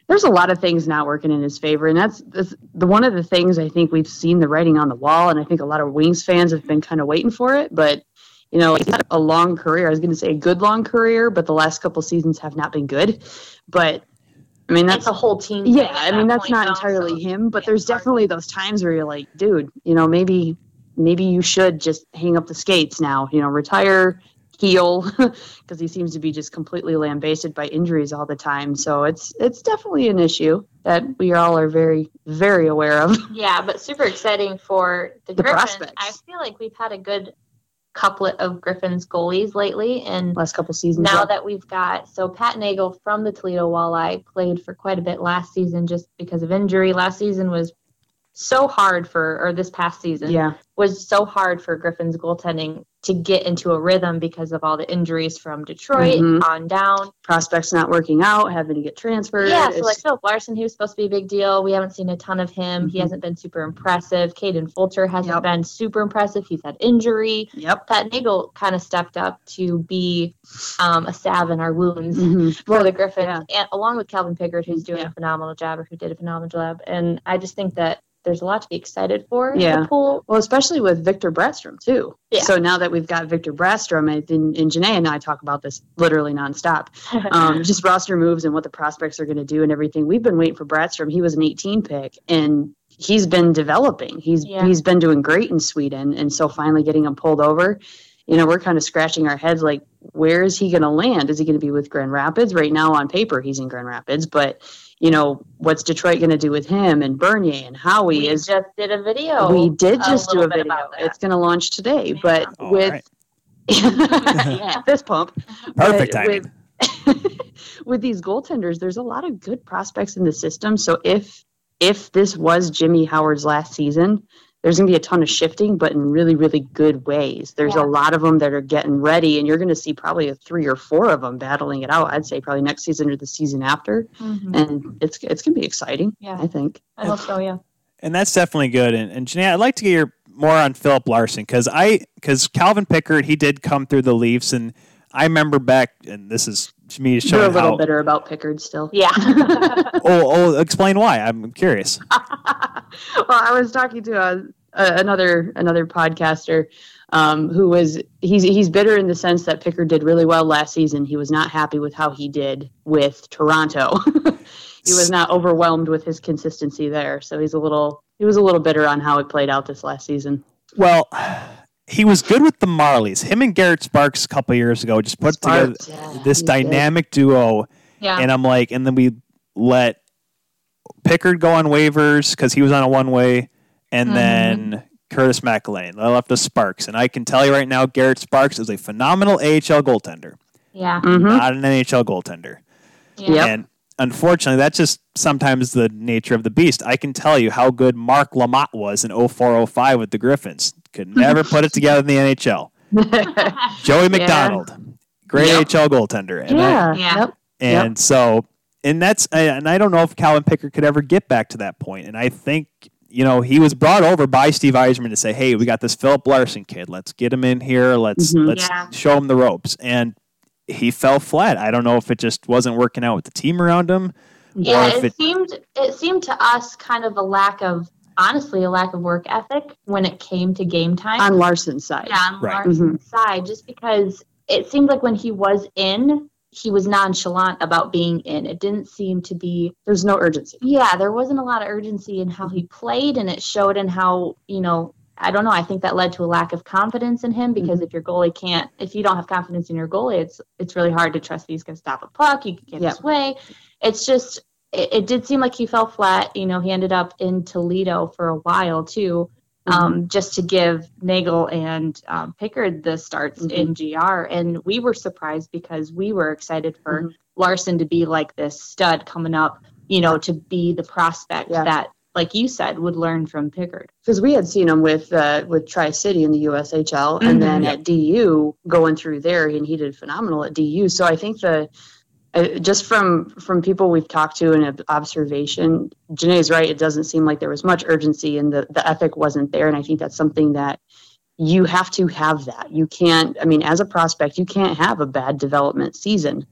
There's a lot of things not working in his favor, and that's, that's the one of the things I think we've seen the writing on the wall, and I think a lot of Wings fans have been kind of waiting for it. But you know, he's had a long career. I was going to say a good long career, but the last couple seasons have not been good. But I mean, that's It's a whole team. yeah. I that mean, that's not entirely him, but there's hard. definitely those times where you're like, dude, you know, maybe maybe you should just hang up the skates now. You know, retire, heal, because he seems to be just completely lambasted by injuries all the time. So it's it's definitely an issue that we all are very very aware of. Yeah, but super exciting for the, The prospects. I feel like we've had a good couplet of Griffins goalies lately, and Last couple seasons. now yeah. that we've got so Pat Nagle from the Toledo Walleye played for quite a bit last season just because of injury. Last season was so hard for, or this past season yeah, was so hard for Griffins goaltending to get into a rhythm because of all the injuries from Detroit Mhm. on down. prospects not working out, having to get transferred. Yeah, so like Filip Larsson, he was supposed to be a big deal. We haven't seen a ton of him. He Mhm. hasn't been super impressive. Kaden Fulcher hasn't Yep. been super impressive. He's had injury. yep. Pat Nagle kind of stepped up to be um, a salve in our wounds Mhm. for the Griffins, yeah. and along with Calvin Pickard, who's doing Yeah. a phenomenal job, or who did a phenomenal job. And I just think that there's a lot to be excited for. in Yeah. the pool. Well, especially with Victor Brattstrom too. Yeah. So now that we've got Victor Brattstrom, I- and, and Jenae and I talk about this literally nonstop. Um, just roster moves and what the prospects are going to do and everything. We've been waiting for Brattstrom. He was an 18 pick, and he's been developing. He's Yeah. he's been doing great in Sweden, and so finally getting him pulled over. You know, we're kind of scratching our heads like, where is he going to land? Is he going to be with Grand Rapids? Right now, on paper, he's in Grand Rapids, but you know, what's Detroit going to do with him and Bernier and Howie? we is just did a video. we did a just do a video. about. It's going to launch today, but All with right. yeah, fist pump. perfect timing. With, with these goaltenders, there's a lot of good prospects in the system. So if if this was Jimmy Howard's last season, there's going to be a ton of shifting, but in really, really good ways. There's Yeah. a lot of them that are getting ready, and you're going to see probably a three or four of them battling it out. I'd say probably next season or the season after, Mhm. and it's it's going to be exciting. Yeah. I think. I hope so. Yeah. and that's definitely good. And, and Jenae, I'd like to get your more on Filip Larsson because I because Calvin Pickard he did come through the Leafs, and I remember back, and this is me You're a little how. bitter about Pickard still. Yeah. Oh, oh, explain why. I'm curious. well, I was talking to a, a, another another podcaster um, who was he's he's bitter in the sense that Pickard did really well last season. He was not happy with how he did with Toronto. he was not overwhelmed with his consistency there, so he's a little he was a little bitter on how it played out this last season. Well, he was good with the Marlies. Him and Garrett Sparks a couple years ago just put Sparks, together yeah, this he did. dynamic duo, yeah. and I'm like, and then we let Pickard go on waivers because he was on a one way, and Mhm. then Curtis McElhinney. I left us Sparks, and I can tell you right now, Garrett Sparks is a phenomenal AHL goaltender, yeah. Mhm. not an NHL goaltender. Yeah. Yep. And unfortunately, that's just sometimes the nature of the beast. I can tell you how good Marc Lamothe was in 0405 with the Griffins. Could never put it together in the NHL. Joey MacDonald, great Yep. HL goaltender. And I- yeah, Yeah. Yep. and so, and that's, and I don't know if Calvin Pickard could ever get back to that point. And I think, you know, he was brought over by Steve Yzerman to say, "Hey, we got this Filip Larsson kid. Let's get him in here. Let's Mhm. let's Yeah. show him the ropes." And he fell flat. I don't know if it just wasn't working out with the team around him. Yeah, it, it- seemed it seemed to us kind of a lack of honestly a lack of work ethic when it came to game time. on Larsson's side. yeah, on Right. Larsson's mm-hmm. side, just because it seemed like when he was in, he was nonchalant about being in. It didn't seem to be There's no urgency. yeah, there wasn't a lot of urgency in how he played, and it showed in how you know. I don't know. I think that led to a lack of confidence in him because mm-hmm. if your goalie can't, if you don't have confidence in your goalie, it's it's really hard to trust that he's going to stop a puck. He can get Yeah. his way. It's just it, it did seem like he fell flat. You know, he ended up in Toledo for a while too, um, just to give Nagle and um, Pickard the starts Mhm. in GR, and we were surprised because we were excited for Mhm. Larsson to be like this stud coming up you know, to be the prospect Yeah. that, like you said, would learn from Pickard. because we had seen him with uh, with Tri City in the USHL, Mhm. and then at DU going through there, and he did phenomenal at DU. So I think the uh, just from from people we've talked to and ob- observation, Jenae's right. It doesn't seem like there was much urgency, and the the ethic wasn't there. And I think that's something that you have to have that. You can't. I mean, as a prospect, you can't have a bad development season,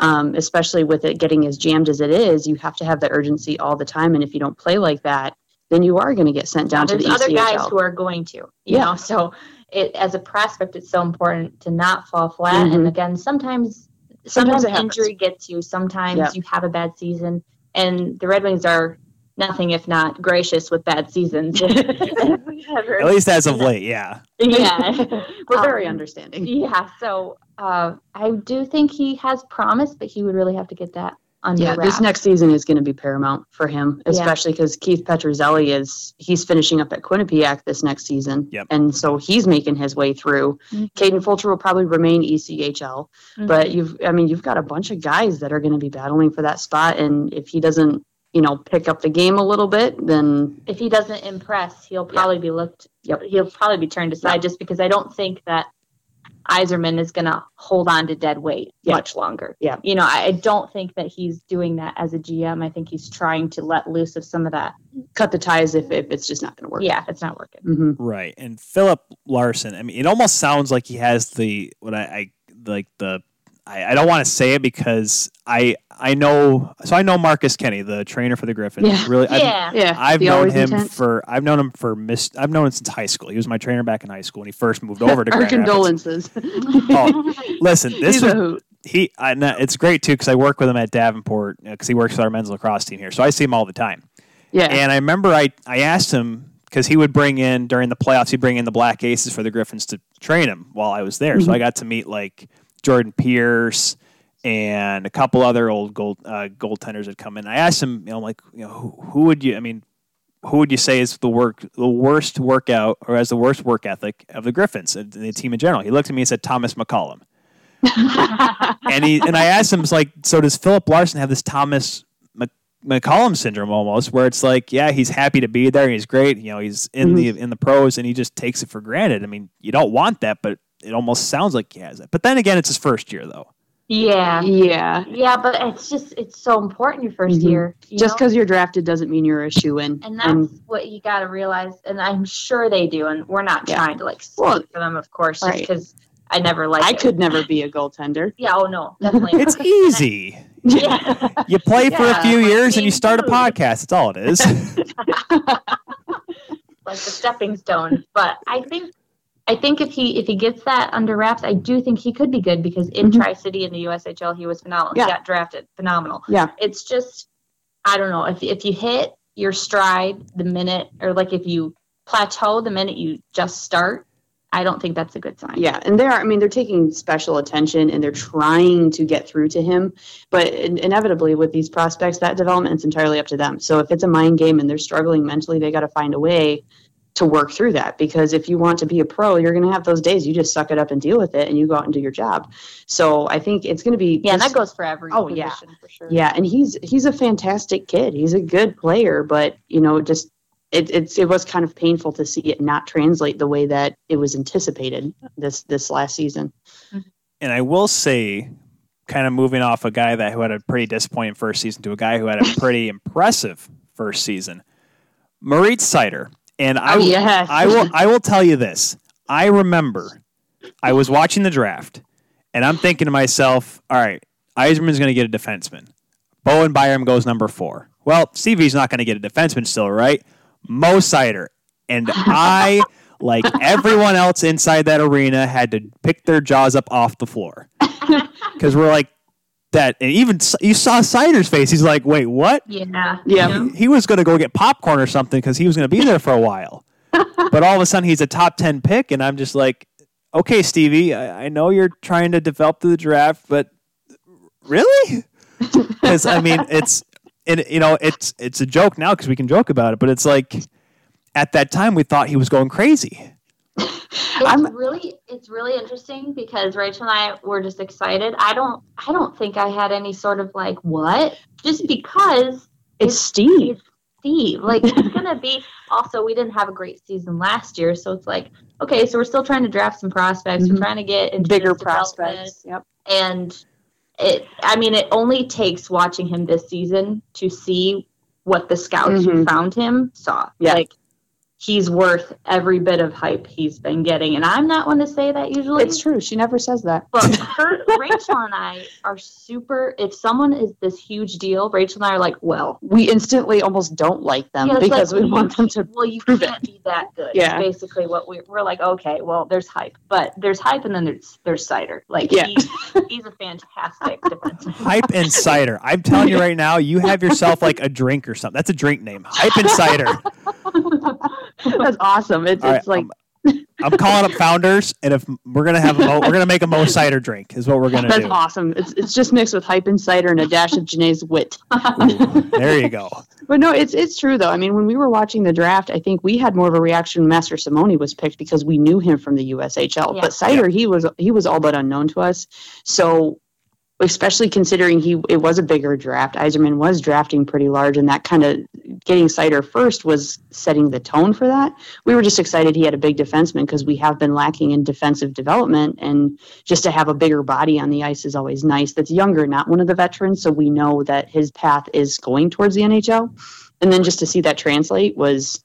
um, especially with it getting as jammed as it is. You have to have the urgency all the time, and if you don't play like that, then you are going to get sent down to There's the other ECHL. guys who are going to, you Yeah. know, so it, as a prospect, it's so important to not fall flat. Mhm. And again, sometimes, Sometimes sometimes, injury gets you. Sometimes Yeah. you have a bad season, and the Red Wings are nothing if not gracious with bad seasons. At least as of late, yeah. yeah. We're very Um, understanding. Yeah, so uh, I do think he has promise, but he would really have to get that under Yeah, this next season is going to be paramount for him, especially because Keith Petruzzelli is he's finishing up at Quinnipiac this next season, Yep. and so he's making his way through. Mhm. Kaden Fulcher will probably remain ECHL, Mhm. but you've I mean you've got a bunch of guys that are going to be battling for that spot, and if he doesn't you know pick up the game a little bit, then if he doesn't impress, he'll probably be looked. Yep. He'll probably be turned aside Yep. just because I don't think that Yzerman is going to hold on to dead weight Yeah. much longer. Yeah. You know, I, I don't think that he's doing that as a GM. I think he's trying to let loose of some of that. cut the ties if, if it's just not going to work. Yeah, it's not working. hmm Right. And Philip Larson, I mean, it almost sounds like he has the what I, I like the I, I don't want to say it because I I know so I know Marcus Kenny, the trainer for the Griffins. Yeah. Really I've, Yeah. Yeah, I've known him intense. for I've known him for miss I've known him since high school. He was my trainer back in high school when he first moved over to Our Grand condolences. Oh, Listen, this He's was he I, no, it's great too because I work with him at Davenport because he works with our men's lacrosse team here, so I see him all the time. Yeah, And I remember I, I asked him because he would bring in during the playoffs, he'd bring in the Black Aces for the Griffins to train him while I was there. So Mhm. I got to meet like Jordan Pearce and a couple other old gold uh, goaltenders that come in. I asked him, you know, like, you know, who, who would you? I mean, who would you say is the work the worst workout or has the worst work ethic of the Griffins and the team in general? He looked at me and said Thomas McCollum. and he and I asked him, like, so does Filip Larsson have this Thomas Mc, McCollum syndrome almost, where it's like, yeah, he's happy to be there, he's great, you know, he's in the in the pros, and he just takes it for granted. I mean, you don't want that, but it almost sounds like he has it. But then again, it's his first year, though. Yeah. yeah. Yeah, but it's just, it's so important your 1st Mhm. year. you Just because you're drafted doesn't mean you're a shoe in. And that's what you got to realize, and I'm sure they do. And we're not Yeah. trying to like speak Well, for them, of course, just because I never like. I it. could never be a goaltender. Yeah. Oh no, definitely. It's easy. Yeah. You play for a few years and you start a podcast. That's all it is. like the stepping stone. But I think I think if he if he gets that under wraps, I do think he could be good because in Mhm. Tri City in the USHL he was phenomenal. Yeah. He got drafted, phenomenal. Yeah. It's just I don't know if if you hit your stride the minute or like if you plateau the minute you just start, I don't think that's a good sign. Yeah, and they're I mean they're taking special attention and they're trying to get through to him, but in- inevitably with these prospects that development is entirely up to them. So if it's a mind game and they're struggling mentally, they got to find a way to work through that because if you want to be a pro, you're going to have those days you just suck it up and deal with it and you go out and do your job. So I think it's going to be Yeah, just- that goes for every Oh, yeah. for sure. Yeah, and he's he's a fantastic kid. He's a good player, but you know, just it it's it was kind of painful to see it not translate the way that it was anticipated this this last season. Mm-hmm. and I will say, kind of moving off a guy that who had a pretty disappointing first season to a guy who had a pretty impressive first season, Moritz Seider. And I, Oh, yes. I will, I will tell you this. I remember I was watching the draft, and I'm thinking to myself, all right, Yzerman's going to get a defenseman. Bowen Byram goes number four. Well, CV's not going to get a defenseman still, right? Mo Seider. And I, like everyone else inside that arena, had to pick their jaws up off the floor because we're like that. And even you saw Seider's face. He's like, "Wait, what?" Yeah. Yeah. He was going to go get popcorn or something because he was going to be there for a while. but all of a sudden, he's a top ten pick, and I'm just like, "Okay, Stevie, I, I know you're trying to develop through the draft, but really?" Because I mean, it's and you know, it's it's a joke now because we can joke about it, but it's like at that time we thought he was going crazy. It's I'm- really it's really interesting because Rachel and I were just excited. I don't I don't think I had any sort of like what just because It's Steve. it's Steve. Like it's gonna be also we didn't have a great season last year, so it's like okay, so we're still trying to draft some prospects. Mhm. We're trying to get into Bigger prospects. Yep. and it i mean it only takes watching him this season to see what the scouts who Mhm. found him saw Yeah. like he's worth every bit of hype he's been getting and i'm not one to say that usually It's true. She never says that. but her, rachel and i are super if someone is this huge deal rachel and i are like well we instantly almost don't like them yeah, because like, we want them to. well you prove can't be that good Yeah. is basically what we, we're like okay well there's hype but there's hype and then there's there's Seider like Yeah. he, he's a fantastic defenseman Hype and cider. I'm telling you right now, you have yourself like a drink or something. That's a drink name. Hype and cider. That's awesome. It's, All right, it's like I'm, I'm calling up founders, and if we're gonna have a mo, we're gonna make a mo cider drink. Is what we're gonna that's do. That's awesome. It's it's just mixed with hype and cider and a dash of Jenae's wit. There you go. But no, it's it's true though. I mean, when we were watching the draft, I think we had more of a reaction when Mastrosimone was picked because we knew him from the USHL. Yeah. But Seider, he was he was all but unknown to us. So especially considering he it was a bigger draft, Yzerman was drafting pretty large, and that kind of getting Seider first was setting the tone for that. We were just excited he had a big defenseman because we have been lacking in defensive development, and just to have a bigger body on the ice is always nice. That's younger, not one of the veterans, so we know that his path is going towards the NHL and then just to see that translate was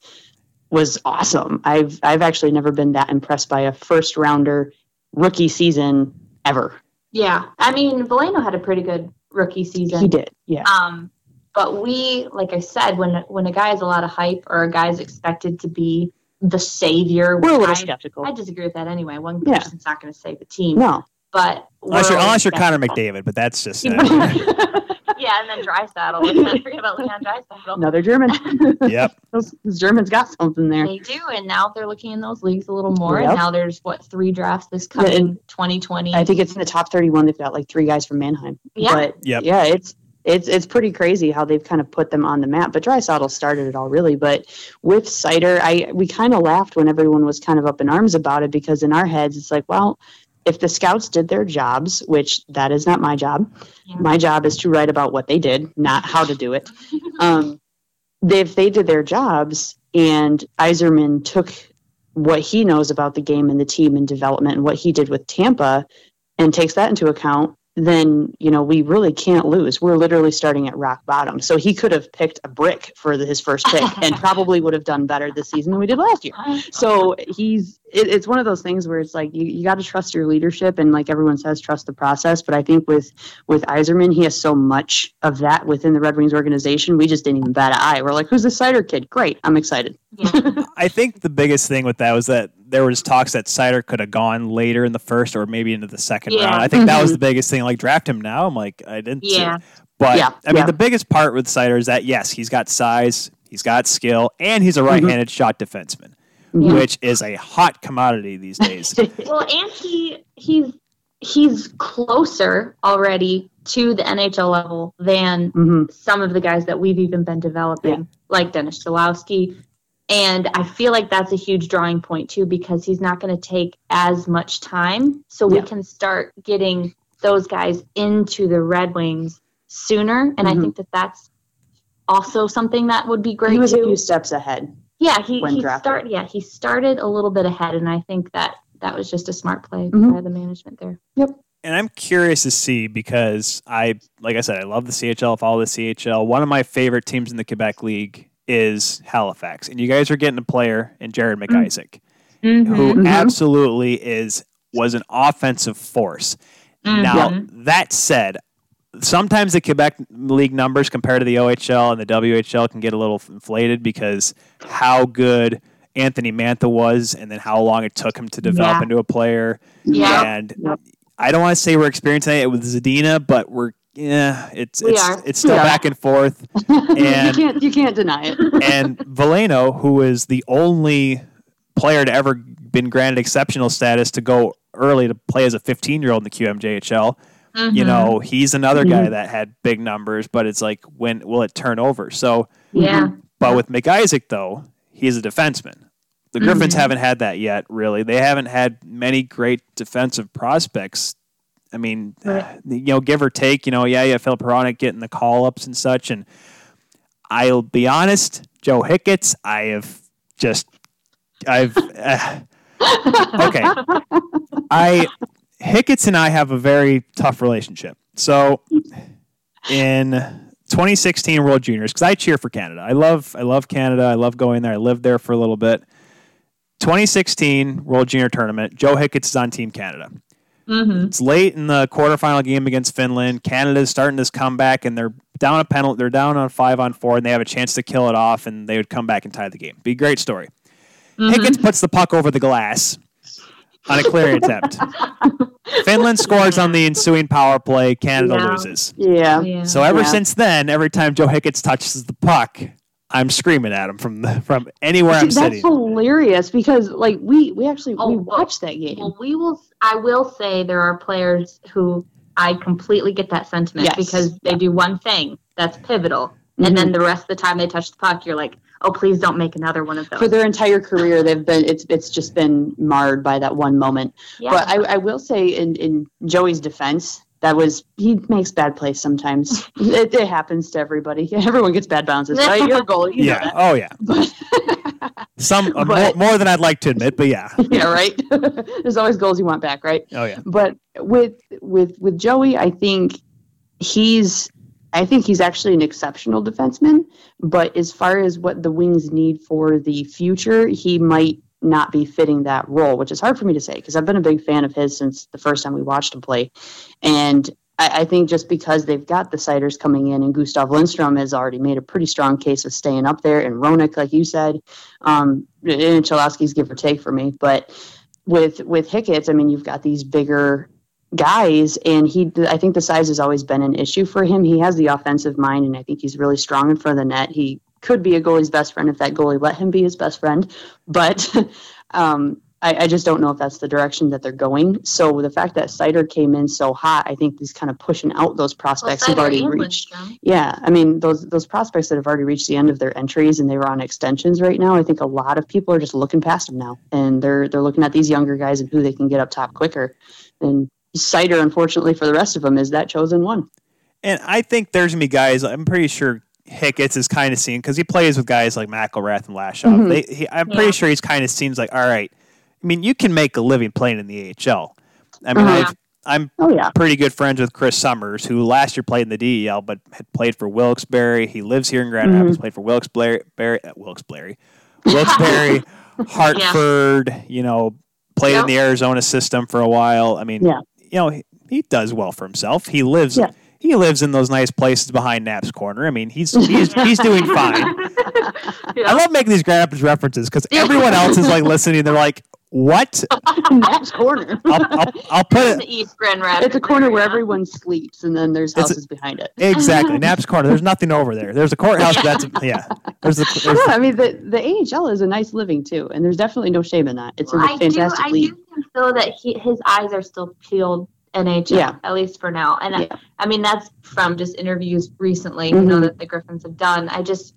was awesome. I've I've actually never been that impressed by a first rounder rookie season ever. Yeah, I mean, Veleno had a pretty good rookie season. He did, yeah. Um, but we, like I said, when when a guy has a lot of hype or a guy's expected to be the savior, We're a little I, skeptical. I disagree with that anyway. One Yeah. person's not going to save the team. no, But Unless you're, we're unless you're Connor. McDavid, but that's just uh, yeah, and then Draisaitl. Let's not forget about Leon Draisaitl. another German. yep. those, those Germans got something there. They do, and now they're looking in those leagues a little more. Yep. And now there's what three drafts this Yeah, coming and 2020. I think it's in the top thirty-one. They've got like three guys from Mannheim. Yeah. but Yep. yeah, it's it's it's pretty crazy how they've kind of put them on the map. But Draisaitl started it all really. But with Seider, I we kind of laughed when everyone was kind of up in arms about it because in our heads it's like, well, if the scouts did their jobs, which that is not my job, Yeah. my job is to write about what they did, not how to do it. Um, they, if they did their jobs and Yzerman took what he knows about the game and the team and development and what he did with Tampa and takes that into account, then you know we really can't lose. We're literally starting at rock bottom. So he could have picked a brick for the, his first pick and probably would have done better this season than we did last year. So he's it, it's one of those things where it's like you, you got to trust your leadership and like everyone says trust the process but i think with with Yzerman he has so much of that within the red wings organization we just didn't even bat an eye we're like who's the Seider kid great i'm excited Yeah. I think the biggest thing with that was that there was talks that Seider could have gone later in the first or maybe into the second Yeah. round. I think that was the mm-hmm. biggest thing. Like draft him now. I'm like, I didn't. Yeah. it. But Yeah, I mean, yeah. the biggest part with Seider is that yes, he's got size, he's got skill, and he's a mm-hmm. right-handed shot defenseman, Yeah. which is a hot commodity these days. well, and he he's he's closer already to the NHL level than hmm some of the guys that we've even been developing, Yeah. like Dennis Cholowski. And I feel like that's a huge drawing point too, because he's not going to take as much time. So we can start getting those guys into the Red Wings sooner. And I Mhm. think that that's also something that would be great he was too. a few steps ahead yeah, he, when he drafted. started. Yeah, he started a little bit ahead, and I think that that was just a smart play Mhm. by the management there. Yep. And I'm curious to see because I, like I said, I love the CHL, follow the CHL. One of my favorite teams in the Quebec League is Halifax, and you guys are getting a player in Jared McIsaac, who Mhm. absolutely is was an offensive force. Now Mhm. that said, sometimes the Quebec League numbers compared to the OHL and the WHL can get a little inflated because how good Anthony Mantha was and then how long it took him to develop Yeah. into a player. Yeah. And Yep. I don't want to say we're experiencing it with Zadina, but we're yeah, it's We it's are. it's still are. back and forth. And you can't you can't deny it. and Veleno, who is the only player to ever been granted exceptional status to go early to play as a 15 year old in the QMJHL, you Mhm. know, he's another guy Mhm. that had big numbers, but it's like when will it turn over? So, Yeah. but with McIsaac though, he's a defenseman. The Griffins Mhm. haven't had that yet, really. They haven't had many great defensive prospects. I mean, Right. you know, give or take, you know, yeah, yeah, Filip Hronek getting the call ups and such. And I'll be honest, Joe Hicketts, I have just, I've, uh, okay. I, Hicketts and I have a very tough relationship. So in 2016 World Juniors, because I cheer for Canada. I love, I love Canada. I love going there. I lived there for a little bit. 2016 World Junior Tournament. Joe Hicketts is on Team Canada. hmm It's late in the quarterfinal game against Finland. Canada's starting this comeback, and they're down a penalty. They're down on five on four, and they have a chance to kill it off, and they would come back and tie the game. Be a great story. Mm-hmm. Hicketts puts the puck over the glass on a clear attempt. Finland scores on the ensuing power play. Canada Yeah. loses. Yeah. Yeah. So ever Yeah. since then, every time Joe Hicketts touches the puck, I'm screaming at him from the, from anywhere I'm See, that's sitting. hilarious because like we we actually Oh, we well- watched that game. Well, we will. I will say there are players who I completely get that sentiment Yes. because they do one thing that's pivotal, and Mhm. then the rest of the time they touch the puck, you're like, oh, please don't make another one of those. for their entire career they've been it's it's just been marred by that one moment yeah. but I, I will say in in joey's defense that was he makes bad plays sometimes it, it happens to everybody everyone gets bad bounces right you're a goalie you yeah. know Oh yeah. that. Some uh, more, But- more than I'd like to admit, but yeah. Yeah right there's always goals you want back right Oh yeah. but with with with Joey, I think he's I think he's actually an exceptional defenseman. But as far as what the Wings need for the future, he might not be fitting that role, which is hard for me to say because I've been a big fan of his since the first time we watched him play, and. I I think just because they've got the Seiders coming in and Gustav Lindstrom has already made a pretty strong case of staying up there, and Hronek, like you said, um, and Cholowski's give or take for me, but with with Hicketts, I mean, you've got these bigger guys, and he. I think the size has always been an issue for him. He has the offensive mind, and I think he's really strong in front of the net. He could be a goalie's best friend if that goalie let him be his best friend, but. um, I, I just don't know if that's the direction that they're going. So the fact that Seider came in so hot, I think he's kind of pushing out those Well, prospects who've already reached. Yeah, I mean those those prospects that have already reached the end of their entries and they were on extensions right now. I think a lot of people are just looking past them now, and they're they're looking at these younger guys and who they can get up top quicker. And Seider, unfortunately for the rest of them, is that chosen one. And I think there's gonna be guys. I'm pretty sure Hicketts is kind of seen because he plays with guys like McIlrath and Lashoff. Mhm. They, he, I'm pretty Yeah. sure he's kind of seems like, all right. I mean, you can make a living playing in the AHL. I mean, Uh-huh. I've, I'm Oh yeah, pretty good friends with Chris Summers, who last year played in the DEL, but had played for Wilkes-Barre. He lives here in Grand Mhm. Rapids. Played for Wilkes-Barre, Barre, uh, Wilkes-Barre, Wilkes-Barre, Hartford. You know, played in the Arizona system for a while. I mean, Yeah. You know, he, he does well for himself. He lives. Yeah. He lives in those nice places behind Knapp's Corner. I mean, he's he's he's doing fine. I love making these Grand Rapids references because everyone else is like listening. They're like, "What?" Knapp's corner. I'll, I'll, I'll put in it the East Grand Rapids. It's a corner where everyone sleeps, and then there's It's a- houses behind it. exactly Knapp's Corner. There's nothing over there. There's a courthouse. That's yeah. There's the there's Yeah, I mean the the AHL is a nice living too, and there's definitely no shame in that. It's a Well, I do. fantastic I league. do think though that he, his eyes are still peeled NHL, Yeah. at least for now. And Yeah. I, I mean that's from just interviews recently, you know, Mhm. that the Griffins have done. I just,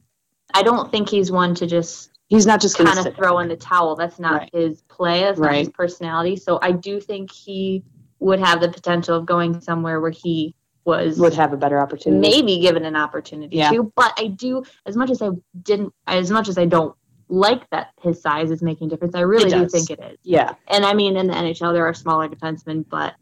I don't think he's one to just He's not just kind of throw in the towel. That's not Right. his play. That's not his personality. So I do think he would have the potential of going somewhere where he was Would have a better opportunity. maybe given an opportunity Yeah. to. But I do, as much as I didn't, as much as I don't like that his size is making a difference, I really do think it is. Yeah, And I mean, in the NHL, there are smaller defensemen, but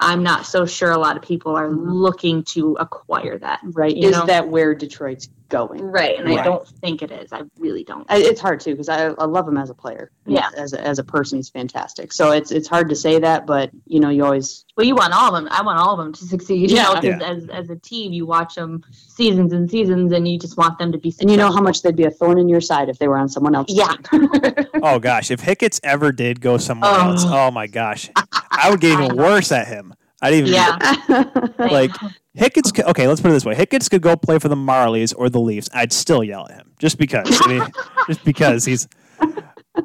I'm not so sure a lot of people are mm-hmm. looking to acquire that. Right. Is know? that where Detroit's going? Right, and I don't think it is. I really don't. I- It's hard too because I, I love him as a player. Yeah. As a, as a person, he's fantastic. So it's it's hard to say that, but you know, you always Well, you want all of them. I want all of them to succeed. You Yeah. Yeah. as as a team, you watch them seasons and seasons, and you just want them to be. and you know how much they'd be a thorn in your side if they were on someone else's Yeah. team. Oh gosh, if Hicketts ever did go somewhere Oh. else, oh my gosh, I would get even worse at him. I'd even Yeah. like Hicketts. could- Okay, let's put it this way: Hicketts could go play for the Marlies or the Leafs. I'd still yell at him just because. I mean, just because he's.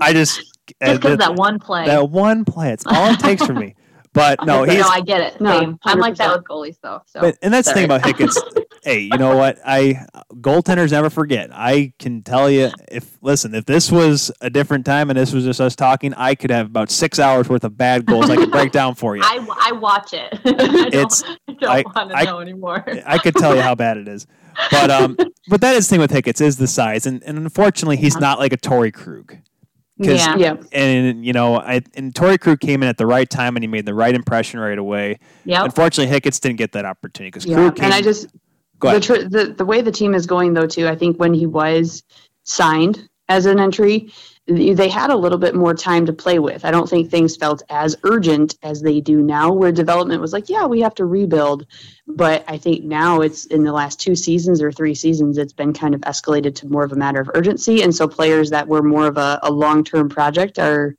I just uh, just because that, that one play. that one play. It's all it takes for me. But no, he's no, I get it. No, I'm like that with goalies, though. So But and that's the thing about Hicketts. Hey, you know what? I goaltenders never forget. I can tell you if listen, if this was a different time and this was just us talking, I could have about six hours worth of bad goals I could break down for you. I, I watch it. I don't, It's- I don't I- want to I- know anymore. I could tell you how bad it is. But um, but that is the thing with Hicketts is the size, and, and unfortunately he's not like a Torey Krug. 'Cause- yeah. yeah. And you know, I and Torey Krug came in at the right time and he made the right impression right away. Yep. Unfortunately, Hicketts didn't get that opportunity because Yeah. Krug came. And I just Go the, tr- the the way the team is going though too i think when he was signed as an entry they had a little bit more time to play with. I don't think things felt as urgent as they do now where development was like yeah we have to rebuild. But i think now it's in the last two seasons or three seasons it's been kind of escalated to more of a matter of urgency. And so players that were more of a, a long-term project are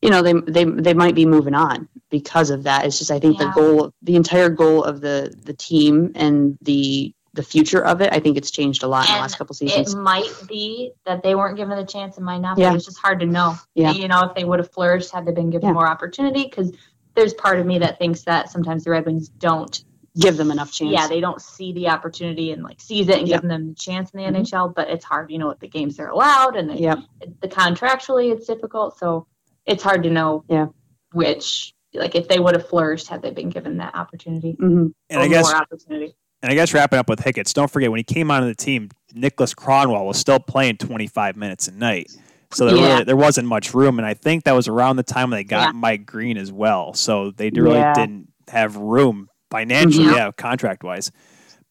you know they, they they might be moving on because of that. It's just i think the goal the entire goal of the the team and the the future of it i think it's changed a lot in the last couple seasons. It might be that they weren't given the chance and might not be. Yeah. It's just hard to know. Yeah. You know, if they would have flourished had they been given Yeah. more opportunity, because there's part of me that thinks that sometimes the Red Wings don't. give them enough chance Yeah, they don't see the opportunity and like seize it and Yeah. give them the chance in the Mhm. NHL. But it's hard, you know, what the games they're allowed and the, yep the contractually it's difficult. So it's hard to know. Yeah. Which like if they would have flourished had they been given that opportunity hmm and or I guess more opportunity. And I guess wrapping up with Hicketts, don't forget when he came onto the team, Niklas Kronwall was still playing 25 minutes a night. So there Yeah. really there wasn't much room, and I think that was around the time when they got Yeah. Mike Green as well. So they really Yeah. didn't have room financially, yeah, contract wise.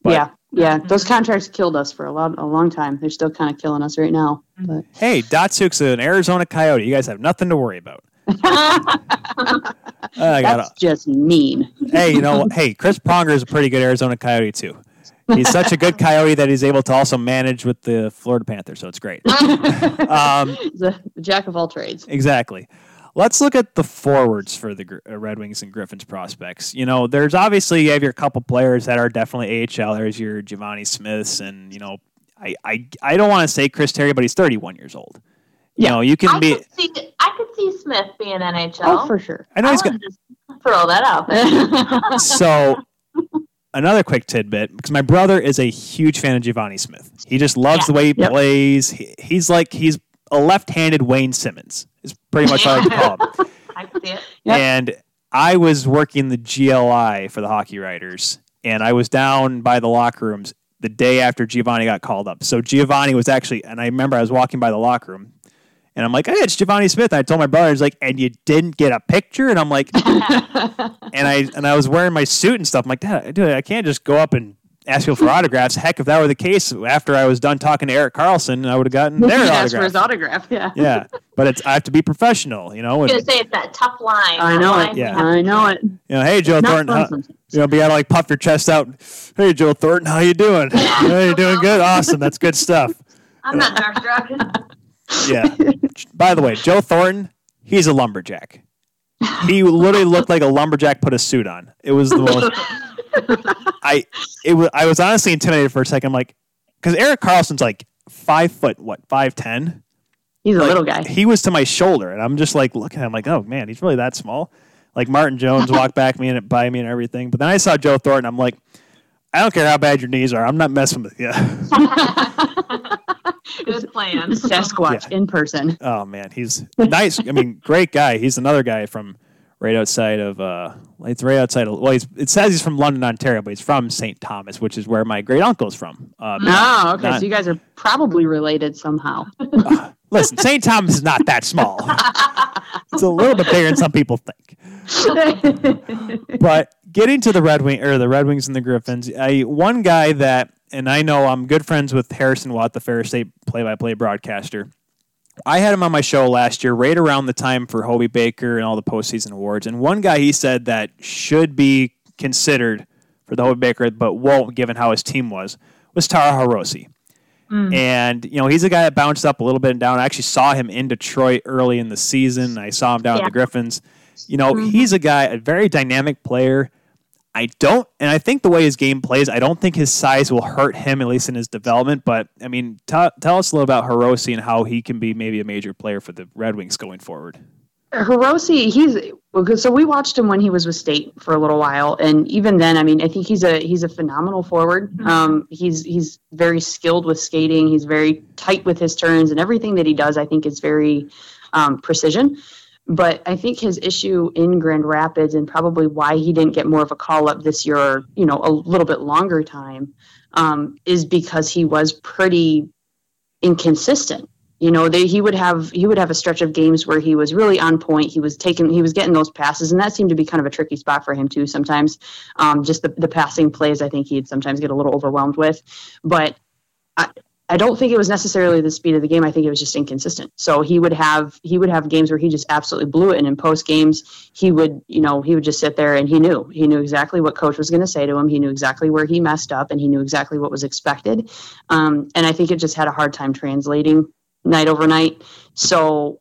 But yeah yeah those contracts killed us for a lot a long time they're still kind of killing us right now but hey, Datsyuk's an Arizona Coyote. You guys have nothing to worry about. I got that's just mean hey, you know, hey, Chris Pronger is a pretty good Arizona Coyote too. He's such a good Coyote that he's able to also manage with the Florida Panthers, so it's great. Um, the jack of all trades Exactly. Let's look at the forwards for the uh, Red Wings and Griffins prospects. You know, there's obviously you have your couple players that are definitely AHL. There's your Givani Smiths, and you know, I I, I don't want to say Chris Terry, but he's 31 years old. You Yeah. know, you can I be. could see I could see Smith being NHL. oh for sure I know he's got. wanna throw that out there. So, another quick tidbit because my brother is a huge fan of Givani Smith. He just loves Yeah. the way he Yep. plays. He, he's like he's a left-handed Wayne Simmonds. Is pretty much how I like call him. I see it. Yep. And I was working the GLI for the hockey writers, and I was down by the locker rooms the day after Givani got called up. So Givani was actually, and I remember I was walking by the locker room, and I'm like, "Hey, it's Givani Smith." And I told my brother, "He's like, and you didn't get a picture?" And I'm like, and I and I was wearing my suit and stuff. I'm like, Dad, dude, I can't just go up and ask people for autographs. Heck, if that were the case, after I was done talking to Erik Karlsson, I would have gotten their Ask for his autograph. autograph yeah Yeah, but it's I have to be professional, you know. I was gonna say it's that tough line. I know line it. Yeah. I know it. you know, hey Joe Not Thornton, how, you know, be able to like puff your chest out. Hey Joe Thornton, how you doing? Yeah, you doing good? Awesome, that's good stuff. I'm not starstruck. Yeah. By the way, Joe Thornton, he's a lumberjack. He literally looked like a lumberjack put a suit on. It was the most. I it was I was honestly intimidated for a second. I'm like, because Erik Karlsson's like five foot what five ten. He's a Like, little guy. He was to my shoulder, and I'm just like looking at him like, oh man, he's really that small. Like Martin Jones walked back me and by me and everything, but then I saw Joe Thornton. I'm like, I don't care how bad your knees are. I'm not messing with you. Good plan. Sasquatch in person. Oh man, he's nice. I mean, great guy. He's another guy from right outside of uh, it's right outside of. Well, he's, it says he's from London, Ontario, but he's from St. Thomas, which is where my great uncle's from. Uh, Oh, okay. not- so you guys are probably related somehow. listen, St. Thomas is not that small. it's a little bit bigger than some people think. But getting to the Red Wing or the Red Wings and the Griffins, I one guy that and I know I'm good friends with Harrison Watt, the Ferris State play-by-play broadcaster. I had him on my show last year, right around the time for Hobey Baker and all the postseason awards. And one guy he said that should be considered for the Hobey Baker, but won't, given how his team was, was Taro Hirose. Mm. And, you know, he's a guy that bounced up a little bit and down. I actually saw him in Detroit early in the season. I saw him down yeah. at the Griffins. You know, mm-hmm. he's a guy, a very dynamic player. I don't, and I think the way his game plays, I don't think his size will hurt him, at least in his development. But I mean, t- tell us a little about Hirose and how he can be maybe a major player for the Red Wings going forward. Hirose, he's so we watched him when he was with State for a little while, and even then, I mean, I think he's a he's a phenomenal forward. Mm-hmm. Um, he's he's very skilled with skating. He's very tight with his turns, and everything that he does, I think, is very um, precision. But I think his issue in Grand Rapids and probably why he didn't get more of a call up this year, you know, a little bit longer time, um, is because he was pretty inconsistent. You know, they, he would have he would have a stretch of games where he was really on point. He was taking he was getting those passes, and that seemed to be kind of a tricky spot for him too. Sometimes, um, just the the passing plays, I think he'd sometimes get a little overwhelmed with. But I, I don't think it was necessarily the speed of the game. I think it was just inconsistent. So he would have he would have games where he just absolutely blew it, and in post games he would you know he would just sit there and he knew he knew exactly what coach was going to say to him. He knew exactly where he messed up, and he knew exactly what was expected. Um, and I think it just had a hard time translating night over night. So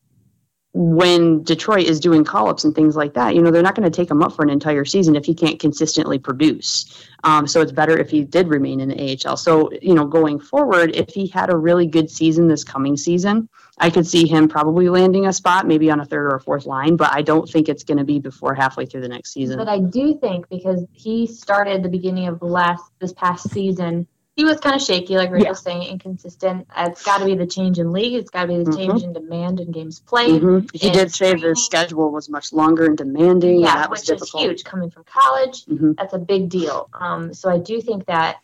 when Detroit is doing call ups and things like that, you know, they're not going to take him up for an entire season if he can't consistently produce. Um, so it's better if he did remain in the AHL. So, you know, going forward, if he had a really good season this coming season, I could see him probably landing a spot, maybe on a third or a fourth line, but I don't think it's going to be before halfway through the next season. But I do think because he started the beginning of last this past season he was kind of shaky, like Rachel's yeah. saying, inconsistent. It's got to be the change in league. It's got to be the mm-hmm. change in demand in games played. Mm-hmm. He did say the schedule was much longer and demanding. Yeah, that which was difficult. is huge coming from college. Mm-hmm. That's a big deal. Um, so I do think that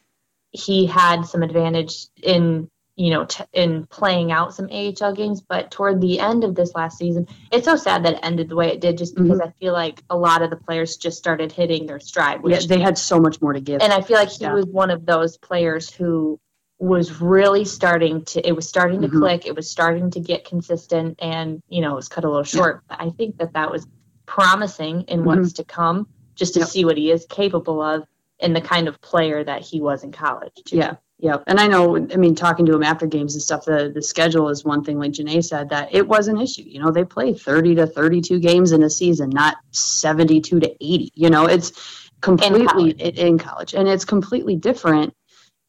he had some advantage in you know, t- in playing out some AHL games. But toward the end of this last season, it's so sad that it ended the way it did, just because mm-hmm. I feel like a lot of the players just started hitting their stride. Which, yeah, they had so much more to give. And I feel like he yeah. was one of those players who was really starting to it was starting to mm-hmm. click it was starting to get consistent and you know it was cut a little short yeah. but i think that that was promising in mm-hmm. what's to come just to yep. see what he is capable of and the kind of player that he was in college too. yeah yeah, and I know. I mean, talking to him after games and stuff, the the schedule is one thing. Like Jenae said, that it was an issue. You know, they play thirty to thirty two games in a season, not seventy two to eighty. You know, it's completely in college. in college, and it's completely different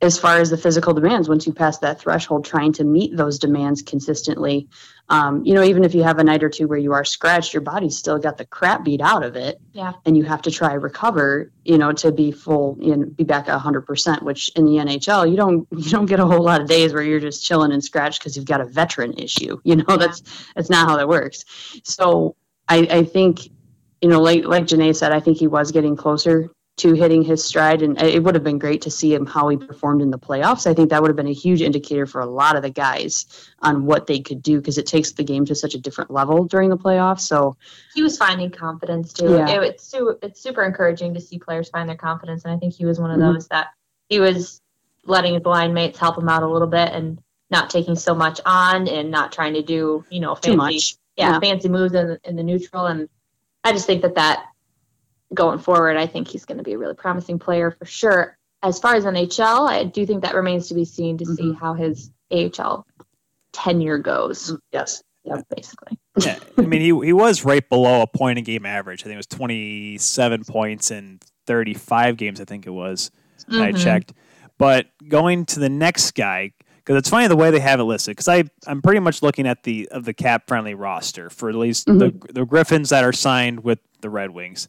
as far as the physical demands once you pass that threshold trying to meet those demands consistently um, you know even if you have a night or two where you are scratched your body's still got the crap beat out of it. Yeah. And you have to try recover you know to be full you know be back at 100% which in the nhl you don't you don't get a whole lot of days where you're just chilling and scratched because you've got a veteran issue you know yeah. that's that's not how that works. So i i think you know like like Jenae said i think he was getting closer to hitting his stride. And it would have been great to see him how he performed in the playoffs. I think that would have been a huge indicator for a lot of the guys on what they could do because it takes the game to such a different level during the playoffs. So he was finding confidence too. Yeah. It, it's, su- it's super encouraging to see players find their confidence. And I think he was one of mm-hmm. those that he was letting his line mates help him out a little bit and not taking so much on and not trying to do, you know, fancy, Too much. Yeah, yeah, fancy moves in, in the neutral. And I just think that that going forward, I think he's going to be a really promising player for sure. As far as NHL, I do think that remains to be seen to mm-hmm. see how his AHL tenure goes. Yes. Yeah, basically. yeah, I mean, he he was right below a point a game average. I think it was 27 points in 35 games. I think it was. Mm-hmm. I checked. But going to the next guy, because it's funny the way they have it listed. Because I I'm pretty much looking at the of the cap friendly roster for at least mm-hmm. the the Griffins that are signed with the Red Wings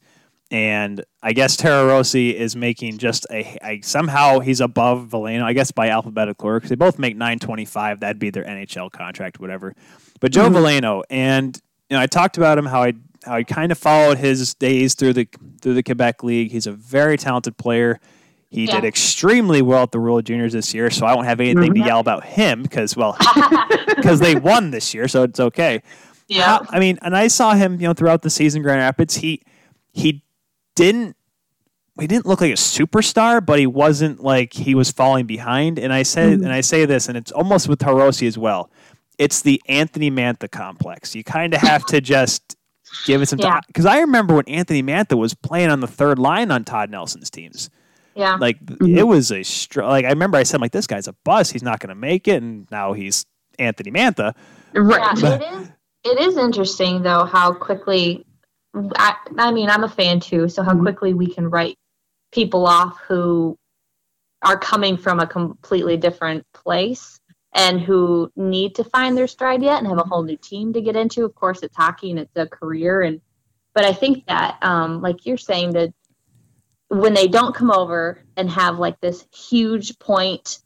and I guess Taro Hirose is making just a, a somehow he's above Veleno. I guess by alphabetical order because they both make nine twenty five. That'd be their NHL contract, whatever. But Joe mm-hmm. Veleno, and you know, I talked about him how I how I kind of followed his days through the through the Quebec League. He's a very talented player. He yeah. did extremely well at the World Juniors this year, so I won't have anything mm-hmm. to yell about him because well, because they won this year, so it's okay. Yeah, how, I mean, and I saw him, you know, throughout the season, Grand Rapids. He he didn't he didn't look like a superstar, but he wasn't like he was falling behind. And I say Mhm. and I say this, and it's almost with Hirose as well. It's the Anthony Mantha complex. You kind of have to just give it some Yeah. time because I remember when Anthony Mantha was playing on the third line on Todd Nelson's teams. Yeah. Like Mhm. it was a str- like I remember I said like this guy's a bust. He's not going to make it, and now he's Anthony Mantha. Right. Yeah, it is. It is interesting though how quickly. I, I mean, I'm a fan too, so how Mhm. quickly we can write people off who are coming from a completely different place and who need to find their stride yet and have a whole new team to get into. Of course, it's hockey and it's a career, and but I think that, um, like you're saying, that when they don't come over and have like this huge point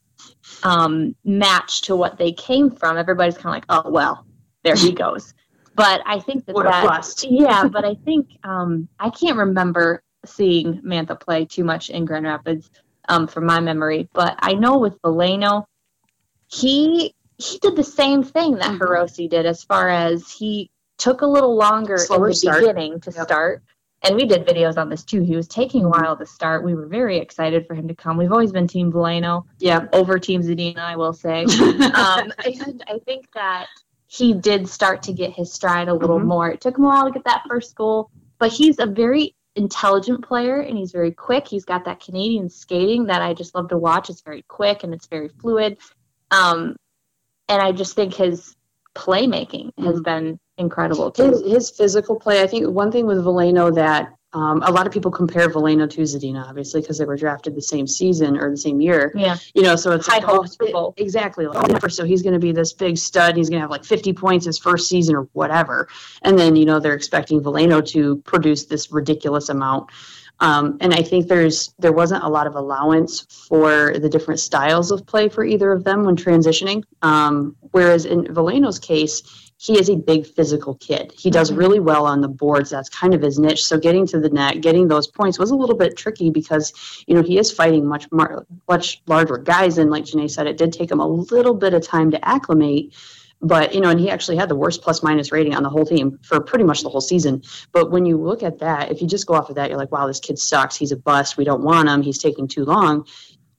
um, match to what they came from, everybody's kind of like, oh well, there he goes. But I think that that yeah, but I think um, I can't remember seeing Mantha play too much in Grand Rapids um, from my memory, but I know with Veleno, he he did the same thing that Mhm. Hirose did as far as he took a little longer Slower in the start. beginning to Yep. start. And we did videos on this too. He was taking a while to start. We were very excited for him to come. We've always been Team Veleno Yeah. over Team Zadina, I will say um, and I think that he did start to get his stride a little Mhm. more. It took him a while to get that first goal, but he's a very intelligent player and he's very quick. He's got that Canadian skating that I just love to watch. It's very quick and it's very fluid. Um, and I just think his playmaking has Mhm. been incredible his, his physical play. I think one thing with Veleno that um, a lot of people compare Veleno to Zadina, obviously, because they were drafted the same season or the same year. Yeah, You know, so it's High like, hopes oh, for both. Exactly. Like, oh, so he's going to be this big stud. He's going to have like 50 points his first season or whatever. And then, you know, they're expecting Veleno to produce this ridiculous amount. Um, and I think there's there wasn't a lot of allowance for the different styles of play for either of them when transitioning. Um, whereas in Veleno's case, he is a big physical kid. He does Mhm. really well on the boards. That's kind of his niche. So getting to the net, getting those points was a little bit tricky because you know he is fighting much much larger guys, and like Jenae said, it did take him a little bit of time to acclimate. But you know, and he actually had the worst plus minus rating on the whole team for pretty much the whole season. But when you look at that, if you just go off of that, you're like, wow, this kid sucks. He's a bust. We don't want him. He's taking too long.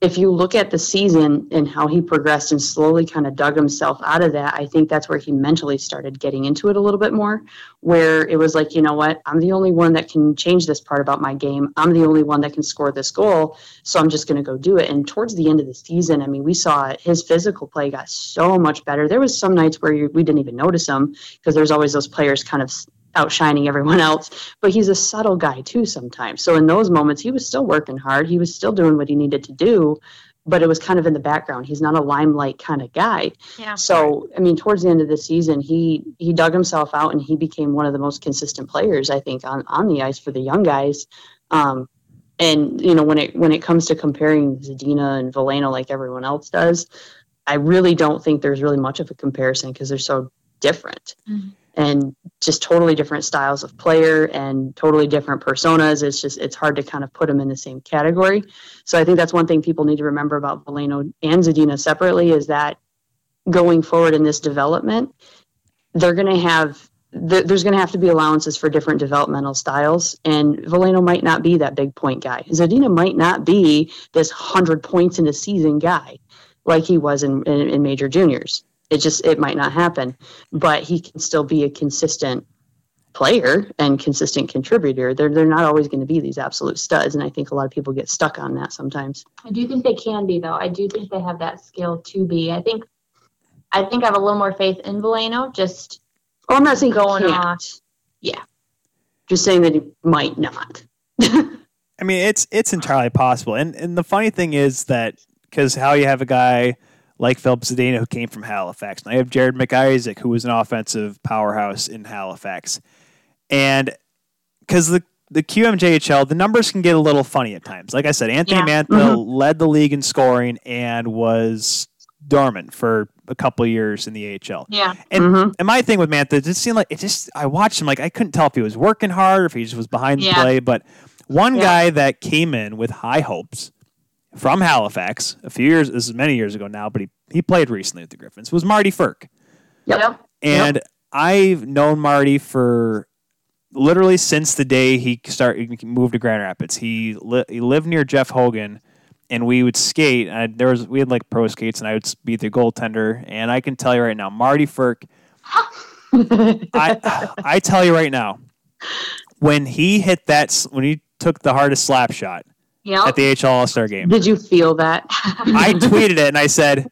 If you look at the season and how he progressed and slowly kind of dug himself out of that, I think that's where he mentally started getting into it a little bit more. Where it was like, you know what, I'm the only one that can change this part about my game. I'm the only one that can score this goal. So I'm just going to go do it. And towards the end of the season, I mean, we saw his physical play got so much better. There was some nights where we didn't even notice him because there's always those players kind of outshining everyone else. But he's a subtle guy too sometimes. So in those moments, he was still working hard. He was still doing what he needed to do. But it was kind of in the background. He's not a limelight kind of guy. yeah. So, I mean, towards the end of the season, he he dug himself out and he became one of the most consistent players, I think, on on the ice for the young guys. Um, and you know, when it when it comes to comparing Zadina and Veleno like everyone else does, I really don't think there's really much of a comparison because they're so different Mhm. And just totally different styles of player and totally different personas. It's just it's hard to kind of put them in the same category. So I think that's one thing people need to remember about Veleno and Zadina separately is that going forward in this development, they're going to have th- there's going to have to be allowances for different developmental styles, and Veleno might not be that big point guy. Zadina might not be this hundred points in a season guy like he was in, in, in major juniors. It just it might not happen, but he can still be a consistent player and consistent contributor. They're they're not always going to be these absolute studs, and I think a lot of people get stuck on that sometimes. I do think they can be though. I do think they have that skill to be. I think I think I have a little more faith in Veleno. Just Oh, I'm not saying Going going off. off. Yeah, just saying that he might not. I mean, it's it's entirely possible. And and the funny thing is that because how you have a guy like Filip Zadina who came from Halifax, And I have Jared McIsaac who was an offensive powerhouse in Halifax, and because the the QMJHL, the numbers can get a little funny at times. Like I said, Anthony Yeah. Mantha led the league in scoring and was dormant for a couple years in the AHL. yeah, And Mhm. and my thing with Mantha, it just seemed like it just I watched him like I couldn't tell if he was working hard or if he just was behind the play. But one Yeah. guy that came in with high hopes from Halifax a few years this is many years ago now, but he, he played recently with the Griffins was Marty Frk. Yep. Yep. And I've known Marty for literally since the day he started moved to Grand Rapids. He li- he lived near Jeff Hogan, and we would skate. And there was we had like pro skates, and I would be the goaltender. And I can tell you right now, Marty Frk. I I tell you right now, when he hit that when he took the hardest slap shot Yep. at the HL All Star game, Did you feel that? I tweeted it and I said,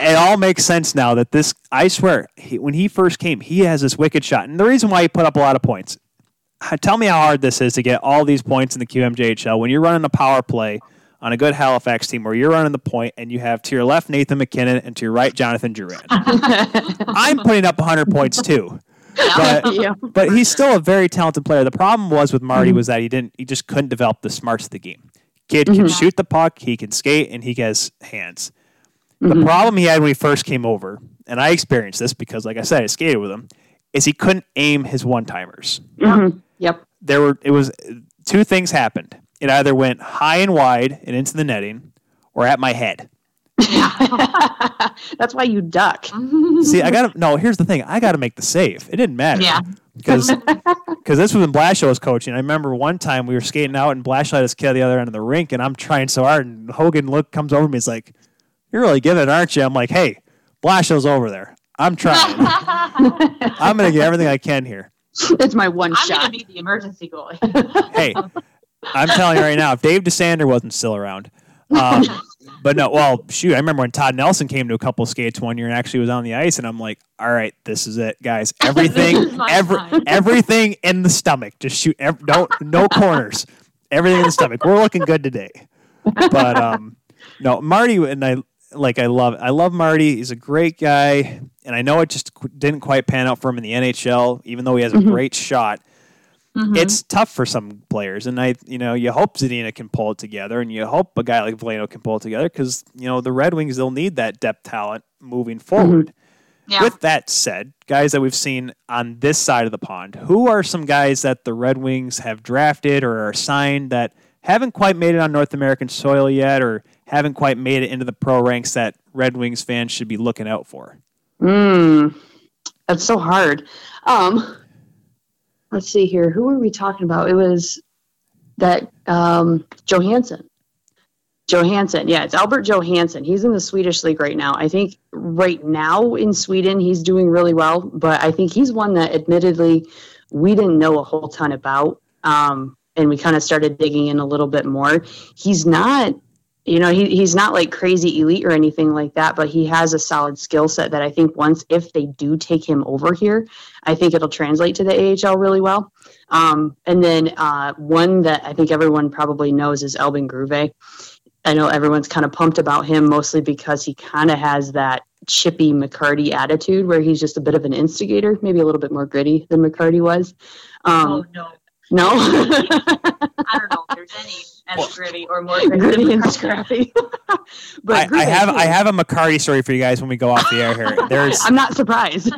it all makes sense now that this, I swear, he, when he first came, he has this wicked shot. And the reason why he put up a lot of points, tell me how hard this is to get all these points in the QMJHL when you're running a power play on a good Halifax team where you're running the point and you have to your left Nathan MacKinnon and to your right Jonathan Drouin. I'm putting up 100 points too. But, yeah. but he's still a very talented player. The problem was with Marty Mhm. was that he didn't he just couldn't develop the smarts of the game. Kid can Mhm. shoot the puck, he can skate, and he has hands. The Mhm. problem he had when he first came over, and I experienced this because, like I said, I skated with him, is he couldn't aim his one timers. Mhm. Yep. There were it was two things happened. It either went high and wide and into the netting, or at my head. That's why you duck. See, I got to no. Here's the thing: I got to make the save. It didn't matter. Yeah. because because this was when Blashill was coaching. I remember one time we were skating out and Blashill had his kid at the other end of the rink, and I'm trying so hard, and Hogan look comes over me. He's like, "You're really giving it, aren't you?" I'm like, "Hey, Blashill's over there. I'm trying. I'm gonna get everything I can here. it's my one shot. I'm gonna be the emergency goalie. Hey, I'm telling you right now, if Dave DeSander wasn't still around." Um, but no, well, shoot, I remember when Todd Nelson came to a couple skates one year and actually was on the ice, and I'm like, all right, this is it, guys. Everything, This is my every, time. everything in the stomach. Just shoot. Ev- no, no corners. Everything in the stomach. We're looking good today. But um, no, Marty and I like. I love. I love Marty. He's a great guy, and I know it just qu- didn't quite pan out for him in the NHL, even though he has a Mhm. great shot Mhm. it's tough for some players, and I, you know, you hope Zadina can pull it together, and you hope a guy like Veleno can pull it together because you know the Red Wings they'll need that depth talent moving forward. yeah. With that said, guys that we've seen on this side of the pond, who are some guys that the Red Wings have drafted or are signed that haven't quite made it on North American soil yet, or haven't quite made it into the pro ranks that Red Wings fans should be looking out for? Mm, that's so hard. Um, let's see here. Who were we talking about? It was that um, Johansson. Johansson, yeah, it's Albert Johansson. He's in the Swedish league right now. I think right now in Sweden he's doing really well, but I think he's one that admittedly we didn't know a whole ton about. Um, and we kind of started digging in a little bit more. He's not you know he, he's not like crazy elite or anything like that but he has a solid skill set that i think once if they do take him over here i think it'll translate to the ahl really well. Um, and then uh, one that i think everyone probably knows is Albin Grewe i know everyone's kind of pumped about him mostly because he kind of has that chippy mccarty attitude where he's just a bit of an instigator maybe a little bit more gritty than mccarty was. Um, oh no, no I don't know if there's any as gritty or more gritty. gritty and scrappy but I, I have too. I have a McCarty story for you guys when we go off the air here. There's I'm not surprised.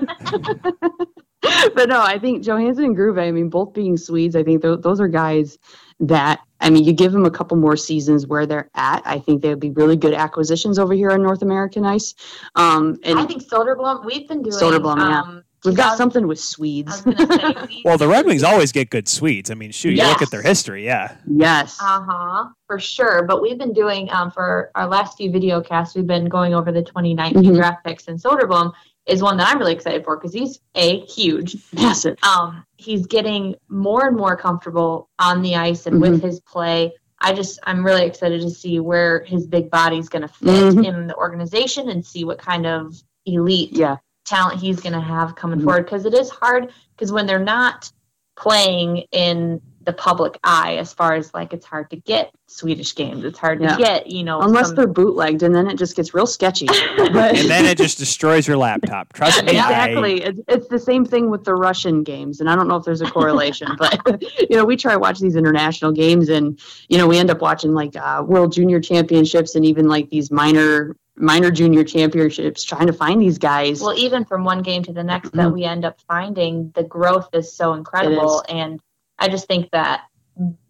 but no, I think Johansson and Grewe, I mean, both being Swedes, I think th- those are guys that, I mean, you give them a couple more seasons where they're at. I think they would be really good acquisitions over here on North American ice. Um, and I think Soderblom. We've been doing. Soderblom, yeah. Um, we've got 2000 something with Swedes. say. we- Well, the Red Wings always get good Swedes. I mean, shoot, you look at their history, yeah. yes. Uh huh, for sure. But we've been doing um, for our last few video casts, we've been going over the 2019 Mhm. draft picks, and Soderblom is one that I'm really excited for because he's a huge. Massive. Um, he's getting more and more comfortable on the ice and with his play. I just I'm really excited to see where his big body's going to fit Mhm. in the organization and see what kind of elite Yeah. Talent he's going to have coming Mhm. forward because it is hard because when they're not playing in the public eye as far as like it's hard to get Swedish games it's hard Yeah. to get you know Unless some- they're bootlegged, and then it just gets real sketchy. But- And then it just destroys your laptop. Trust me. I- exactly it's, it's the same thing with the russian games and i don't know if there's a correlation but you know we try to watch these international games and you know we end up watching like uh, world junior championships and even like these minor minor junior championships trying to find these guys well even from one game to the next that Mhm. we end up finding the growth is so incredible and I just think that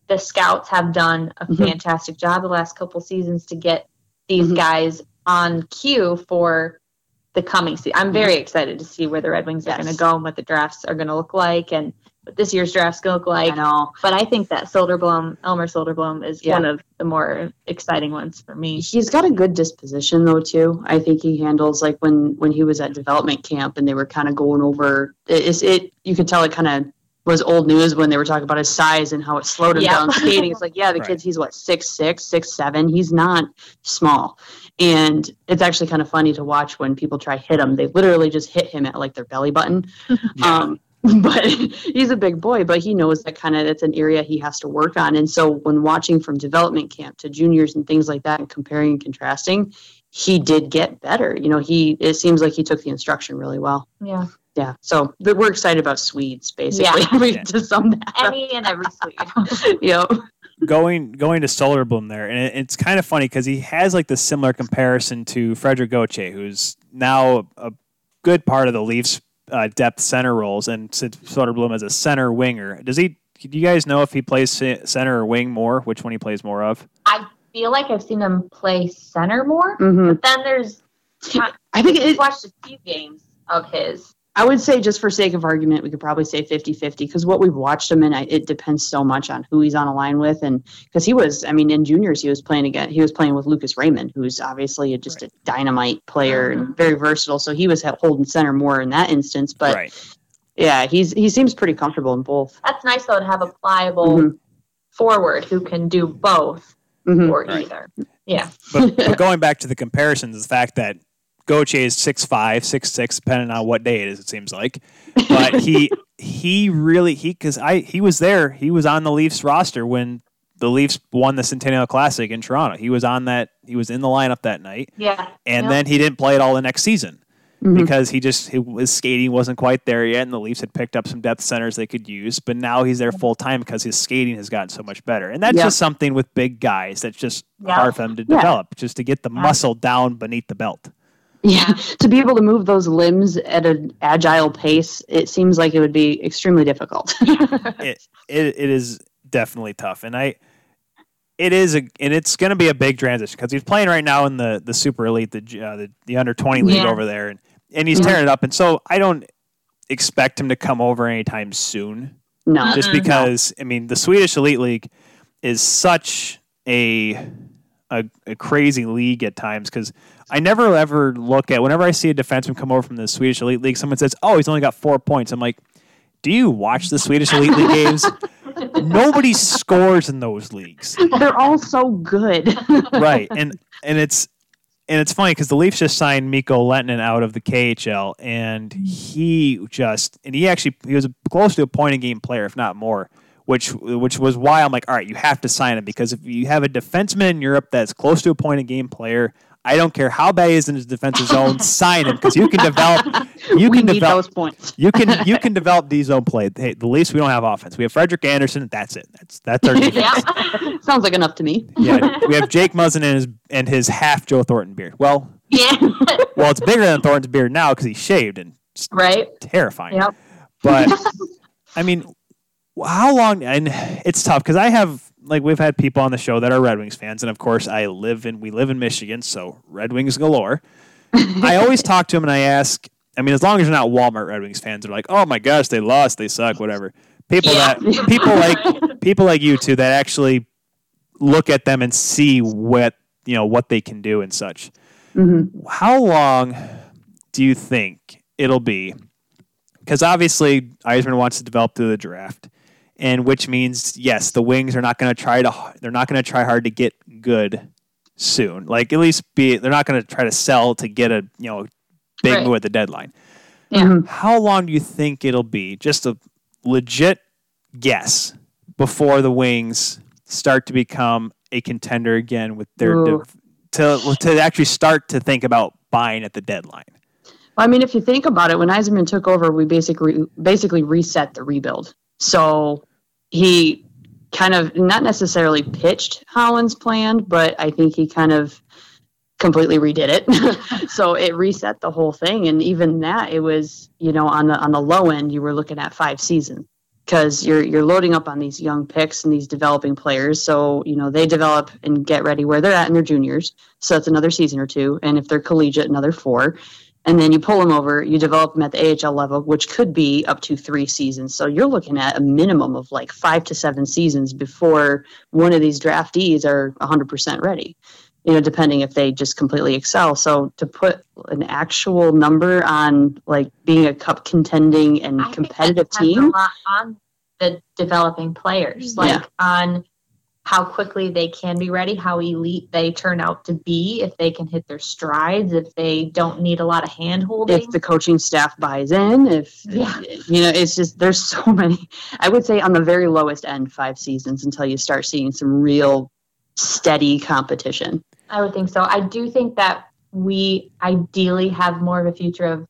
the scouts have done a Mhm. fantastic job the last couple seasons to get these Mhm. guys on cue for the coming season. I'm very excited to see where the Red Wings are going to go and what the drafts are going to look like. And what this year's draft's going to look like. I know. But I think that Soderblom, Elmer Soderblom, is Yeah. one of the more exciting ones for me. He's got a good disposition though too. I think he handles like when when he was at development camp and they were kind of going over it. Is it you could tell it kind of was old news when they were talking about his size and how it slowed him Yeah. down skating. It's like yeah, the Right. kid's he's what six six six seven. He's not small, and it's actually kind of funny to watch when people try hit him. They literally just hit him at like their belly button. Um, but he's a big boy, but he knows that kind of that's an area he has to work on. And so when watching from development camp to juniors and things like that and comparing and contrasting, he did get better. You know, he it seems like he took the instruction really well. Yeah. Yeah. So but we're excited about Swedes, basically. Yeah. to sum that. Any and every Swede. Yep. going going to Soderblom there, and it, it's kind of funny because he has like the similar comparison to Frederik Gauthier, who's now a good part of the Leafs uh, depth center roles, and sits Soderblom as a center winger. Does he? Do you guys know if he plays center or wing more? Which one he plays more of? I feel like I've seen him play center more, hmm but then there's I think I've it, watched a few games of his. I would say, just for sake of argument, we could probably say 50 50 because what we've watched him in, I, it depends so much on who he's on a line with. And because he was, I mean, in juniors, he was playing again, he was playing with Lucas Raymond, who's obviously a, just a dynamite player and very versatile. So he was ha- holding center more in that instance. But right. yeah, he's he seems pretty comfortable in both. That's nice though to have a pliable Mhm. forward who can do both Mhm. or Right. either. Yeah. But, but going back to the comparisons, the fact that Gauthier is six five, six six, depending on what day it is, it seems like. But he he really he because I he was there. He was on the Leafs roster when the Leafs won the Centennial Classic in Toronto. He was on that. He was in the lineup that night, Yeah. and Yeah. then he didn't play at all the next season Mhm. because he just his skating wasn't quite there yet, and the Leafs had picked up some depth centers they could use. But now he's there full time because his skating has gotten so much better, and that's Yeah. just something with big guys that's just Yeah. hard for them to develop, just to get the muscle down beneath the belt. Yeah, to be able to move those limbs at an agile pace, it seems like it would be extremely difficult. it, it it is definitely tough, and I it is a and it's going to be a big transition because he's playing right now in the the super elite, the uh, the, the under twenty league Yeah. over there, and and he's Yeah. tearing it up. And so I don't expect him to come over anytime soon, no, just Mm-mm. because I mean the Swedish elite league is such a a, a crazy league at times because I never ever look at whenever I see a defenseman come over from the Swedish elite league, someone says, "Oh, he's only got four points." I'm like, "Do you watch the Swedish elite league games?" Nobody scores in those leagues, they're all so good. right? And and it's and it's funny because the Leafs just signed Mikko Lehtonen out of the KHL, and he just and he actually he was close to a point a game player, if not more. Which which was why I'm like, all right, you have to sign him because if you have a defenseman in Europe that's close to a point a game player, I don't care how bad he is in his defensive zone, sign him because you can develop you we can develop those points. you can you can develop D zone play. Hey, the Leafs we don't have offense. We have Frederik Andersen. That's it. That's that's our defense. yeah. Sounds like enough to me. yeah, we have Jake Muzzin and his and his half Joe Thornton beard. Well, yeah. well, it's bigger than Thornton's beard now because he's shaved and right. terrifying. Yep. But I mean, how long? And it's tough because I have like we've had people on the show that are Red Wings fans, and of course I live in we live in Michigan, so Red Wings galore. I always talk to them and I ask. I mean, as long as you're not Walmart Red Wings fans, they're like, "Oh my gosh, they lost, they suck, whatever." People Yeah. that people like people like you two that actually look at them and see what you know what they can do and such. hmm How long do you think it'll be? Because obviously Yzerman wants to develop through the draft, and which means yes, the Wings are not going to try to they're not going to try hard to get good soon. Like at least be they're not going to try to sell to get a you know big Right. move at the deadline. Yeah. Mhm. How long do you think it'll be? Just a legit guess before the Wings start to become a contender again with their Ooh. to to actually start to think about buying at the deadline. Well, I mean, if you think about it, when Yzerman took over, we basically basically reset the rebuild. So he kind of not necessarily pitched Holland's plan, but I think he kind of completely redid it. so it reset the whole thing, and even that, it was you know on the on the low end, you were looking at five seasons because you're you're loading up on these young picks and these developing players. So you know they develop and get ready where they're at in their juniors. So that's another season or two, and if they're collegiate, another four and then you pull them over, you develop them at the AHL level, which could be up to three seasons. So you're looking at a minimum of like five to seven seasons before one of these draftees are 100% ready. You know, depending if they just completely excel. So to put an actual number on like being a cup contending and I competitive team, a lot on the developing players, like Yeah. on how quickly they can be ready, how elite they turn out to be, if they can hit their strides, if they don't need a lot of hand holding. if the coaching staff buys in, if Yeah. you know, it's just there's so many. I would say on the very lowest end, five seasons until you start seeing some real steady competition. I would think so. I do think that we ideally have more of a future of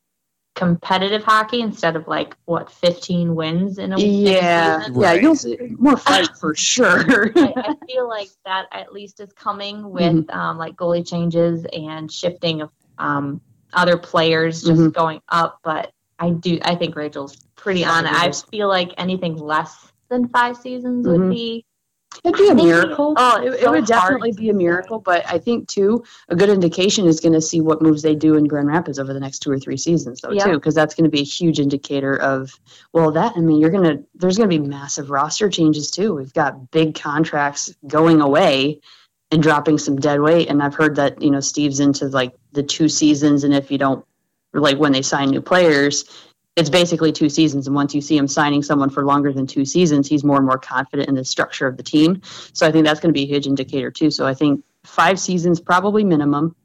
competitive hockey instead of like what 15 wins in a in Yeah, season. yeah, Right. you'll see more fight for sure. I, I feel like that at least is coming with Mm-hmm. um, like goalie changes and shifting of um, other players just Mhm. going up. But I do, I think Rachel's pretty on it. I feel like anything less than five seasons Mhm. would be. It'd be a miracle. oh, it, it's it would definitely be a miracle. But I think too, a good indication is going to see what moves they do in Grand Rapids over the next two or three seasons, though, Yeah. too, because that's going to be a huge indicator of well, that I mean, you're gonna there's going to be massive roster changes too. We've got big contracts going away and dropping some dead weight, and I've heard that you know Steve's into like the two seasons, and if you don't like when they sign new players. It's basically two seasons, and once you see him signing someone for longer than two seasons, he's more and more confident in the structure of the team. So I think that's going to be a huge indicator too. So I think five seasons probably minimum.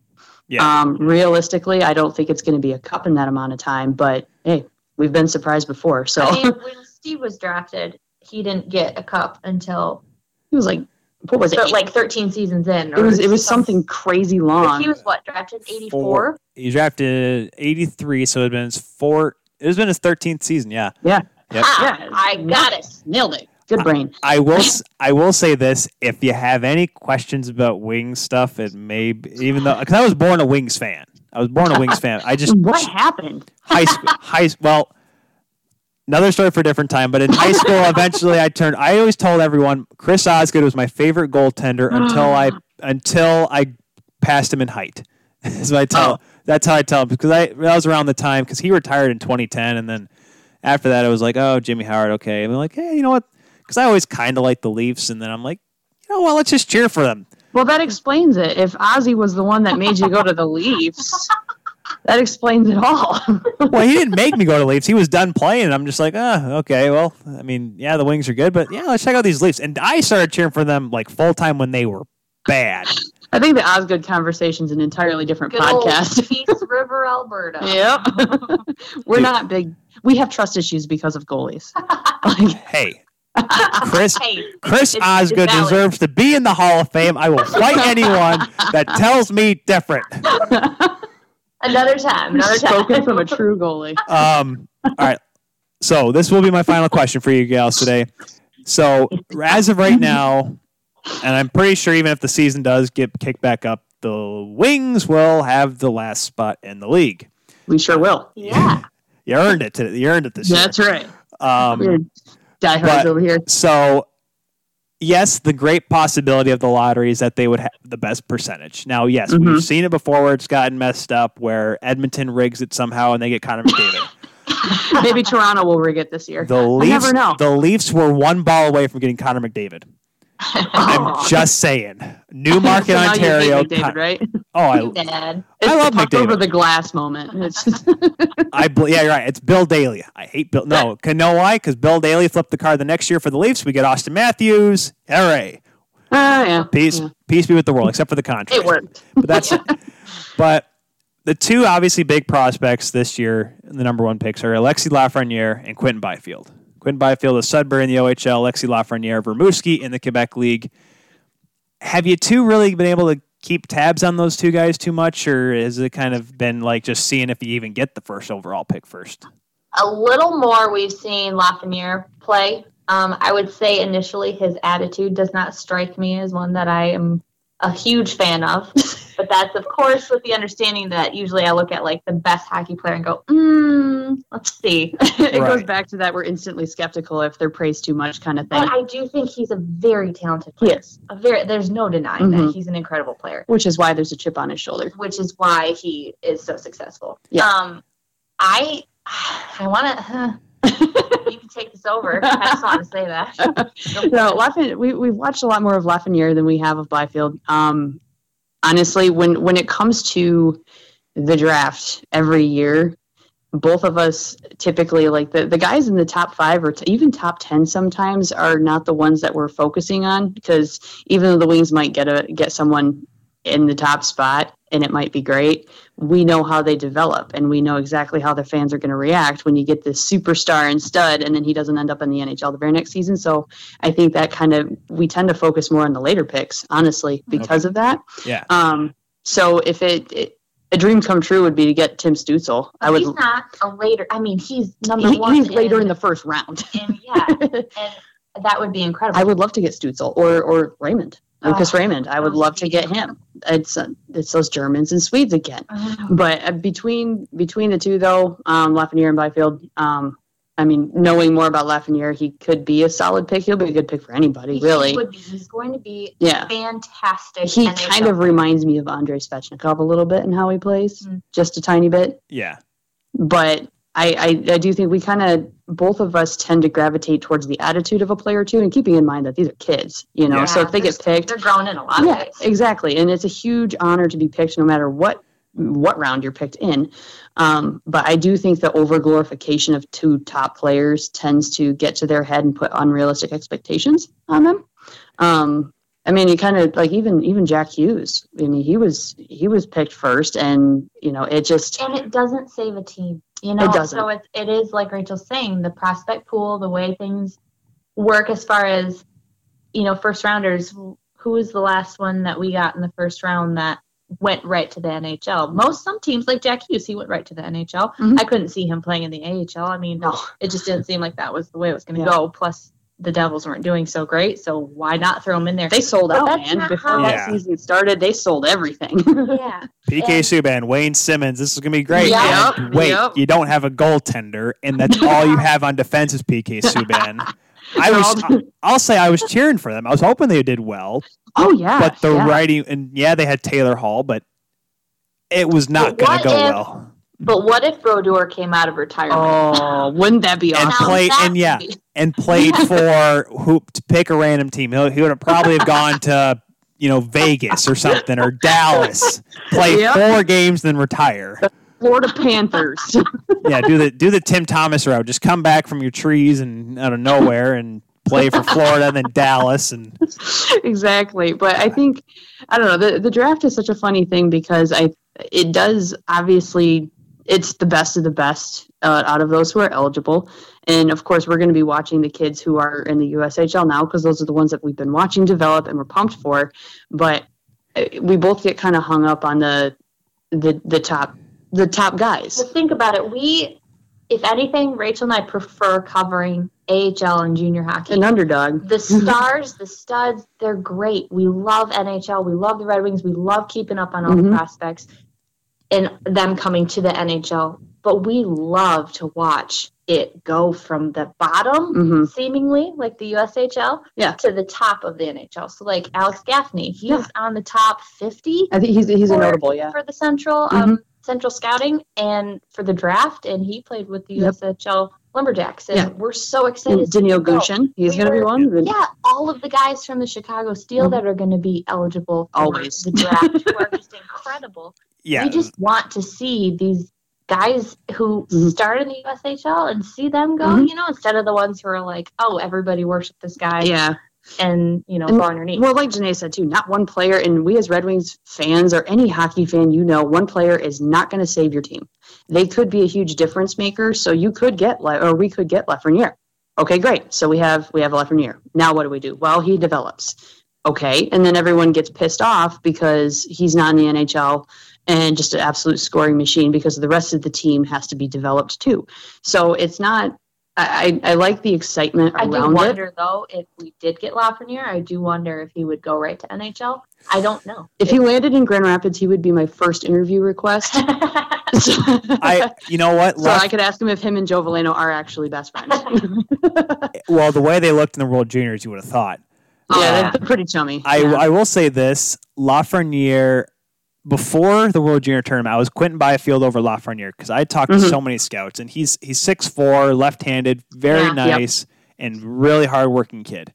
Yeah. Um, realistically, I don't think it's going to be a cup in that amount of time. But hey, we've been surprised before. So I mean, when Steve was drafted, he didn't get a cup until he was like what was it? like 13 seasons in. it was it was something crazy long. He was what drafted 84. He drafted 83, so it had been his four. It has been his 13th season. Yeah. yeah, Yep. Ha, Yeah. I got it. nailed it. Good brain. I will. s- I will say this: if you have any questions about Wings stuff, it may be, even though because I was born a Wings fan. I was born a Wings fan. I just What happened? high school. High well, another story for a different time. But in high school, eventually I turned. I always told everyone Chris Osgood was my favorite goaltender until I until I passed him in height. Is what I tell. Oh. That's how I tell him because I that was around the time because he retired in 2010, and then after that it was like, oh, Jimmy Howard, okay. And I'm like, hey, you know what? Because I always kind of like the Leafs, and then I'm like, you know what? Let's just cheer for them. Well, that explains it. If Ozzy was the one that made you go to the Leafs, that explains it all. well, he didn't make me go to Leafs. He was done playing, and I'm just like, ah, okay. Well, I mean, yeah, the Wings are good, but yeah, let's check out these Leafs. And I started cheering for them like full time when they were bad. I think the Osgood conversation's an entirely different Good old podcast. Peace River, Alberta. Yep. We're Dude. not big. We have trust issues because of goalies. Like, Hey, Chris, Hey, Chris It's- Osgood it's deserves to be in the Hall of Fame. I will fight anyone that tells me different. another time. Another time. spoken from a true goalie. Um, all right. So this will be my final question for you gals today. So as of right now, and I'm pretty sure even if the season does get kicked back up, the Wings will have the last spot in the league. We sure will. Yeah. You earned it. Today. you earned it this year. That's right. Um, We're diehards over here. so yes, the great possibility of the lottery is that they would have the best percentage. Now, yes, Mhm. we've seen it before where it's gotten messed up, where Edmonton rigs it somehow and they get Connor McDavid. Maybe Toronto will rig it this year. The Leafs, never know. the Leafs were one ball away from getting Connor McDavid. I'm just saying. Newmarket, So now hate Ontario. McDavid, Con- right? oh, I, Dad. It's love McDavid. over the glass moment. It's I, bel- yeah, you're right. It's Bill Daly. I hate Bill. No, can know why? Because Bill Daly flipped the card the next year for the Leafs. We get Auston Matthews. Hooray! Ah, yeah. Peace, Yeah. peace be with the world, except for the contract. It worked. but that's but the two obviously big prospects this year, the number one picks are Alexi Lafreniere and Quinton Byfield. Quinton Byfield of Sudbury in the OHL, Alexi Lafreniere, Rimouski in the Quebec League. Have you two really been able to keep tabs on those two guys too much, or has it kind of been like just seeing if you even get the first overall pick first? A little more we've seen Lafreniere play. Um, I would say initially his attitude does not strike me as one that I am a huge fan of. But that's of course with the understanding that usually I look at like the best hockey player and go, mm, let's see. it goes back to that we're instantly skeptical if they're praised too much kind of thing. But I do think he's a very talented player. Yes. A very there's no denying that Mhm. he's an incredible player. Which is why there's a chip on his shoulder. which is why he is so successful. Yeah. Um, I I want to. you can take this over. I just want to say that. Go No, it. Lafayette, we we've watched a lot more of Lafreniere than we have of Byfield. Um, honestly, when when it comes to the draft every year, both of us typically like the, the guys in the top five or t- even top ten sometimes are not the ones that we're focusing on because even though the Wings might get a get someone in the top spot and it might be great, we know how they develop and we know exactly how the fans are going to react when you get this superstar and stud and then he doesn't end up in the NHL the very next season. So I think that kind of we tend to focus more on the later picks, honestly, because of that. Yeah. Um, so if it, it a dream come true would be to get Tim Stützle. I would. He's not a later. I mean, he's number he- one. he's later in in the first round. And yeah, and that would be incredible. I would love to get Stützle or or Raymond, Lucas Oh, Raymond. I would love to get him. It's uh, it's those Germans and Swedes again. Oh, But uh, between between the two though, um, Lafreniere and Byfield, um, I mean, knowing more about Lafreniere, he could be a solid pick. He'll be a good pick for anybody, he really. would be. He's going to be Yeah. fantastic. He NHL kind of reminds me of Andrei Svechnikov a little bit in how he plays, Mm. just a tiny bit. Yeah. But I, I, I do think we kind of both of us tend to gravitate towards the attitude of a player too, and keeping in mind that these are kids, you know. Yeah. So if they get picked, They're grown in a lot yeah, of ways. exactly, and it's a huge honor to be picked, no matter what what round you're picked in. Um, but I do think the overglorification of two top players tends to get to their head and put unrealistic expectations on them. Um, I mean, you kind of like even even Jack Hughes. I mean, he was he was picked first, and you know, it just and it doesn't save a team you know It doesn't. so it, it is like rachel's saying the prospect pool the way things work as far as you know first rounders who was the last one that we got in the first round that went right to the nhl most some teams like jack hughes he went right to the nhl Mhm. i couldn't see him playing in the ahl i mean no. it just didn't seem like that was the way it was going to Yeah. go plus the devils weren't doing so great so why not throw them in there They sold But out, man. Before how- that Yeah. season started, they sold everything. yeah PK And- Subban, Wayne Simmonds. This is gonna be great. Yep, And wait, yep. you don't have a goaltender, and that's all you have on defense is PK Subban. I was. I'll say I was cheering for them. I was hoping they did well, oh yeah, but the yeah. writing and yeah, they had Taylor Hall, but it was not gonna go if- well. But what if brodeur came out of retirement Oh, wouldn't that be And awesome? play- that and yeah. And played for who to pick a random team. He, he would have probably have gone to you know Vegas or something or Dallas, play Yep. four games, then retire. Florida Panthers. yeah, do the do the Tim Thomas route. Just come back from your trees and out of nowhere and play for Florida and then Dallas and exactly. But I think I don't know. The the draft is such a funny thing because I it does obviously it's the best of the best uh, out of those who are eligible. And of course, we're going to be watching the kids who are in the USHL now because those are the ones that we've been watching develop and we're pumped for. But uh, we both get kind of hung up on the the the top the top guys. Well, think about it. We, if anything, Rachel and I prefer covering AHL and junior hockey. An underdog. the stars, the studs, they're great. We love NHL. We love the Red Wings. We love keeping up on all Mhm. the prospects and them coming to the NHL. But we love to watch it go from the bottom, hmm seemingly like the USHL, Yeah. to the top of the NHL. So, like Alex Gaffney, he's Yeah. on the top 50 I think he's he's a notable. Yeah. for the Central Mm-hmm. um, Central Scouting and for the draft, and he played with the Yep. USHL Lumberjacks, and Yeah. we're so excited. And Daniel. Gushchin. He's We going to be one. Yeah, all of the guys from the Chicago Steel Mhm. that are going to be eligible for Always. the draft who are just incredible. Yeah. We just want to see these guys who Mhm. start in the USHL and see them go, Mhm. you know, instead of the ones who are like, oh, everybody worship this guy Yeah. and, you know, And- go underneath. Well, like Jenae said too, not one player, and we as Red Wings fans or any hockey fan, you know, one player is not going to save your team. They could be a huge difference maker, so you could get, Le- or we could get Lafreniere. Okay, great. So we have we have Lafreniere. Now what do we do? Well, he develops. Okay, and then everyone gets pissed off because he's not in the NHL and just an absolute scoring machine because the rest of the team has to be developed too. So it's not I, I, I like the excitement I do around it. wonder though if we did get Lafreniere, I do wonder if he would go right to NHL. I don't know. If he landed in Grand Rapids, he would be my first interview request. I, you know what? so Laf- I could ask him if him and Joe Veleno are actually best friends. well, the way they looked in the World Juniors, you would have thought. yeah, Um, they're pretty chummy. I, yeah. I will say this: Lafreniere before the World Junior tournament, I was Quinton Byfield over Lafreniere because I talked to Mhm. so many scouts, and he's he's six four, left handed, very Yeah. Yep. nice, and really hardworking kid.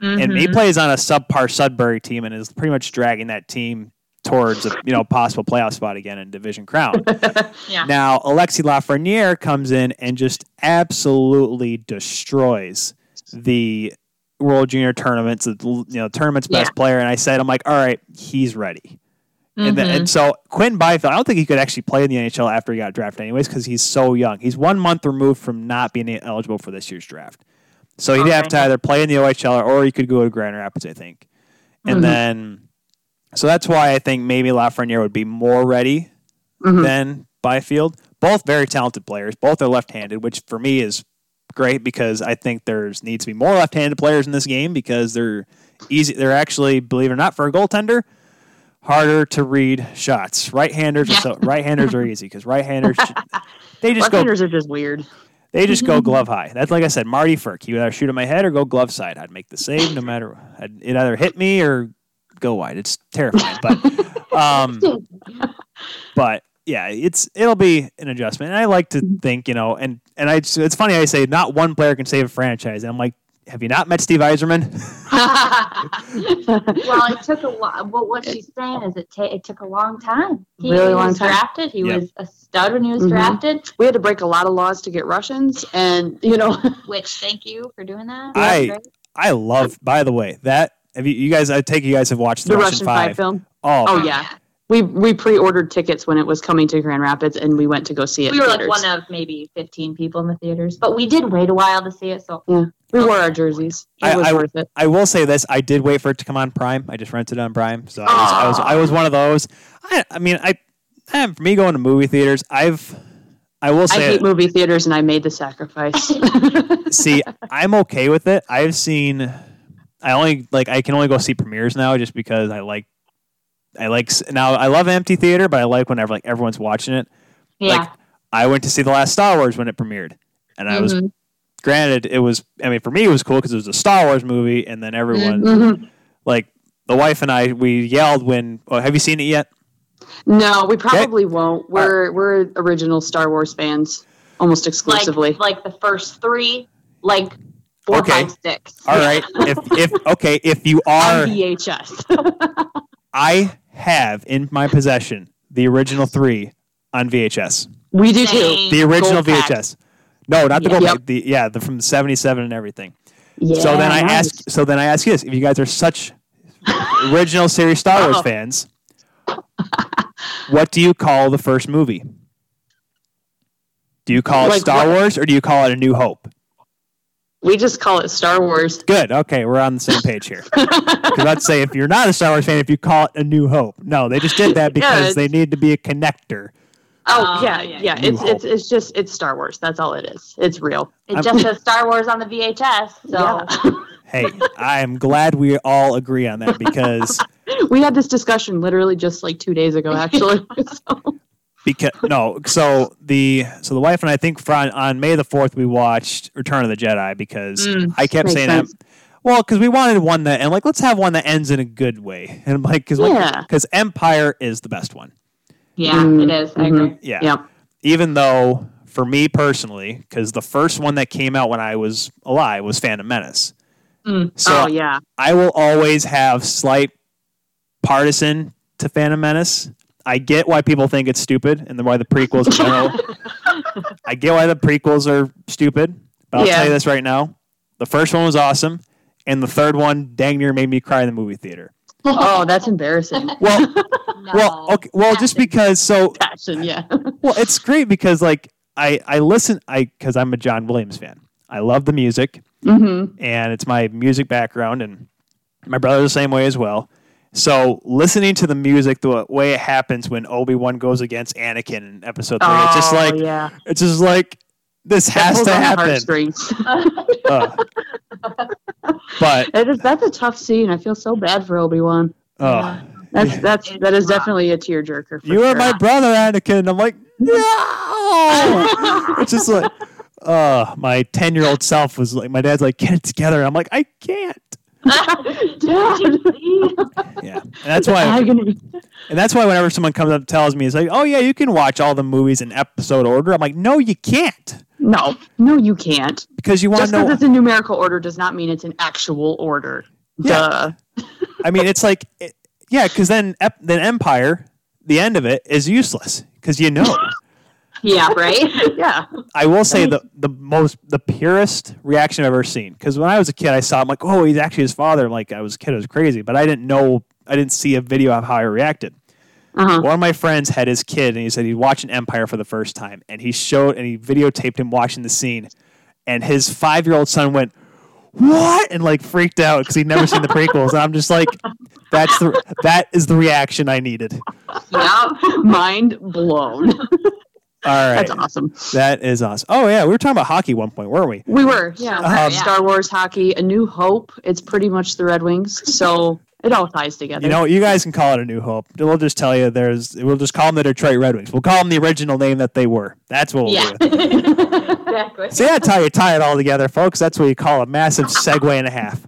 And he Mhm. plays on a subpar Sudbury team, and is pretty much dragging that team towards a you know possible playoff spot again in Division Crown. yeah. Now, Alexi Lafreniere comes in and just absolutely destroys the World Junior tournaments, the you know tournament's best player. And I said, I'm like, all right, he's ready. And, then, Mhm. and so Quinn Byfield, I don't think he could actually play in the NHL after he got drafted, anyways, because he's so young. He's one month removed from not being eligible for this year's draft. So he'd have to either play in the OHL or he could go to Grand Rapids, I think. And Mhm. then, so that's why I think maybe Lafreniere would be more ready Mhm. than Byfield. Both very talented players. Both are left-handed, which for me is great because I think there's needs to be more left-handed players in this game because they're easy. They're actually, believe it or not, for a goaltender, harder to read shots. Right-handers, are so right-handers are easy because right-handers they just go Left-handers are just weird. they just go glove high. That's like I said, Marty Firk. He would either shoot at my head or go glove side. I'd make the save no matter. I'd, it either hit me or go wide. It's terrifying, but um, but yeah, it's it'll be an adjustment. And I like to think, you know, and and I it's funny I say not one player can save a franchise. And I'm like, have you not met Steve Yzerman? well, it took a lot. What what she's saying is it ta- it took a long time. He Really long was time. drafted. He Yep. was a stud when he was Mhm. drafted. we had to break a lot of laws to get Russians, and you know, Which thank you for doing that. I- That's. I love. By the way, that have you, you guys? I take you guys have watched the, the Russian, Russian Five film. Oh, Oh yeah, we we pre-ordered tickets when it was coming to Grand Rapids, and we went to go see it. we in were like one of maybe 15 people in the theaters, but we did wait a while to see it. So yeah, We wore our jerseys. It I- was I- worth it. I will say this: I did wait for it to come on Prime. I just rented it on Prime, so I was, I was, I was one of those. I, I mean, I, eh, for me going to movie theaters, I've, I will I say, hate movie theaters, and I made the sacrifice. see, I'm okay with it. I've seen, I only like, I can only go see premieres now, just because I like, I like now. I love empty theater, but I like whenever like everyone's watching it. yeah, Like, I went to see the last Star Wars when it premiered, and I was Mm-hmm. Mhm. granted it was. I mean, for me, it was cool because it was a Star Wars movie, and then everyone. Mhm. like the wife and I, we yelled when. Oh, have you seen it yet? No, we probably won't. We're we're original Star Wars fans, almost exclusively. like like the first three, like four, Okay. five, six. All right. if if okay, if you are, VHS. I have in my possession the original three on VHS. we do too. The original Gold pack. VHS. No, not the Yeah. gold pack, The yeah, the from '77 and everything. Yeah, so then I nice. ask. So then I ask you this: If you guys are such original series Star Wars Oh. fans, what do you call the first movie? Do you call it Star what? Wars or do you call it A New Hope? We just call it Star Wars. Good. Okay, we're on the same page here. Because I'd say if you're not a Star Wars fan, if you call it A New Hope, no, they just did that because it's- they need to be a connector. Oh Oh, yeah, yeah, yeah. New It's it's it's just it's Star Wars. That's all it is. It's real. It I'm- just says Star Wars on the VHS. So Yeah. Hey, I am glad we all agree on that because we had this discussion literally just like two days ago, actually. so, because no, so the so the wife and I think for on, on May the fourth we watched Return of the Jedi because Mm, I kept saying sense. that. Well, because we wanted one that and like let's have one that ends in a good way, and I'm like because Yeah. because Empire is the best one. yeah, Mm, it is. I mhm. agree. Yeah. yeah. even though for me personally, because the first one that came out when I was alive was Phantom Menace. Mm. So oh yeah. I will always have slight partisan to Phantom Menace. I get why people think it's stupid and why the prequels. I get why the prequels are stupid, but I'll Yeah. tell you this right now: the first one was awesome, and the third one dang near made me cry in the movie theater. Oh, that's embarrassing. Well, No. well, okay, well, just because so Passion, yeah. well, it's great because like I I listen I because I'm a John Williams fan. I love the music mm-hmm. and it's my music background and my brother's the same way as well. So listening to the music the way it happens when Obi Wan goes against Anakin in Episode Three, it's just Oh, like yeah. it's just like this has to happen. Uh, but It is, that's a tough scene. I feel so bad for Obi Wan. uh, That's that's that is definitely a tearjerker. for you are my brother, Anakin. I'm like, no. it's just like, uh, my 10 year old self was like, my dad's like, get it together. I'm like, I can't. Yeah. And that's why, Agony. and that's why whenever someone comes up and tells me, it's like, oh, yeah, you can watch all the movies in episode order. I'm like, no, you can't. No, no, you can't. Because you want to know. Just because it's in numerical order does not mean it's in actual order. Yeah. Duh. I mean, it's like, it, yeah, because then, ep- then Empire, the end of it is useless because you know. yeah, right? Yeah. I will say the the most the purest reaction I've ever seen. Because when I was a kid, I saw him like, oh, he's actually his father. Like I was a kid, I was crazy, but I didn't know. I didn't see a video of how I reacted. Uh-huh. One of my friends had his kid, and he said he's watching Empire for the first time, and he showed and he videotaped him watching the scene, and his five year old son went. What and like freaked out because he'd never seen the prequels. And I'm just like, that's the that is the reaction I needed. Yeah. Mind blown. All right, That's awesome. that is awesome. Oh yeah, we were talking about hockey at one point, weren't we? We were, yeah. Um, Star Wars hockey, A New Hope. It's pretty much the Red Wings, so it all ties together. You know, you guys can call it a New Hope. We'll just tell you there's. We'll just call them the Detroit Red Wings. We'll call them the original name that they were. That's what we'll yeah. do. exactly. See, that's how you tie it all together, folks. That's what you call a massive segue and a half.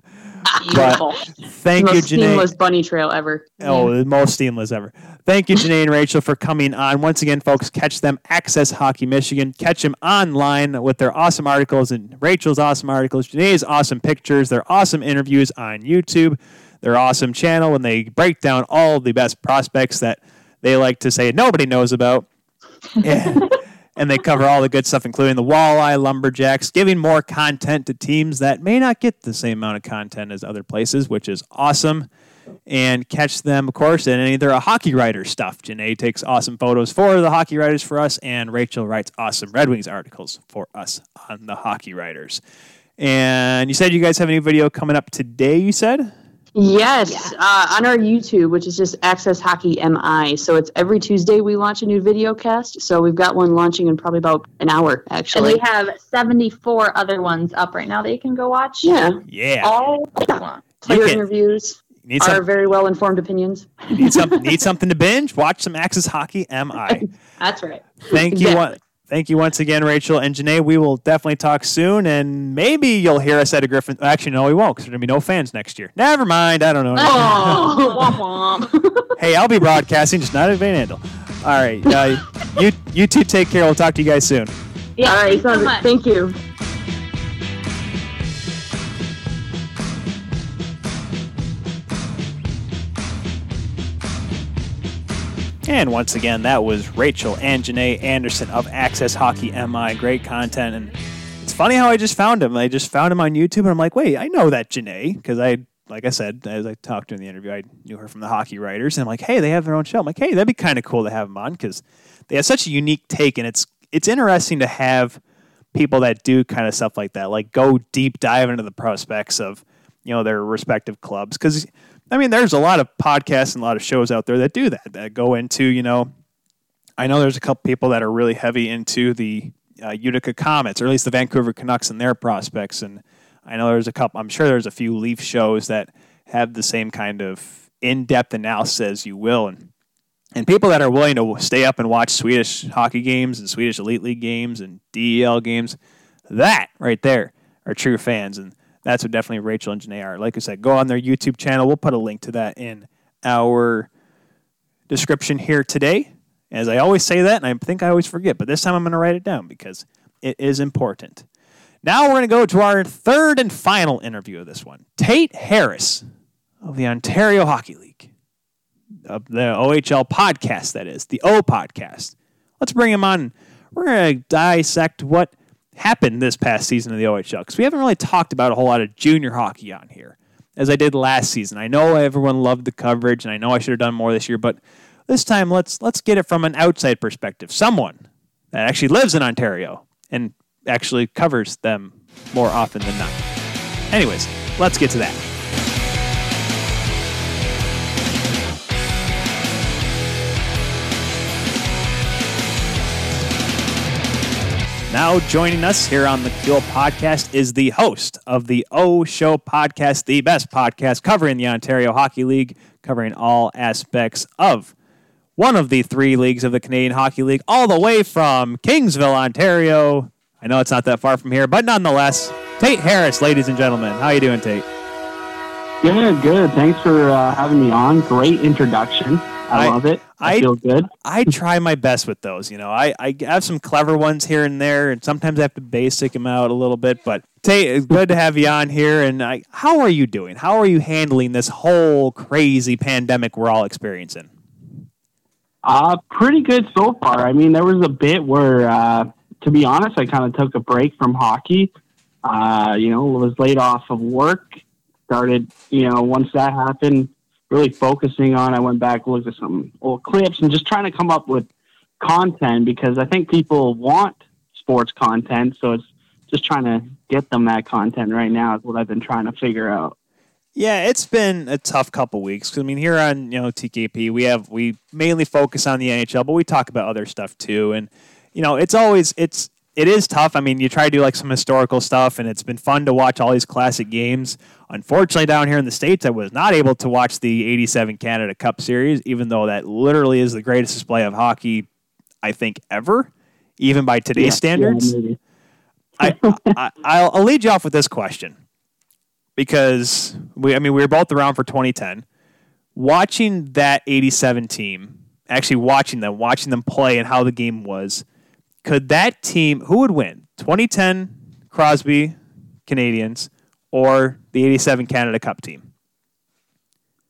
Beautiful. Thank you, Most Jenae. seamless bunny trail ever. Oh, the most seamless ever. Thank you, Jenae and Rachel, for coming on. Once again, folks, catch them Access Hockey Michigan. Catch them online with their awesome articles and Rachel's awesome articles, Jenae's awesome pictures, their awesome interviews on YouTube, their awesome channel when they break down all the best prospects that they like to say nobody knows about. And, and they cover all the good stuff, including the walleye lumberjacks, giving more content to teams that may not get the same amount of content as other places, which is awesome and catch them, of course, in any of their hockey writer stuff. Jenae takes awesome photos for the hockey writers for us, and Rachel writes awesome Red Wings articles for us on the hockey writers. And you said you guys have a new video coming up today, you said? Yes, uh, on our YouTube, which is just Access Hockey MI. So it's every Tuesday we launch a new video cast. So we've got one launching in probably about an hour, actually. And we have 74 other ones up right now that you can go watch. yeah, Yeah. All you want. player can- interviews, Need, our very well informed opinions. need, some, need something to binge? Watch some Access Hockey MI. That's right. Thank you. Exactly. One, thank you once again, Rachel and Jenae. We will definitely talk soon, and maybe you'll hear us at a Griffin. Actually, no, we won't, because there's gonna be no fans next year. Never mind. I don't know. Oh, womp womp. hey, I'll be broadcasting, just not at Van Andel. All right, uh, you you two take care. We'll talk to you guys soon. Yeah, All right, thanks so much. thank you. And once again, that was Rachel and Jenae Anderson of Access Hockey MI. Great content, and it's funny how I just found him. I just found him on YouTube, and I'm like, wait, I know that Jenae because I, like I said, as I talked in the interview, I knew her from the Hockey Writers, and I'm like, hey, they have their own show. I'm like, hey, that'd be kind of cool to have them on because they have such a unique take, and it's it's interesting to have people that do kind of stuff like that, like go deep dive into the prospects of you know their respective clubs because I mean, there's a lot of podcasts and a lot of shows out there that do that, that go into, you know, I know there's a couple people that are really heavy into the uh, Utica Comets, or at least the Vancouver Canucks and their prospects. And I know there's a couple, I'm sure there's a few Leaf shows that have the same kind of in depth analysis, as you will. And, and people that are willing to stay up and watch Swedish hockey games and Swedish Elite League games and DEL games, that right there are true fans. And that's what definitely Rachel and Jenae are. Like I said, go on their YouTube channel. We'll put a link to that in our description here today. As I always say that, and I think I always forget, but this time I'm going to write it down because it is important. Now we're going to go to our third and final interview of this one. Tate Harris of the Ontario Hockey League, of the OHL podcast, that is, the O podcast. Let's bring him on. We're going to dissect what happened this past season of the OHL because we haven't really talked about a whole lot of junior hockey on here as I did last season. I know everyone loved the coverage, and I know I should have done more this year, but this time let's let's get it from an outside perspective. Someone that actually lives in Ontario and actually covers them more often than not. Anyways, let's get to that. Now joining us here on the Kuel podcast is the host of the O Show podcast, the best podcast covering the Ontario Hockey League, covering all aspects of one of the three leagues of the Canadian Hockey League, all the way from Kingsville, Ontario. I know it's not that far from here, but nonetheless, Tate Harris, ladies and gentlemen. How you doing, Tate? Good, good. Thanks for uh, having me on. Great introduction. I, I- love it. I, I- feel good. I try my best with those. You know, I, I have some clever ones here and there, and sometimes I have to basic them out a little bit. But Tate, it's good to have you on here. And I, how are you doing? How are you handling this whole crazy pandemic we're all experiencing? Uh, pretty good so far. I mean, there was a bit where, uh, to be honest, I kind of took a break from hockey. Uh, you know, was laid off of work. Started, you know, once that happened, really focusing on. I went back, looked at some old clips, and just trying to come up with content because I think people want sports content. So it's just trying to get them that content right now is what I've been trying to figure out. Yeah, it's been a tough couple weeks. 'Cause, I mean, here on you know TKP, we have we mainly focus on the NHL, but we talk about other stuff too. And you know, it's always it's it is tough. I mean, you try to do like some historical stuff, and it's been fun to watch all these classic games. Unfortunately, down here in the states, I was not able to watch the '87 Canada Cup Series, even though that literally is the greatest display of hockey I think ever, even by today's Yeah, standards. yeah. I, I I'll, I'll lead you off with this question because we I mean we were both around for 2010. Watching that 87 team, actually watching them, watching them play and how the game was, could that team who would win? 2010 Crosby Canadians or the 87 Canada Cup team?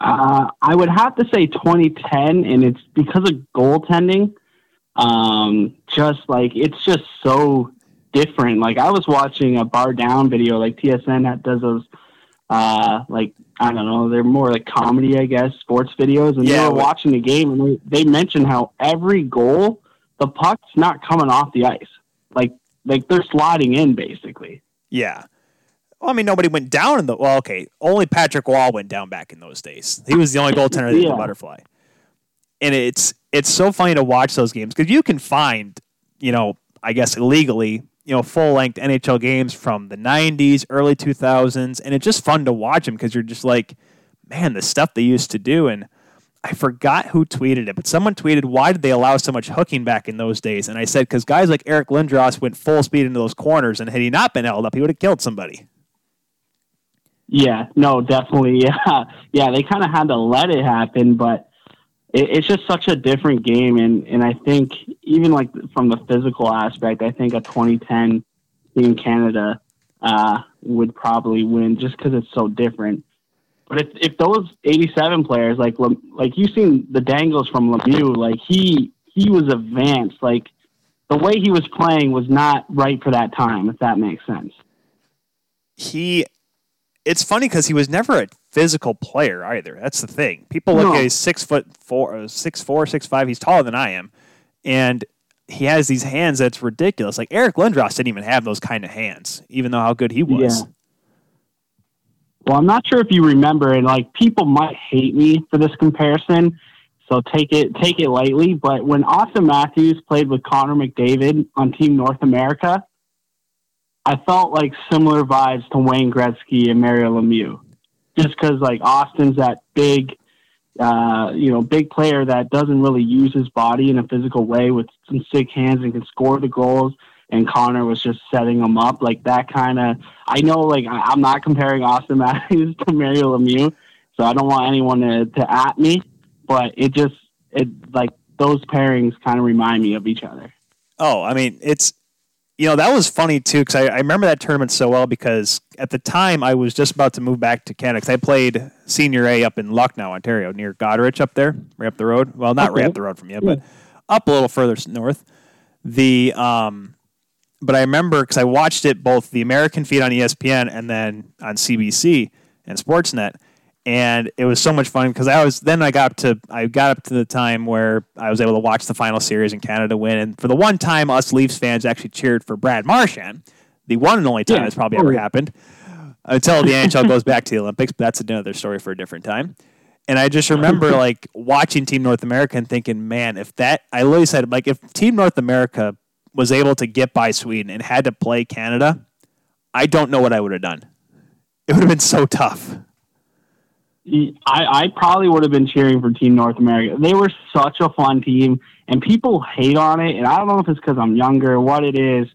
Uh, I would have to say 2010, and it's because of goaltending. Um, just like it's just so different. Like I was watching a bar down video, like TSN that does those, uh, like I don't know, they're more like comedy, I guess, sports videos, and Yeah, they were we- watching the game, and they, they mentioned how every goal, the puck's not coming off the ice, like like they're sliding in basically. Yeah. Well, I mean, nobody went down in the. Well, okay, only Patrick Roy went down back in those days. He was the only goaltender that did the butterfly. And it's it's so funny to watch those games because you can find, you know, I guess illegally, you know, full length NHL games from the '90s, early 2000s, and it's just fun to watch them because you're just like, man, the stuff they used to do. And I forgot who tweeted it, but someone tweeted, "Why did they allow so much hooking back in those days?" And I said, "Because guys like Eric Lindros went full speed into those corners, and had he not been held up, he would have killed somebody." Yeah, no, definitely. Yeah, yeah. They kind of had to let it happen, but it, it's just such a different game, and and I think even like from the physical aspect, I think a 2010 Team Canada uh, would probably win just because it's so different. But if if those 87 players like like you've seen the Dangles from Lemieux, like he he was advanced, like the way he was playing was not right for that time, if that makes sense. he it's funny because he was never a physical player either. That's the thing. People look No. at he's six foot four, uh, six four, six five. He's taller than I am, and he has these hands that's ridiculous. Like Eric Lindros didn't even have those kind of hands, even though how good he was. Yeah. Well, I'm not sure if you remember, and like people might hate me for this comparison, so take it take it lightly. But when Auston Matthews played with Connor McDavid on Team North America, I felt like similar vibes to Wayne Gretzky and Mario Lemieux, just because like Auston's that big, uh, you know, big player that doesn't really use his body in a physical way with some sick hands and can score the goals. And Connor was just setting them up like that kind of. I know, like I, I'm not comparing Auston Matthews to Mario Lemieux, so I don't want anyone to, to at me. But it just it like those pairings kind of remind me of each other. Oh, I mean, it's you know that was funny too because I, I remember that tournament so well because at the time I was just about to move back to Canada 'cause I played senior A up in Lucknow, Ontario, near Goderich up there, right up the road. Well, not right up the road from you, but up a little further north. The um, but I remember because I watched it both the American feed on ESPN and then on CBC and Sportsnet, and it was so much fun because I was then I got up to I got up to the time where I was able to watch the final series in Canada win, and for the one time us Leafs fans actually cheered for Brad Marchand, the one and only time Yeah. it's probably Oh, ever happened until the NHL goes back to the Olympics, but that's another story for a different time. And I just remember like watching Team North America and thinking, man, if that I literally said like if Team North America was able to get by Sweden and had to play Canada, I don't know what I would have done. It would have been so tough. I, I probably would have been cheering for Team North America. They were such a fun team, and people hate on it. And I don't know if it's because I'm younger or what it is.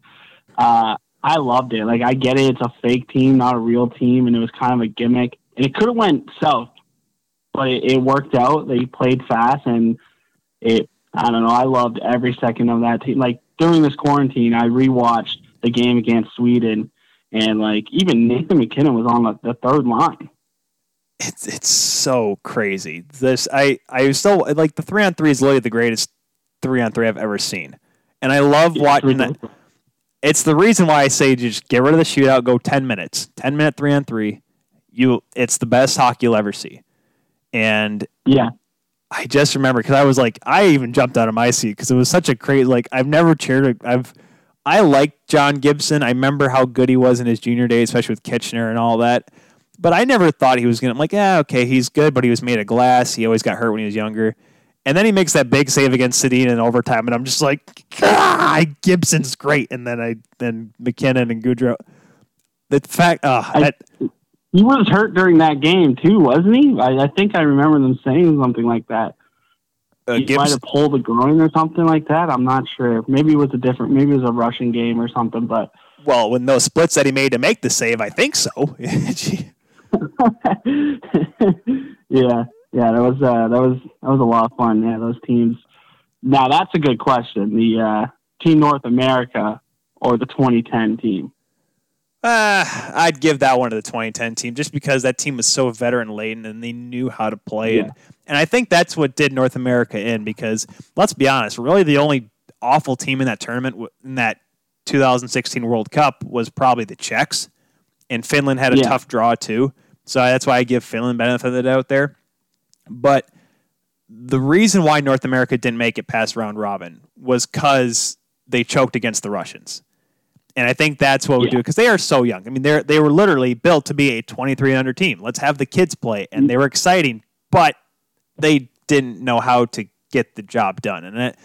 Uh, I loved it. Like I get it; it's a fake team, not a real team, and it was kind of a gimmick. And it could have went south, but it, it worked out. They played fast, and it. I don't know. I loved every second of that team. Like during this quarantine, I rewatched the game against Sweden, and like even Nathan MacKinnon was on the, the third line it's it's so crazy. This I I still like the three on three is literally the greatest three on three I've ever seen, and I love Yeah, watching it. It's the reason why I say just get rid of the shootout, go ten minutes, ten minute three on three. You, it's the best hockey you'll ever see, and Yeah, I just remember because I was like, I even jumped out of my seat because it was such a crazy. Like I've never cheered. I've I liked John Gibson. I remember how good he was in his junior day, especially with Kitchener and all that. But I never thought he was gonna. I'm like, yeah, okay, he's good, but he was made of glass. He always got hurt when he was younger. And then he makes that big save against Sedin in overtime, and I'm just like, ah, Gibson's great. And then I then MacKinnon and Gaudreau. The fact, uh, I- that he was hurt during that game too, wasn't he? I, I think I remember them saying something like that. uh, he might Gibson, have pulled the groin or something like that. I'm not sure. Maybe it was a different. Maybe it was a Russian game or something. But well, when those splits that he made to make the save, I think so. yeah, yeah, that was uh, that was that was a lot of fun. Yeah, those teams. Now that's a good question. The uh, Team North America or the 2010 team. Uh, I'd give that one to the 2010 team just because that team was so veteran laden and they knew how to play. Yeah. And, and I think that's what did North America in because let's be honest, really the only awful team in that tournament in that 2016 World Cup was probably the Czechs. And Finland had a Yeah. tough draw too. So that's why I give Finland benefit of the doubt there. But the reason why North America didn't make it past round robin was because they choked against the Russians. And I think that's what we Yeah. do because they are so young. I mean, they they were literally built to be a 23 under team. Let's have the kids play, and they were exciting, but they didn't know how to get the job done. And it,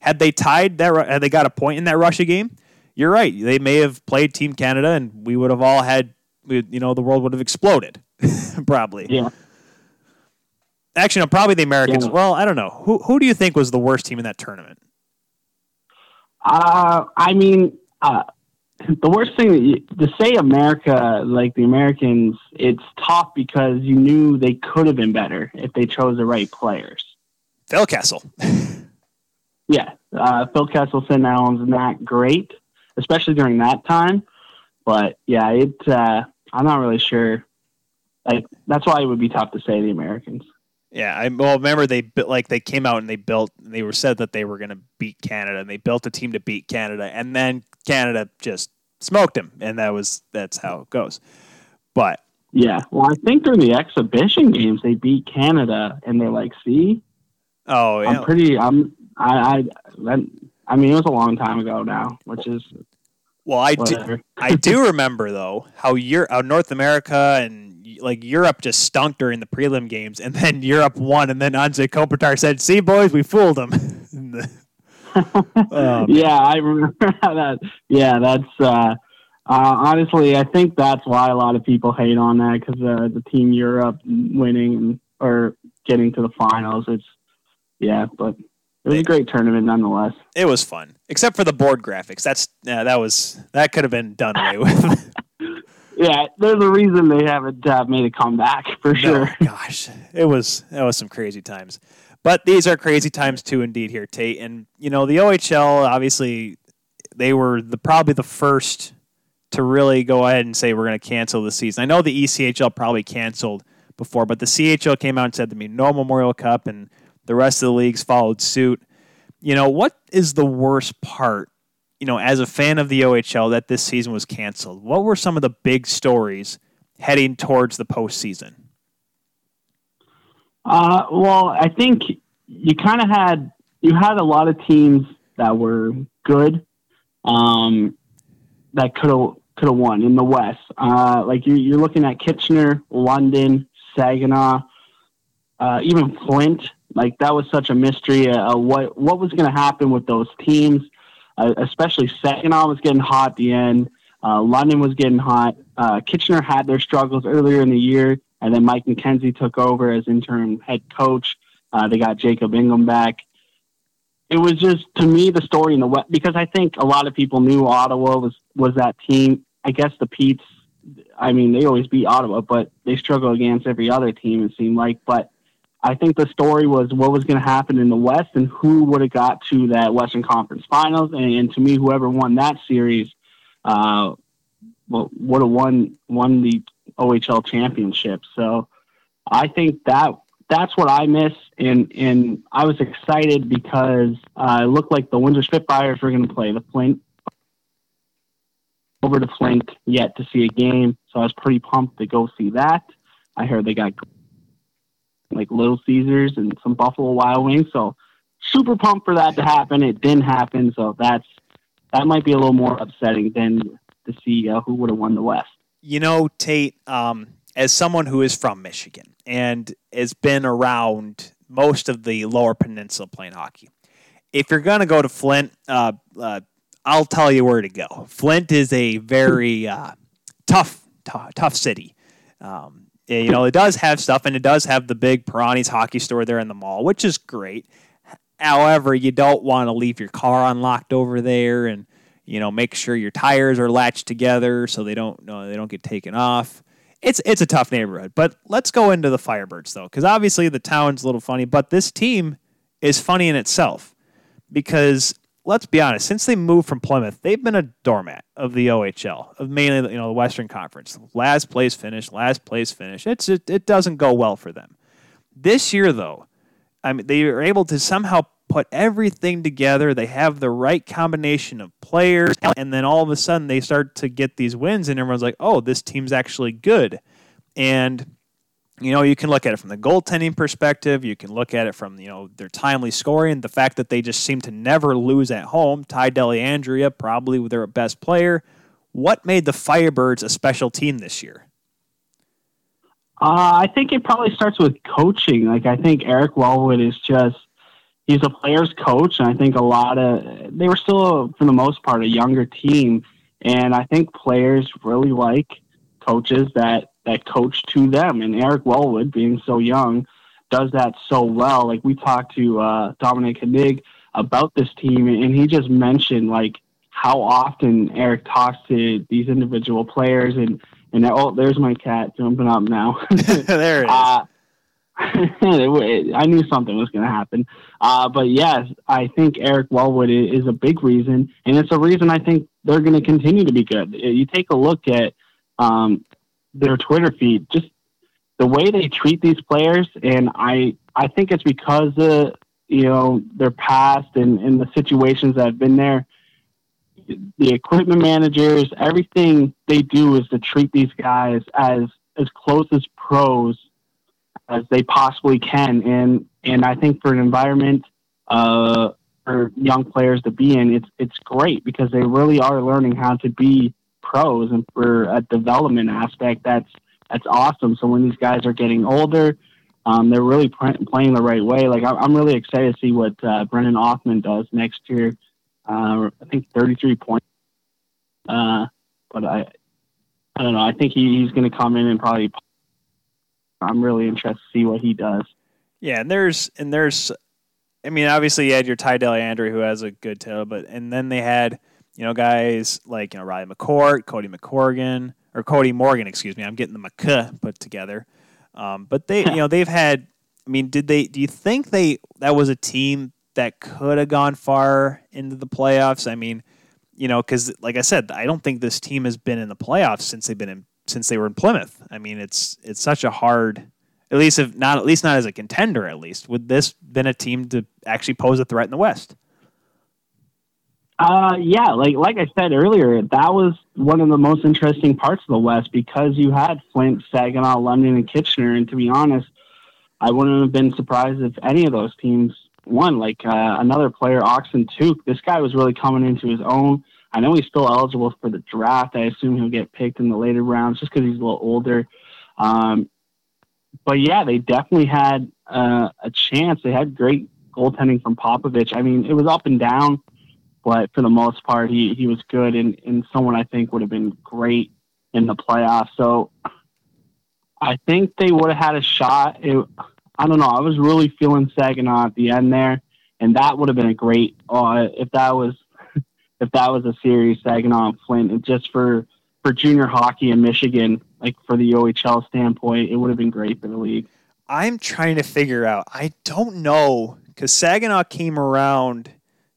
had they tied that, had they got a point in that Russia game, you're right. They may have played Team Canada, and we would have all had, you know, the world would have exploded, probably. Yeah. Actually, no, probably the Americans. Yeah. Well, I don't know. Who who do you think was the worst team in that tournament? Uh, I mean, uh, the worst thing that you, to say America, like the Americans, it's tough because you knew they could have been better if they chose the right players. Phil Kessel. Yeah, uh, Phil Kessel, St. Allen's not great, especially during that time. But yeah, it. Uh, I'm not really sure. Like that's why it would be tough to say the Americans. Yeah, I well remember they like they came out and they built they were said that they were going to beat Canada and they built a team to beat Canada and then Canada just smoked him, and that was that's how it goes. But Yeah, well, I think during the exhibition games they beat Canada, and they're like, "See, oh yeah, I'm pretty. I'm. I. I. I mean, it was a long time ago now, which is well I do. I do remember though how Europe, how North America and like Europe just stunk during the prelim games and then Europe won and then Anze Kopitar said, "See boys, we fooled them." Um, yeah, I remember that. Yeah, that's. Uh, uh, honestly, I think that's why a lot of people hate on that because uh, the team Europe winning or getting to the finals. It's yeah, but it was a great tournament nonetheless. it was fun, except for the board graphics. That's yeah, that was that could have been done away with. Yeah, there's a reason they haven't uh, made a comeback for sure. No, gosh, it was that was some crazy times. But these are crazy times too, indeed. Here, Tate, and you know the OHL. Obviously, they were the probably the first to really go ahead and say we're going to cancel the season. I know the ECHL probably canceled before, but the CHL came out and said to me no Memorial Cup, and the rest of the leagues followed suit. You know what is the worst part? You know, as a fan of the OHL, that this season was canceled. What were some of the big stories heading towards the postseason? Uh, well, I think you kind of had you had a lot of teams that were good, um, that could have could have won in the West. Uh, like you, you're looking at Kitchener, London, Saginaw, uh, even Flint. Like that was such a mystery. Uh, what what was going to happen with those teams? uh, especially Saginaw was getting hot at the end. Uh, London was getting hot. Uh, Kitchener had their struggles earlier in the year, and then Mike McKenzie took over as interim head coach. Uh, they got Jacob Ingham back. It was just to me the story in the West because I think a lot of people knew Ottawa was was that team. I guess the Petes. I mean, they always beat Ottawa, but they struggle against every other team. It seemed like, but I think the story was what was going to happen in the West and who would have got to that Western Conference Finals. And, and to me, whoever won that series, uh, would have won won the OHL championship. So I think that that's what I miss, and and I was excited because uh, it looked like the Windsor Spitfires were going to play the Flint over to Flint yet to see a game. So I was pretty pumped to go see that. I heard they got like Little Caesars and some Buffalo Wild Wings. So super pumped for that to happen. It didn't happen, so that's that might be a little more upsetting than to see uh, who would have won the West. You know, Tate, um, as someone who is from Michigan and has been around most of the Lower Peninsula playing hockey, if you're going to go to Flint, uh, uh, I'll tell you where to go. Flint is a very uh, tough, t- tough city. Um, you know, it does have stuff, and it does have the big Perani's hockey store there in the mall, which is great. However, you don't want to leave your car unlocked over there, and you know, make sure your tires are latched together so they don't no, they don't get taken off. It's it's a tough neighborhood, but let's go into the Firebirds though, because obviously the town's a little funny, but this team is funny in itself because let's be honest, since they moved from Plymouth, they've been a doormat of the OHL, of mainly you know the Western Conference. Last place finish, last place finish. It's it, it doesn't go well for them. This year though, I mean they are able to somehow put everything together. They have the right combination of players, and then all of a sudden they start to get these wins, and everyone's like, "Oh, this team's actually good." And you know, you can look at it from the goaltending perspective. You can look at it from, you know, their timely scoring, the fact that they just seem to never lose at home. Ty Dellandrea, probably their best player. What made the Firebirds a special team this year? Uh, I think it probably starts with coaching. Like, I think Eric Wellwood is just, he's a player's coach. And I think a lot of, they were still, for the most part, a younger team. And I think players really like coaches that that coach to them. And Eric Wellwood, being so young, does that so well. Like we talked to uh, Dominic Hanig about this team, and he just mentioned like how often Eric talks to these individual players, and and oh, there's my cat jumping up now. there it is. Uh, I knew something was going to happen. Uh, but yes, I think Eric Wellwood is a big reason, and it's a reason I think they're going to continue to be good. You take a look at um, their Twitter feed, just the way they treat these players, and I I think it's because of you know their past and, and the situations that have been there. The equipment managers, everything they do is to treat these guys as as close as pros as they possibly can, and and I think for an environment uh, for young players to be in, it's it's great because they really are learning how to be pros and for a development aspect that's that's awesome. So when these guys are getting older um, they're really pr- playing the right way. Like I- am really excited to see what uh, brennan othmann does next year. Uh, i think 33 points. Uh, but i i don't know. I think he, he's going to come in and probably i'm really interested to see what he does yeah and there's and there's i mean obviously you had your ty Dellandrea who has a good tail but and then they had you know, guys like you know Riley McCourt, Cody McCorgan, or Cody Morgan, excuse me. I'm getting the McC put together. Um, but they, you know, they've had. I mean, did they? Do you think they that was a team that could have gone far into the playoffs? I mean, you know, because like I said, I don't think this team has been in the playoffs since they've been in since they were in Plymouth. I mean, it's it's such a hard. At least if not, at least not as a contender. At least would this been a team to actually pose a threat in the West? Uh, yeah, like like I said earlier, that was one of the most interesting parts of the West because you had Flint, Saginaw, London, and Kitchener. And to be honest, I wouldn't have been surprised if any of those teams won. Like uh, another player, Oxen Took, this guy was really coming into his own. I know he's still eligible for the draft. I assume he'll get picked in the later rounds just because he's a little older. Um, but yeah, they definitely had uh, a chance. They had great goaltending from Popovich. I mean, it was up and down but for the most part, he, he was good and, and someone I think would have been great in the playoffs. So I think they would have had a shot. It, I don't know. I was really feeling Saginaw at the end there, and that would have been a great uh, if that was if that was a series Saginaw and Flint. And just for for junior hockey in Michigan, like for the OHL standpoint, it would have been great for the league. I'm trying to figure out. I don't know because Saginaw came around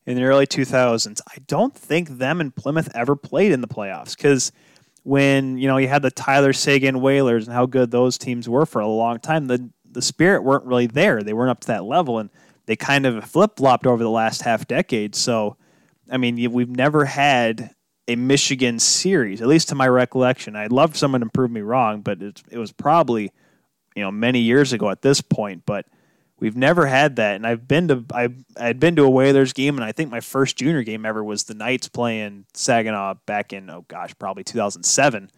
in the early 2000s. I don't think them and Plymouth ever played in the playoffs because when you know you had the Tyler Seguin Whalers and how good those teams were for a long time, the the spirit weren't really there. They weren't up to that level, and they kind of flip flopped over the last half decade. So, I mean, we've never had a Michigan series, at least to my recollection. I'd love someone to prove me wrong, but it, it was probably you know many years ago at this point. But We've never had that, and I've been to I I'd been to a Whalers game, and I think my first junior game ever was the Knights playing Saginaw back in oh gosh, probably 2007.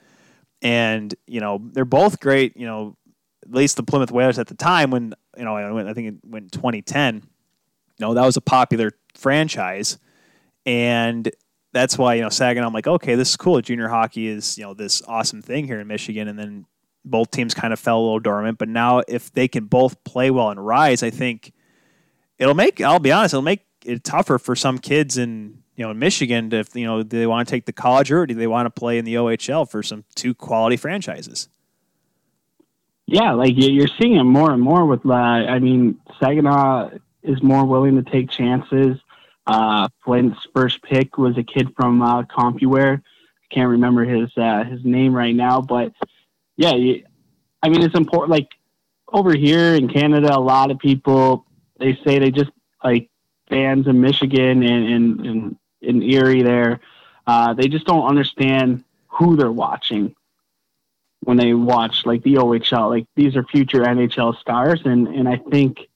And you know they're both great. You know, at least the Plymouth Whalers at the time when you know I, went, I think it went 2010. You know that was a popular franchise, and that's why you know Saginaw. I'm like, okay, this is cool. Junior hockey is you know this awesome thing here in Michigan, and then both teams kind of fell a little dormant. But now, if they can both play well and rise, I think it'll make. I'll be honest, it'll make it tougher for some kids in you know in Michigan to if you know do they want to take the college or do they want to play in the OHL for some two quality franchises. Yeah, like you're seeing it more and more with. Uh, I mean, Saginaw is more willing to take chances. Uh, Flint's first pick was a kid from uh, CompuWare. I can't remember his uh, his name right now, but yeah, I mean, it's important. Like over here in Canada, a lot of people they say they just like fans in Michigan and and in Erie there, uh, they just don't understand who they're watching when they watch like the OHL. Like these are future NHL stars, and and I think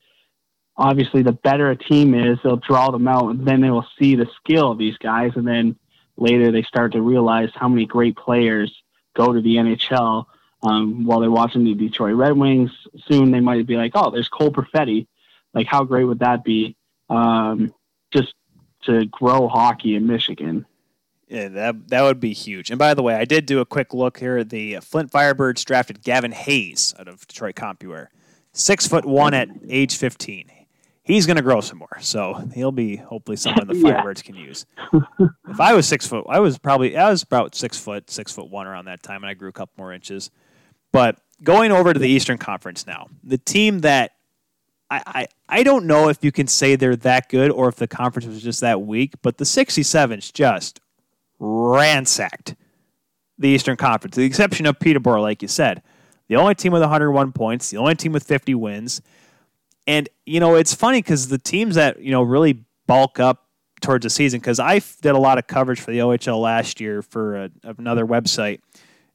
obviously the better a team is, they'll draw them out, and then they will see the skill of these guys, and then later they start to realize how many great players go to the NHL um, while they're watching the Detroit Red Wings. Soon they might be like, oh, there's Cole Perfetti. Like, how great would that be? Um, just to grow hockey in Michigan. Yeah, that that would be huge. And by the way, I did do a quick look here. The Flint Firebirds drafted Gavin Hayes out of Detroit CompuWare, six foot one at age fifteen. He's going to grow some more, so he'll be hopefully someone the Firebirds yeah. can use. if I was six foot, I was probably I was about six foot, six foot one around that time, and I grew a couple more inches. But going over to the Eastern Conference now, the team that I, I, I don't know if you can say they're that good or if the conference was just that weak, but the 67s just ransacked the Eastern Conference, the exception of Peterborough, like you said. The only team with 101 points, the only team with 50 wins. And, you know, it's funny because the teams that, you know, really bulk up towards the season, because I did a lot of coverage for the OHL last year for a, another website.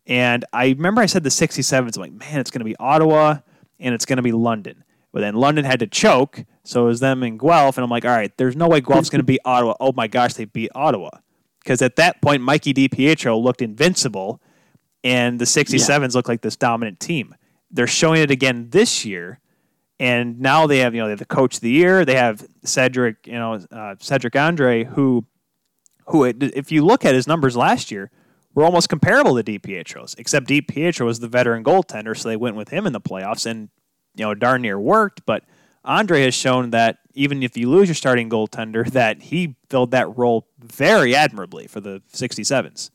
And I remember I said the 67s. I'm like, man, it's going to be Ottawa and it's going to be London. But then London had to choke, so it was them and Guelph. And I'm like, all right, there's no way Guelph's going to beat Ottawa. Oh my gosh, they beat Ottawa. Because at that point, Mikey DiPietro looked invincible, and the 67s yeah. looked like this dominant team. They're showing it again this year, and now they have you know they have the coach of the year. They have Cedrick, you know uh, Cedrick Andree, who who if you look at his numbers last year, were almost comparable to DiPietro's, except DiPietro was the veteran goaltender, so they went with him in the playoffs, and you know darn near worked. But Andree has shown that even if you lose your starting goaltender, that he filled that role very admirably for the 67s.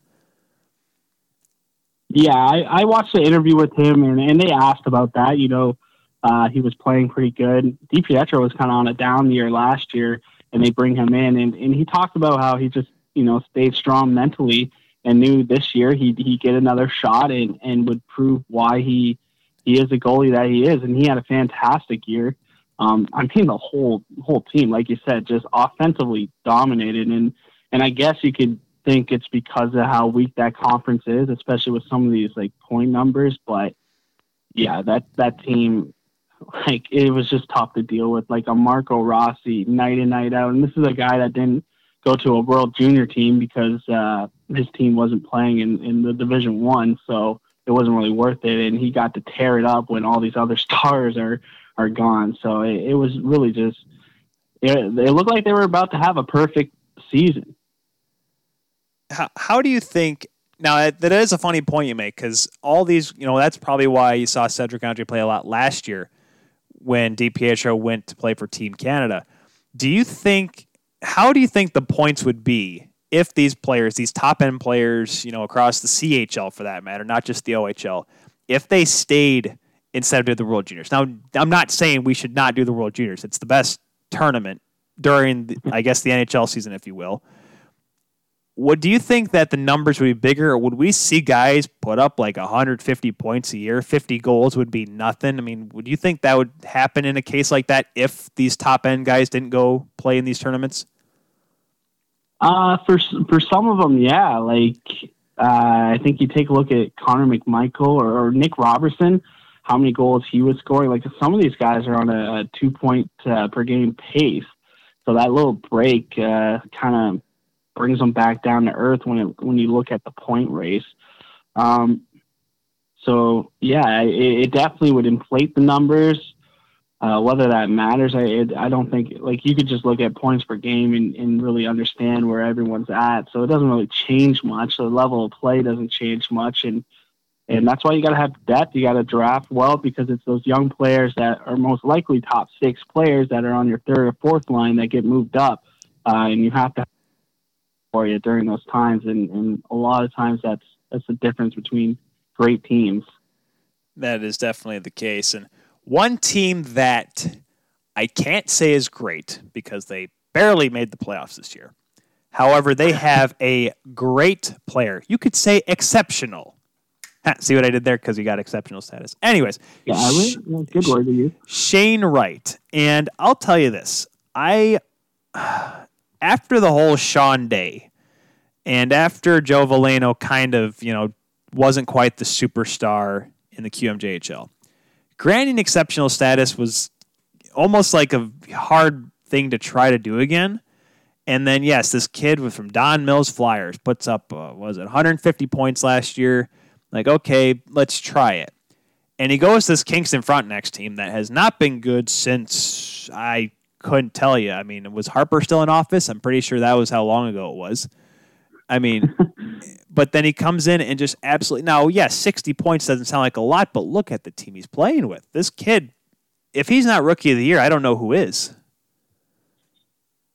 Yeah, I, I watched the interview with him, and, and they asked about that. You know, uh, he was playing pretty good. DiPietro was kind of on a down year last year, and they bring him in, and, and he talked about how he just, you know, stayed strong mentally and knew this year he'd, he'd get another shot and, and would prove why he he is the goalie that he is. And he had a fantastic year. Um, I mean, the whole whole team, like you said, just offensively dominated. And and I guess you could think it's because of how weak that conference is, especially with some of these like point numbers. But yeah, that that team, like it was just tough to deal with. Like a Marco Rossi, night in night out, and this is a guy that didn't go to a World Junior team because uh, his team wasn't playing in, in the Division One, so it wasn't really worth it. And he got to tear it up when all these other stars are are gone. So it, it was really just it, it looked like they were about to have a perfect season. How, how do you think? Now that, is a funny point you make because all these, you know, that's probably why you saw Cedrick Andree play a lot last year when DiPietro went to play for Team Canada. Do you think? How do you think the points would be if these players, these top end players, you know, across the CHL for that matter, not just the OHL, if they stayed instead of doing the World Juniors? Now, I'm not saying we should not do the World Juniors. It's the best tournament during, the, I guess, the NHL season, if you will. What do you think that the numbers would be bigger, or would we see guys put up like 150 points a year? 50 goals would be nothing. I mean, would you think that would happen in a case like that if these top end guys didn't go play in these tournaments? Uh, for for some of them, yeah. Like uh, I think you take a look at Connor McMichael or, or, Nick Robertson, how many goals he was scoring. Like some of these guys are on a, a two point uh, per game pace, so that little break uh, kind of brings them back down to earth when it, when you look at the point race. Um, so yeah, it, it, definitely would inflate the numbers. Uh, whether that matters, I it, I don't think like you could just look at points per game and, and really understand where everyone's at. So it doesn't really change much. The level of play doesn't change much, and and that's why you got to have depth. You got to draft well because it's those young players that are most likely top six players that are on your third or fourth line that get moved up, uh, and you have to for you during those times. And, and a lot of times that's that's the difference between great teams. That is definitely the case. And one team that I can't say is great because they barely made the playoffs this year. However, they have a great player. You could say exceptional. See what I did there? Because you got exceptional status. Anyways, yeah, sh- good word to use. Shane Wright, and I'll tell you this: I after the whole Sean Day and after Joe Veleno kind of, you know, wasn't quite the superstar in the QMJHL, granting exceptional status was almost like a hard thing to try to do again. And then, yes, this kid was from Don Mills Flyers puts up, uh, was it 150 points last year? Like, okay, let's try it. And he goes to this Kingston Frontenacs team that has not been good since I couldn't tell you. I mean, was Harper still in office? I'm pretty sure that was how long ago it was. I mean, but then he comes in and just absolutely now, yes, 60 points doesn't sound like a lot, but look at the team he's playing with. This kid, if he's not rookie of the year, I don't know who is.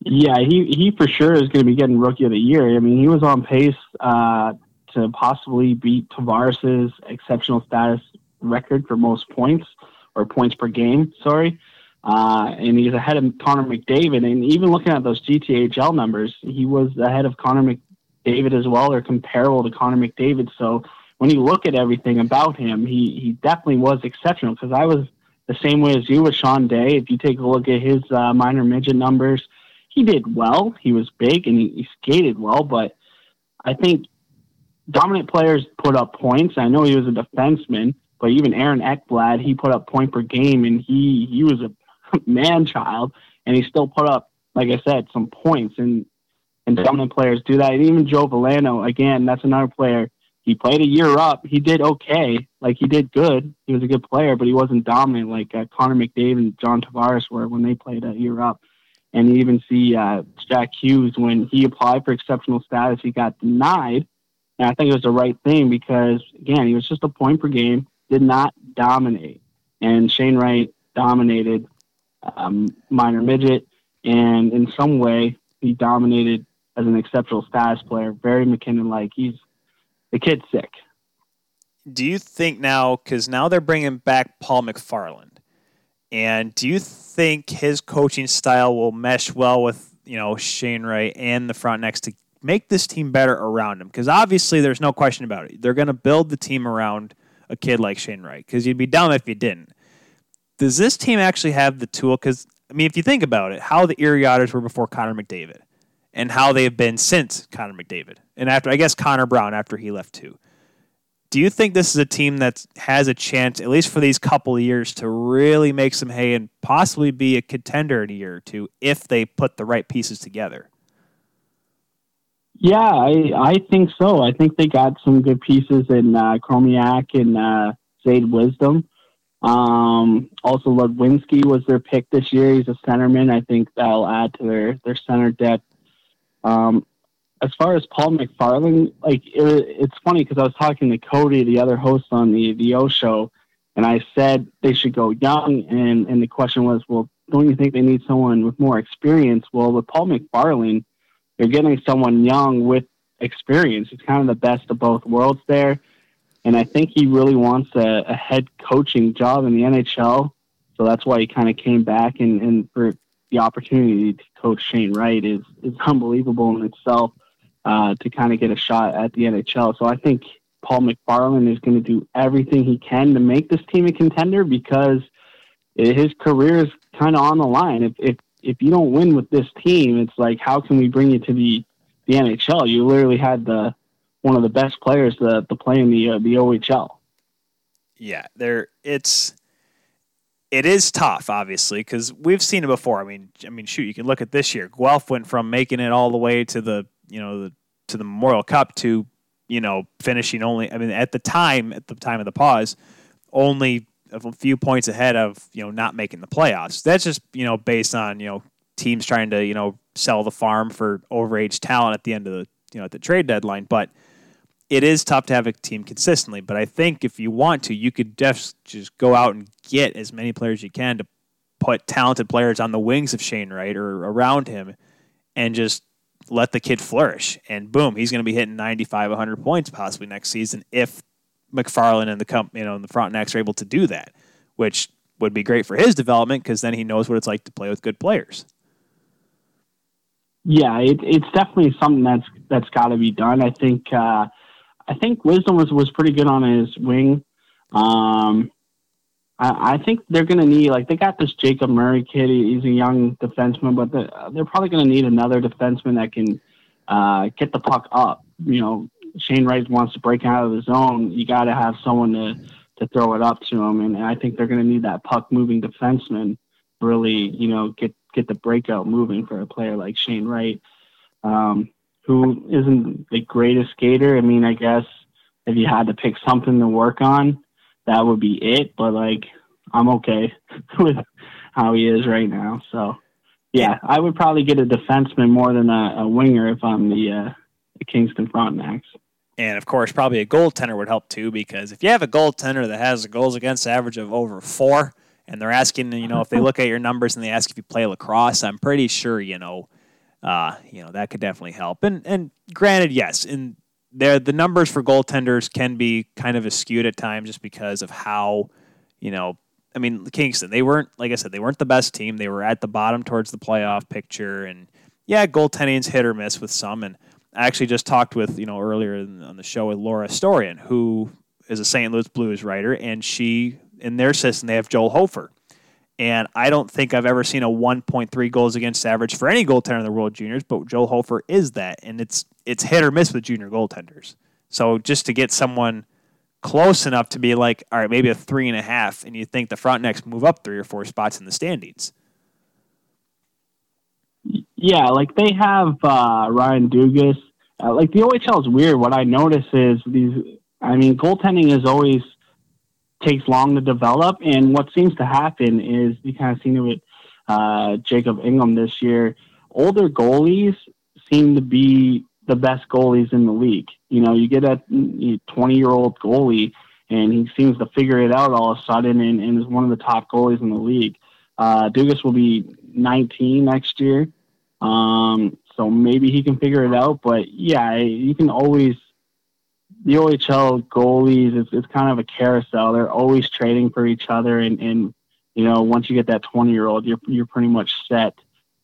Yeah, he he for sure is going to be getting rookie of the year. I mean, he was on pace uh, to possibly beat Tavares's exceptional status record for most points or points per game. Sorry. Uh, and he's ahead of Connor McDavid. And even looking at those GTHL numbers, he was ahead of Connor McDavid as well, or comparable to Connor McDavid. So when you look at everything about him, he, he definitely was exceptional because I was the same way as you with Sean Day. If you take a look at his uh, minor midget numbers, he did well. He was big and he, he skated well, but I think dominant players put up points. I know he was a defenseman, but even Aaron Ekblad, he put up point per game, and he he was a man child, and he still put up, like I said, some points. And and dominant players do that. And even Joe Veleno, again, that's another player. He played a year up. He did okay. Like he did good. He was a good player, but he wasn't dominant like uh, Connor McDavid and John Tavares were when they played a year up. And you even see uh, Jack Hughes when he applied for exceptional status, he got denied. And I think it was the right thing because again, he was just a point per game, did not dominate. And Shane Wright dominated um, minor midget, and in some way he dominated as an exceptional status player. Very MacKinnon-like. He's the kid's sick. Do you think now, because now they're bringing back Paul McFarland, and do you think his coaching style will mesh well with you know Shane Wright and the Frontenacs to make this team better around him? Because obviously, there's no question about it. They're going to build the team around a kid like Shane Wright. Because you'd be dumb if you didn't does this team actually have the tool? Because I mean, if you think about it, how the Erie Otters were before Connor McDavid, and how they have been since Connor McDavid, and after I guess Connor Brown after he left too. Do you think this is a team that has a chance, at least for these couple of years, to really make some hay and possibly be a contender in a year or two if they put the right pieces together? Yeah, I, I think so. I think they got some good pieces in uh, and uh, Zayde Wisdom. Um, also, Ludwinski was their pick this year. He's a centerman. I think that'll add to their, their center depth Um, as far as Paul McFarland, like it, it's funny because I was talking to Cody, the other host on the the O show, and I said they should go young, and and the question was, well, don't you think they need someone with more experience? Well, with Paul McFarland, you're getting someone young with experience. It's kind of the best of both worlds there, and I think he really wants a, a head coaching job in the NHL. So that's why he kind of came back and, and for the opportunity to coach Shane Wright is is unbelievable in itself uh, to kind of get a shot at the NHL. So I think Paul McFarland is going to do everything he can to make this team a contender because his career is kind of on the line. If if if you don't win with this team, it's like how can we bring you to the the NHL? You literally had the one of the best players to, to play in the uh, the OHL. Yeah, there it's it is tough, obviously, because we've seen it before. I mean, I mean, shoot, you can look at this year. Guelph went from making it all the way to the you know the, to the Memorial Cup to you know finishing only. I mean, at the time, at the time of the pause, only a few points ahead of you know not making the playoffs. That's just you know based on you know teams trying to you know sell the farm for overage talent at the end of the you know at the trade deadline. But it is tough to have a team consistently. But I think if you want to, you could just just go out and get as many players you can to put talented players on the wings of Shane Wright or around him, and just let the kid flourish. And boom, he's going to be hitting 95, 100 points possibly next season if McFarland and the comp, you know, and the Frontenacs are able to do that, which would be great for his development because then he knows what it's like to play with good players. Yeah, it, it's definitely something that's that's got to be done. I think uh, I think Wisdom was was pretty good on his wing. Um, I, I think they're going to need like they got this Jacob Murray kid. He's a young defenseman, but they're, they're probably going to need another defenseman that can uh, get the puck up. You know, Shane Wright wants to break out of the zone, you got to have someone to to throw it up to him, and I think they're going to need that puck moving defenseman really, you know, get get the breakout moving for a player like Shane Wright, um, who isn't the greatest skater. I mean, I guess if you had to pick something to work on, that would be it. But like, I'm okay with how he is right now. So, yeah, I would probably get a defenseman more than a, a winger if I'm the, uh, the Kingston Frontenacs. And of course, probably a goaltender would help too, because if you have a goaltender that has a goals against average of over four, and they're asking, you know, if they look at your numbers and they ask if you play lacrosse, I'm pretty sure, you know, uh, you know that could definitely help. And and granted, yes, and there the numbers for goaltenders can be kind of skewed at times just because of how, you know, I mean, Kingston they weren't like I said they weren't the best team. They were at the bottom towards the playoff picture, and yeah, goaltending's hit or miss with some. And I actually just talked with, you know, earlier on the show with Laura Astorian, who is a St. Louis Blues writer, and she, in their system, they have Joel Hofer. And I don't think I've ever seen a 1.3 goals against average for any goaltender in the World Juniors, but Joel Hofer is that, and it's it's hit or miss with junior goaltenders. So just to get someone close enough to be like, all right, maybe a three and a half, and you think the Frontenacs move up three or four spots in the standings. Yeah, like they have uh, Ryan Dugas. Uh, like the OHL is weird. What I notice is these. I mean, goaltending is always takes long to develop, and what seems to happen is you kind of seen it with uh, Jacob Ingham this year. Older goalies seem to be the best goalies in the league. You know, you get a 20 year old goalie, and he seems to figure it out all of a sudden, and, and is one of the top goalies in the league. Uh, Dugas will be 19 next year. Um, so maybe he can figure it out. But yeah, you can always the OHL goalies. It's, it's kind of a carousel. They're always trading for each other, and, and you know once you get that 20 year old, you're you're pretty much set.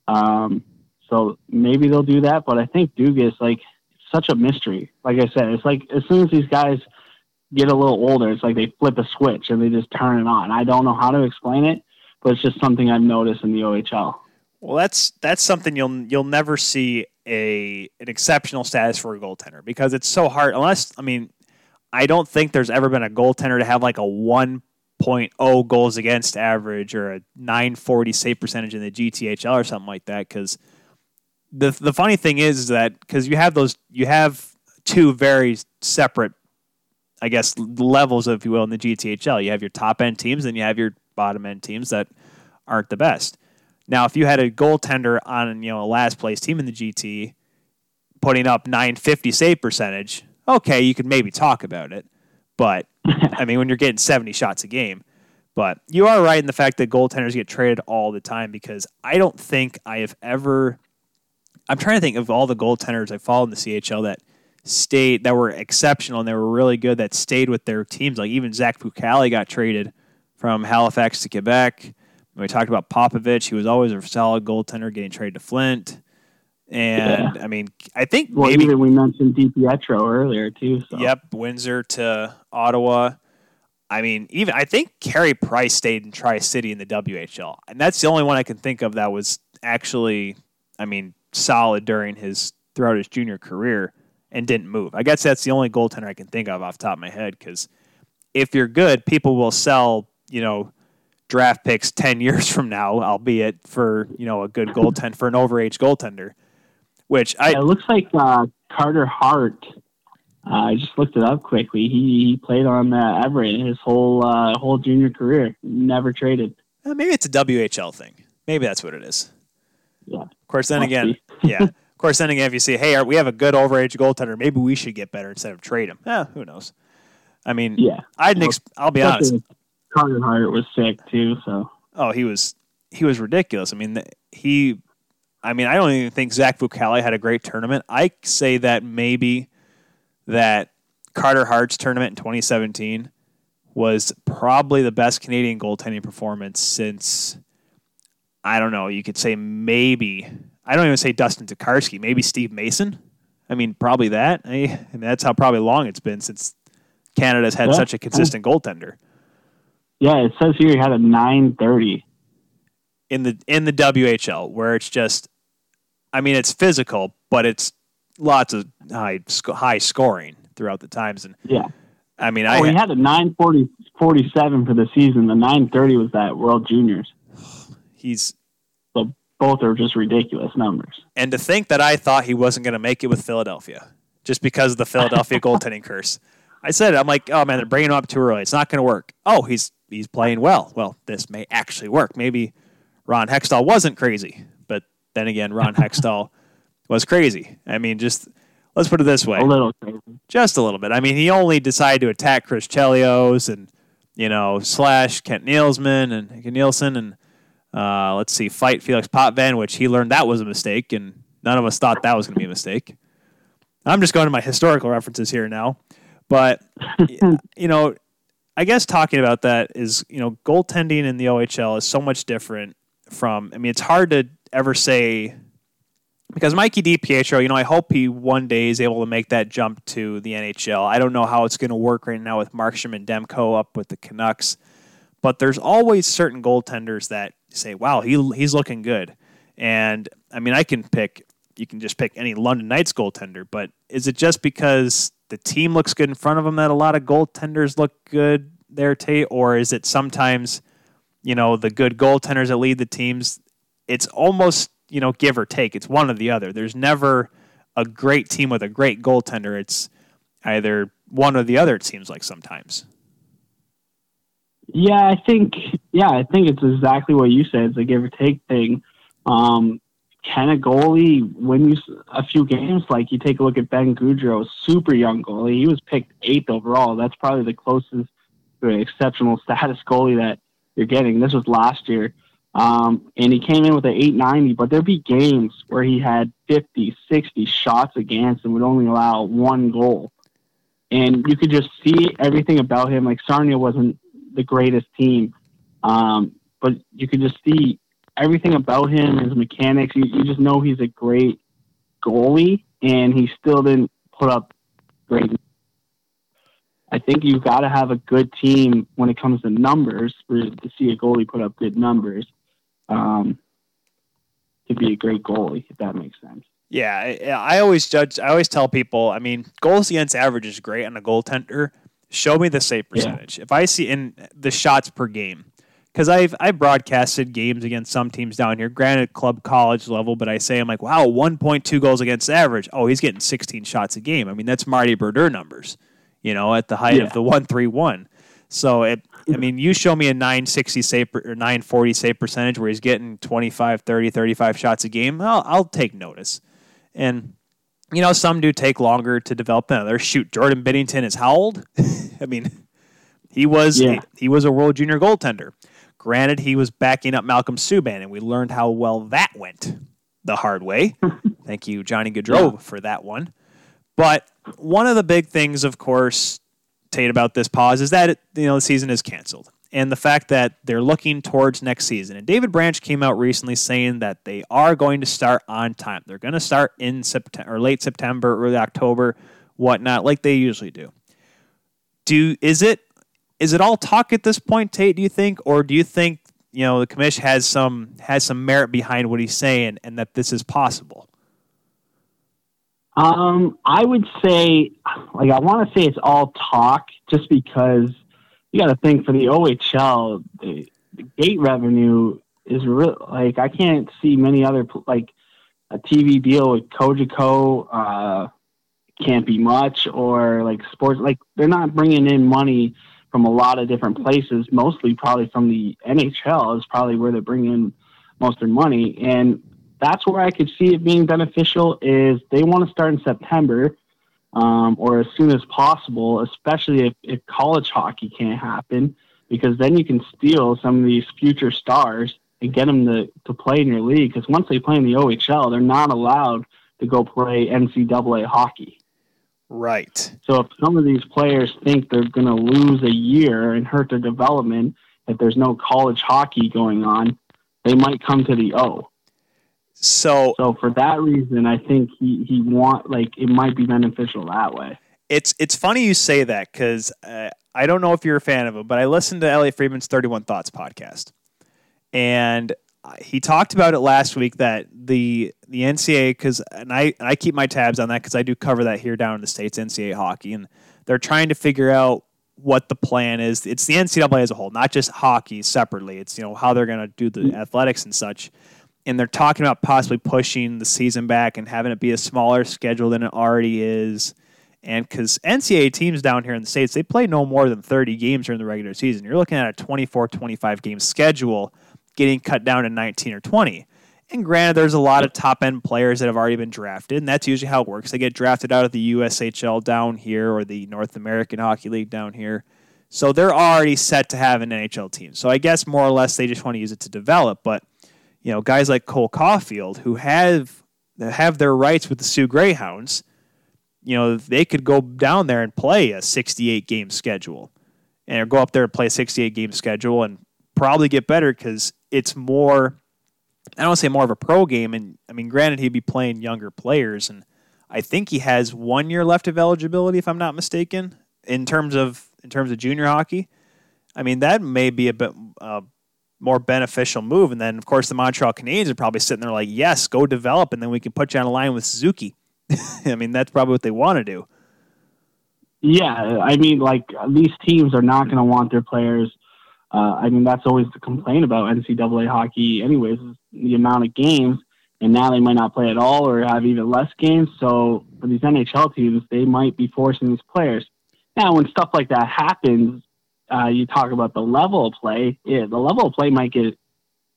Um, so maybe they'll do that. But I think Dugas like such a mystery. Like I said, it's like as soon as these guys get a little older, it's like they flip a switch and they just turn it on. I don't know how to explain it, but it's just something I've noticed in the OHL. Well, that's that's something you'll you'll never see a an exceptional status for a goaltender because it's so hard. Unless I mean, I don't think there's ever been a goaltender to have like a 1.0 goals against average or a 940 save percentage in the GTHL or something like that. Because the the funny thing is, is that because you have those you have two very separate, I guess, levels, if you will, in the GTHL. You have your top end teams, and you have your bottom end teams that aren't the best. Now, if you had a goaltender on you know a last place team in the GT, putting up 950 save percentage, okay, you could maybe talk about it. But I mean, when you're getting 70 shots a game, but you are right in the fact that goaltenders get traded all the time because I don't think I have ever. I'm trying to think of all the goaltenders I followed in the CHL that stayed that were exceptional and they were really good that stayed with their teams. Like even Zach Fucale got traded from Halifax to Quebec. We talked about Popovich, he was always a solid goaltender, getting traded to Flint. And I mean, I think Well, maybe even we mentioned DiPietro earlier too. So. Yep, Windsor to Ottawa. I mean, even I think Carey Price stayed in Tri City in the WHL, and that's the only one I can think of that was actually, I mean, solid during his throughout his junior career and didn't move. I guess that's the only goaltender I can think of off the top of my head because if you're good, people will sell, you know, draft picks ten years from now, albeit for you know a good goaltender for an overage goaltender. Which I Yeah, it looks like uh, Carter Hart. Uh, I just looked it up quickly. He, he played on uh, Everett his whole uh, whole junior career. Never traded. Uh, maybe it's a WHL thing. Maybe that's what it is. Yeah. Of course, then again, yeah. Of course, then again, if you see, hey, we have a good overage goaltender, maybe we should get better instead of trade him. Eh, who knows? I mean, Yeah. I didn't. Ex- I'll be honest. Carter Hart was sick too. So Oh, he was he was ridiculous. I mean, he. I mean, I don't even think Zach Fucale had a great tournament. I say that maybe that Carter Hart's tournament in 2017 was probably the best Canadian goaltending performance since I don't know. You could say maybe I don't even say Dustin Tokarski, maybe Steve Mason. I mean, probably that. I, I mean, that's how probably long it's been since Canada's had Yeah. such a consistent goaltender yeah, it says here he had a nine thirty. in the in the WHL, where it's just, I mean, it's physical, but it's lots of high sc- high scoring throughout the times. And Yeah. I mean, Oh, I he had a nine forty forty seven for the season. The nine thirty was that World Juniors. he's Both are just ridiculous numbers. and to think that I thought he wasn't going to make it with Philadelphia just because of the Philadelphia goaltending curse. I said, I'm like, oh man, they're bringing him up too early. It's not going to work. Oh, he's he's playing well. Well, this may actually work. Maybe Ron Hextall wasn't crazy, but then again, Ron Hextall was crazy. I mean, just let's put it this way. A little crazy. just a little bit. I mean, he only decided to attack Chris Chelios and you know slash Kent Nielsman and Nielsen and uh, let's see, fight Felix Potvin, which he learned that was a mistake, and none of us thought that was going to be a mistake. I'm just going to my historical references here now, but you know, I guess talking about that is you know goaltending in the OHL is so much different from. I mean, it's hard to ever say because Mikey DiPietro, you know, I hope he one day is able to make that jump to the NHL. I don't know how it's going to work right now with Markstrom and Demko up with the Canucks, but there's always certain goaltenders that say, "Wow, he he's looking good." And I mean, I can pick. You can just pick any London Knights goaltender, but is it just because the team looks good in front of them that a lot of goaltenders look good there, Tate, or is it sometimes, you know, the good goaltenders that lead the teams? It's almost you know, give or take. It's one or the other. There's never a great team with a great goaltender. It's either one or the other. It seems like sometimes. Yeah, I think yeah, I think it's exactly what you said. It's a give or take thing. Um, can a goalie win you a few games? Like you take a look at Ben Gaudreau, super young goalie. He was picked eighth overall. That's probably the closest to an exceptional status goalie that you're getting. This was last year. Um, and he came in with an 890, but there'd be games where he had 50, 60 shots against and would only allow one goal. And you could just see everything about him. Like Sarnia wasn't the greatest team, um, but you could just see everything about him, his mechanics. You, you just know he's a great goalie, and he still didn't put up great. I think you've got to have a good team when it comes to numbers for to see a goalie put up good numbers um, to be a great goalie, if that makes sense. Yeah, I, I always judge. I always tell people. I mean, goals against average is great on a goaltender. Show me the save Yeah. percentage. If I see in the shots per game, because I've I broadcasted games against some teams down here, granted club college level, but I say I'm like, wow, 1.2 goals against average. Oh, he's getting 16 shots a game. I mean, that's Marty Brodeur numbers, you know, at the height Yeah. of the one three one. So it, I mm. mean, you show me a 960 save per, or 940 save percentage where he's getting 25, 30, 35 shots a game. I'll, I'll take notice. And you know, some do take longer to develop than others. Shoot, Jordan Binnington is how old? I mean, he was Yeah. he was a World Junior goaltender. Granted, he was backing up Malcolm Subban, and we learned how well that went the hard way. Thank you, Johnny Gaudreau, Yeah. for that one. But one of the big things, of course, Tate about this pause is that it, you know the season is canceled, and the fact that they're looking towards next season. And David Branch came out recently saying that they are going to start on time. They're going to start in September or late September, early October, whatnot, like they usually do. Do is it is it all talk at this point, Tate? Do you think, or do you think you know the commission has some has some merit behind what he's saying, and that this is possible? Um, I would say, like, I want to say it's all talk, just because you got to think for the OHL, the, the gate revenue is real. Like, I can't see many other like a TV deal with Cogeco. Uh, can't be much, or like sports. Like, they're not bringing in money from a lot of different places. Mostly, probably from the NHL is probably where they're bringing most of their money, and that's where I could see it being beneficial is they want to start in September um, or as soon as possible, especially if, if college hockey can't happen, because then you can steal some of these future stars and get them to, to play in your league. Because once they play in the OHL, they're not allowed to go play NCAA hockey. Right. So if some of these players think they're going to lose a year and hurt their development, if there's no college hockey going on, they might come to the O. So So for that reason, I think he, he want like it might be beneficial that way. it's it's funny you say that because uh, I don't know if you're a fan of him, but I listened to Elliotte Friedman's Thirty One Thoughts podcast, and he talked about it last week that the the NCAA because and I and I keep my tabs on that because I do cover that here down in the states NCAA hockey, and they're trying to figure out what the plan is. It's the NCAA as a whole, not just hockey separately. It's you know how they're going to do the mm. athletics and such. And they're talking about possibly pushing the season back and having it be a smaller schedule than it already is. And because NCAA teams down here in the States, they play no more than 30 games during the regular season. You're looking at a 24, 25 game schedule getting cut down to 19 or 20. And granted, there's a lot of top end players that have already been drafted, and that's usually how it works. They get drafted out of the USHL down here or the North American Hockey League down here. So they're already set to have an NHL team. So I guess more or less they just want to use it to develop. But you know, guys like Cole Caufield who have have their rights with the Soo Greyhounds, you know, they could go down there and play a 68 game schedule and go up there and play a 68 game schedule and probably get better because it's more, I don't want to say more of a pro game. And I mean, granted, he'd be playing younger players. And I think he has one year left of eligibility, if I'm not mistaken, in terms of, in terms of junior hockey. I mean, that may be a bit uh, more beneficial move. And then, of course, the Montreal Canadiens are probably sitting there like, yes, go develop, and then we can put you on a line with Suzuki. I mean, that's probably what they want to do. Yeah, I mean, like these teams are not going to want their players. Uh, I mean, that's always the complaint about NCAA hockey, anyways, the amount of games. And now they might not play at all or have even less games. So for these NHL teams, they might be forcing these players. Now, when stuff like that happens, uh, you talk about the level of play. Yeah, the level of play might get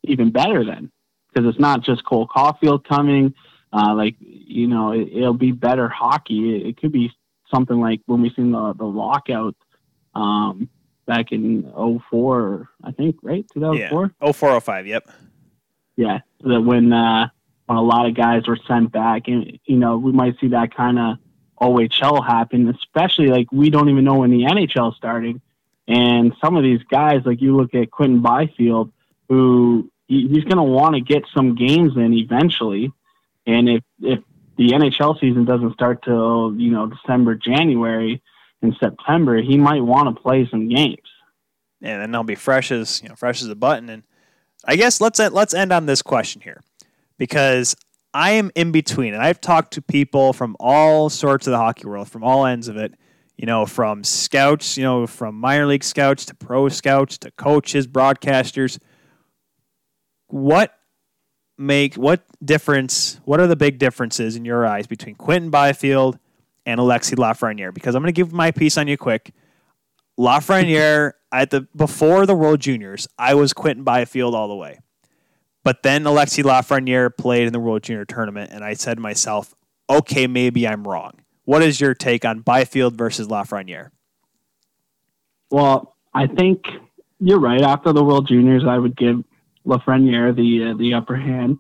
even better then because it's not just Cole Caufield coming. Uh, like you know, it, it'll be better hockey. It, it could be something like when we seen the the lockout um, back in 04, I think, right? 2004. Oh, 0405, yep. Yeah, that when uh, when a lot of guys were sent back, and you know, we might see that kind of OHL happen. Especially like we don't even know when the NHL starting, and some of these guys, like you look at Quinton Byfield, who he's going to want to get some games in eventually, and if if the NHL season doesn't start till you know December, January, and September, he might want to play some games. and then they'll be fresh as you know, fresh as a button. And I guess let's let's end on this question here, because I am in between, and I've talked to people from all sorts of the hockey world, from all ends of it. You know, from scouts, you know, from minor league scouts to pro scouts to coaches, broadcasters. What make what difference? What are the big differences in your eyes between Quinton Byfield and Alexis Lafreniere? Because I'm going to give my piece on you quick. Lafreniere at the before the World Juniors, I was Quinton Byfield all the way. But then Alexis Lafreniere played in the World Junior tournament, and I said to myself, okay, maybe I'm wrong. What is your take on Byfield versus Lafreniere? Well, I think you're right. After the World Juniors, I would give Lafreniere the uh, the upper hand.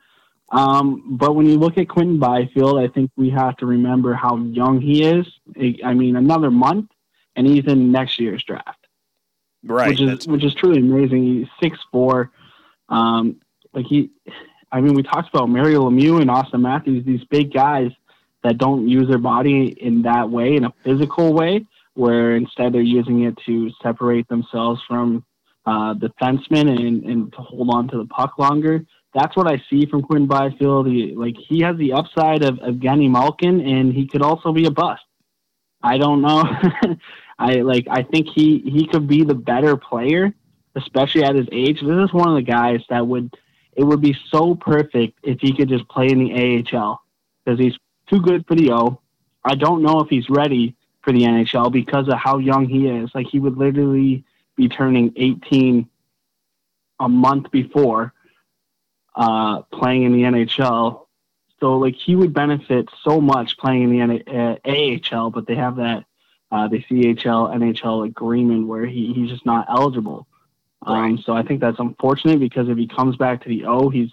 Um, but when you look at Quinton Byfield, I think we have to remember how young he is. I mean, another month, and he's in next year's draft. Right, which is which is truly amazing. He's six four. Um, like he, I mean, we talked about Mario Lemieux and Auston Matthews, these big guys that don't use their body in that way, in a physical way, where instead they're using it to separate themselves from uh, defensemen and, and to hold on to the puck longer. That's what I see from Quinn Byfield. He, like he has the upside of Evgeny Malkin, and he could also be a bust. I don't know. I like. I think he he could be the better player, especially at his age. This is one of the guys that would. It would be so perfect if he could just play in the AHL because he's too good for the O. I don't know if he's ready for the NHL because of how young he is. Like he would literally be turning 18 a month before uh, playing in the NHL. So like he would benefit so much playing in the uh, AHL, but they have that uh, the CHL NHL agreement where he, he's just not eligible. Um, so I think that's unfortunate because if he comes back to the O, he's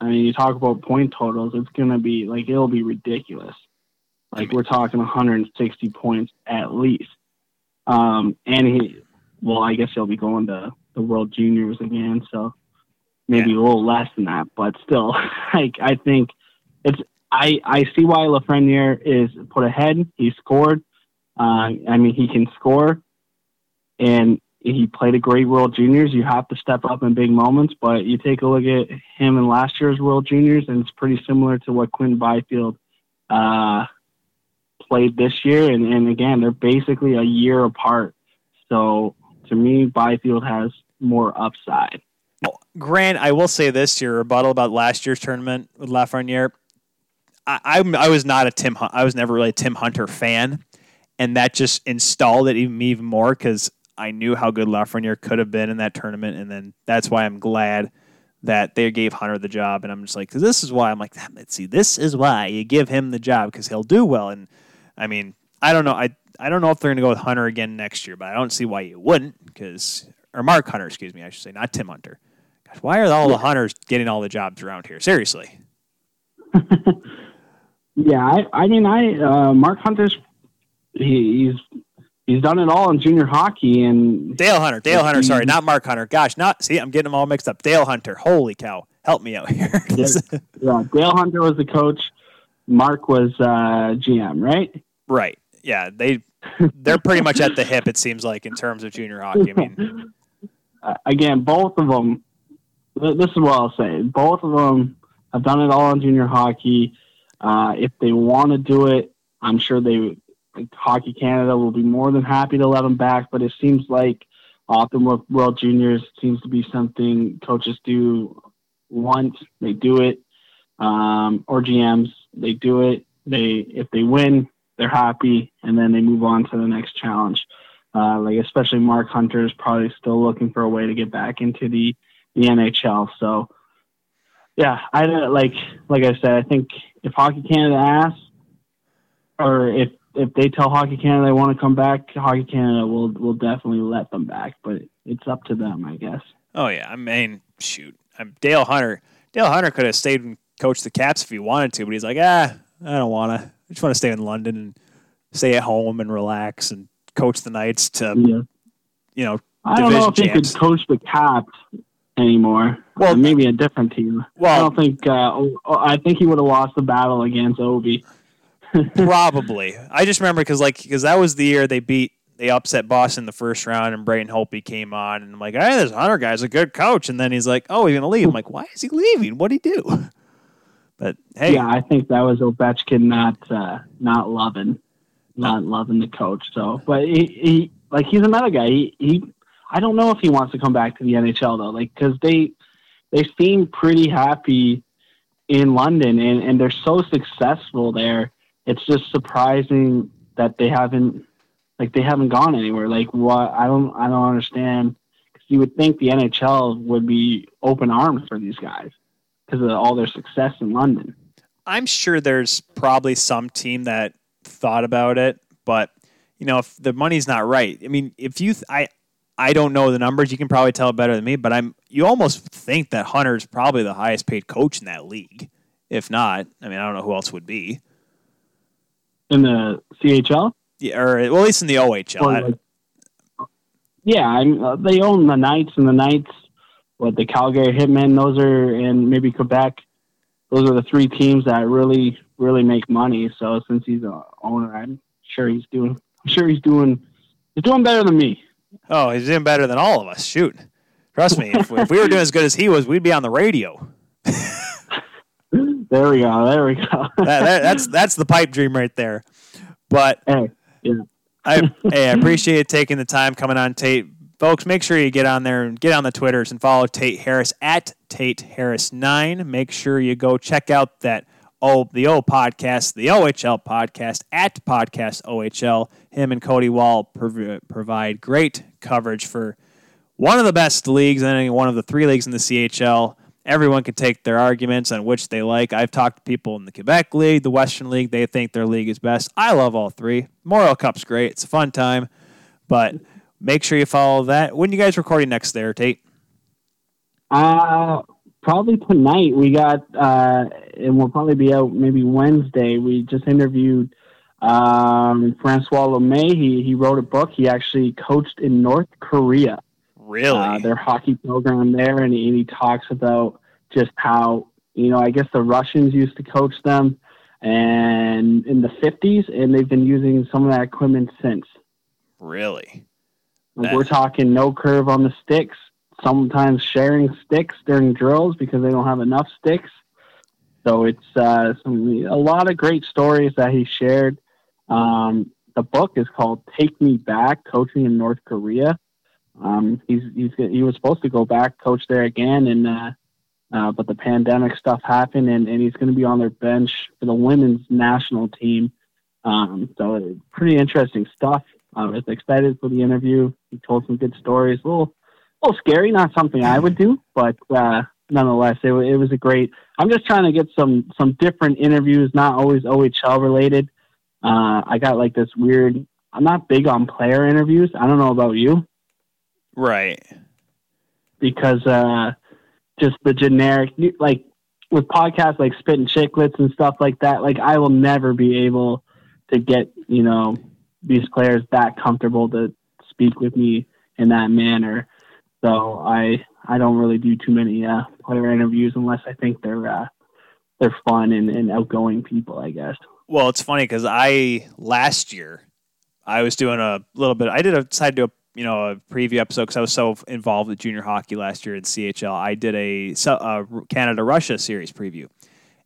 I mean, you talk about point totals, it's gonna be like it'll be ridiculous. Like we're talking 160 points at least. Um, and he, well, I guess he'll be going to the World Juniors again, so maybe yeah. a little less than that, but still, like I think it's I I see why Lafreniere is put ahead. He scored. Uh, I mean, he can score, and he played a great World Juniors. You have to step up in big moments, but you take a look at him in last year's World Juniors, and it's pretty similar to what Quinn Byfield uh, played this year. And, and again, they're basically a year apart. So to me, Byfield has more upside. Grant, I will say this: your rebuttal about last year's tournament with Lafreniere. I, I, I was not a Tim. I was never really a Tim Hunter fan, and that just installed it even even more because I knew how good Lafreniere could have been in that tournament, and then that's why I'm glad that they gave Hunter the job. And I'm just like, this is why I'm like, let's see, this is why you give him the job because he'll do well. And I mean, I don't know, I I don't know if they're going to go with Hunter again next year, but I don't see why you wouldn't because or Mark Hunter, excuse me, I should say, not Tim Hunter. Gosh, why are all the Hunters getting all the jobs around here? Seriously. yeah, I, I mean, I uh, Mark Hunter's he, he's he's done it all in junior hockey and Dale Hunter, Dale Hunter, sorry, not Mark Hunter. Gosh, not see, I'm getting them all mixed up. Dale Hunter, holy cow, help me out here. yeah, yeah, Dale Hunter was the coach. Mark was uh, GM, right? Right. Yeah, they they're pretty much at the hip. It seems like in terms of junior hockey. I mean, uh, again, both of them. This is what I'll say. Both of them have done it all in junior hockey. Uh, if they want to do it, I'm sure they Hockey Canada will be more than happy to let them back, but it seems like often with World Juniors seems to be something coaches do once, they do it, um, or GMs, they do it. They if they win, they're happy, and then they move on to the next challenge. Uh, like especially Mark Hunter is probably still looking for a way to get back into the the NHL. So yeah, I like like I said, I think if Hockey Canada asks, or if if they tell Hockey Canada they want to come back, Hockey Canada will will definitely let them back. But it's up to them, I guess. Oh yeah, I mean, shoot, I'm Dale Hunter. Dale Hunter could have stayed and coached the Caps if he wanted to, but he's like, ah, I don't want to. I just want to stay in London and stay at home and relax and coach the Knights to, yeah. you know, I don't know if champs. he could coach the Caps anymore. Well, maybe a different team. Well, I don't think. Uh, I think he would have lost the battle against Ovi. Probably. I just remember because like because that was the year they beat they upset Boston in the first round and Braden Holtby came on and I'm like, hey, this Hunter guy's a good coach. And then he's like, oh, he's gonna leave. I'm like, why is he leaving? What'd he do? But hey, yeah, I think that was Ovechkin not uh, not loving not loving the coach. So, but he, he like he's another guy. He, he I don't know if he wants to come back to the NHL though, like because they they seem pretty happy in London and and they're so successful there it's just surprising that they haven't like they haven't gone anywhere. Like what I don't I don't understand because you would think the NHL would be open arms for these guys because of all their success in London. I'm sure there's probably some team that thought about it, but you know, if the money's not right, I mean, if you, th- I, I don't know the numbers. You can probably tell better than me, but I'm. You almost think that Hunter's probably the highest paid coach in that league. If not, I mean, I don't know who else would be. In the CHL? Yeah, or well, at least in the OHL. Or I- yeah, I'm, uh, they own the Knights and the Knights. What the Calgary Hitmen? Those are and maybe Quebec. Those are the three teams that really, really make money. So since he's a owner, I'm sure he's doing. I'm sure he's doing. He's doing better than me. Oh, he's doing better than all of us. Shoot, trust me. If, if we were doing as good as he was, we'd be on the radio. There we go. There we go. That, that, that's that's the pipe dream right there. But hey, I hey, I appreciate you taking the time coming on Tate. Folks, make sure you get on there and get on the Twitters and follow Tate Harris at Tate Harris nine. Make sure you go check out that oh the O podcast, the OHL podcast at Podcast OHL. Him and Cody Wall prov- provide great coverage for one of the best leagues and one of the three leagues in the CHL. Everyone can take their arguments on which they like. I've talked to people in the Quebec League, the Western League. They think their league is best. I love all three. Memorial Cup's great. It's a fun time. But make sure you follow that. When you guys recording next there, Tate? Uh, probably tonight. We got, uh, and we'll probably be out maybe Wednesday. We just interviewed um, Francois Lemay. He, he wrote a book. He actually coached in North Korea, Really? uh, their hockey program there, and he, and he talks about just how, you know, I guess the Russians used to coach them and in the 50s, and they've been using some of that equipment since. really? Like we're talking no curve on the sticks. Sometimes sharing sticks during drills because they don't have enough sticks. So it's uh, some, a lot of great stories that he shared. Um, the book is called "Take Me Back: Coaching in North Korea." Um, he's, he's he was supposed to go back coach there again, and uh, uh, but the pandemic stuff happened, and, and he's going to be on their bench for the women's national team. Um, so pretty interesting stuff. I was excited for the interview. He told some good stories. A little, a little scary, not something I would do, but uh, nonetheless, it, it was a great. I'm just trying to get some some different interviews, not always OHL related. Uh, I got like this weird. I'm not big on player interviews. I don't know about you Right. because uh, just the generic, like with podcasts like Spit and Chicklets and stuff like that. Like I will never be able to get you know these players that comfortable to speak with me in that manner. So I I don't really do too many uh, player interviews unless I think they're uh, they're fun and, and outgoing people. I guess. Well, it's funny because I last year I was doing a little bit. I did a decided to do a you know a preview episode because I was so involved with junior hockey last year in CHL. I did a uh, Canada Russia series preview,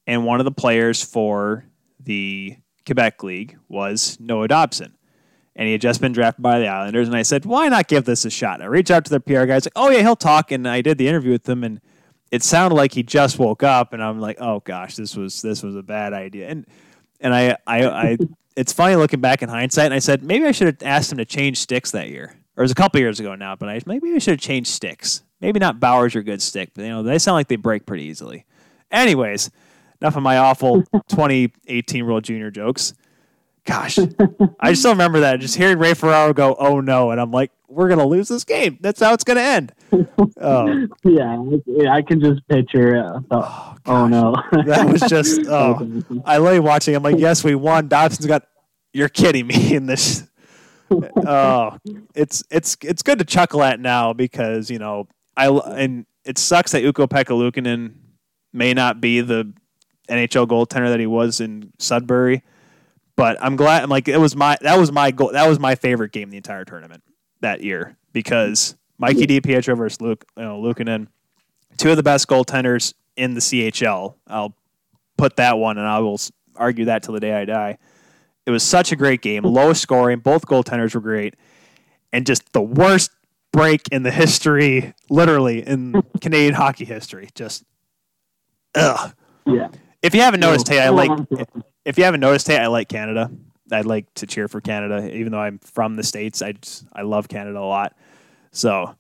and one of the players for the Quebec League was Noah Dobson. And he had just been drafted by the Islanders, and I said, "Why not give this a shot?" I reached out to their PR guys, like, "Oh yeah, he'll talk." And I did the interview with them, and it sounded like he just woke up, and I'm like, "Oh gosh, this was this was a bad idea." And and I, I, I, it's funny looking back in hindsight. And I said maybe I should have asked him to change sticks that year, or it was a couple years ago now. But I maybe I should have changed sticks. Maybe not Bauers are good stick, but you know they sound like they break pretty easily. Anyways, enough of my awful 2018 World Junior jokes. Gosh, I still remember that. Just hearing Ray Ferraro go, "Oh no," and I'm like, "We're gonna lose this game. That's how it's gonna end." Oh, Yeah, I- can just picture. Uh, oh, oh no, that was just. Oh, I lay watching. I'm like, yes, we won. Dobson's got. You're kidding me in this. Oh, it's it's it's good to chuckle at now because you know I and it sucks that Ukko-Pekka may not be the NHL goaltender that he was in Sudbury, but I'm glad. I'm like it was my that was my goal. That was my favorite game the entire tournament that year because Mikey DiPietro versus Luke you know, Luukkonen, two of the best goaltenders in the CHL. I'll put that one, and I will argue that till the day I die. It was such a great game, hmm. low scoring. Both goaltenders were great, and just the worst break in the history, literally in Canadian hockey history. Just, ugh. yeah. If you haven't noticed, hey, I like. If you haven't noticed, hey, I like Canada. I'd like to cheer for Canada, even though I'm from the states. I just I love Canada a lot. So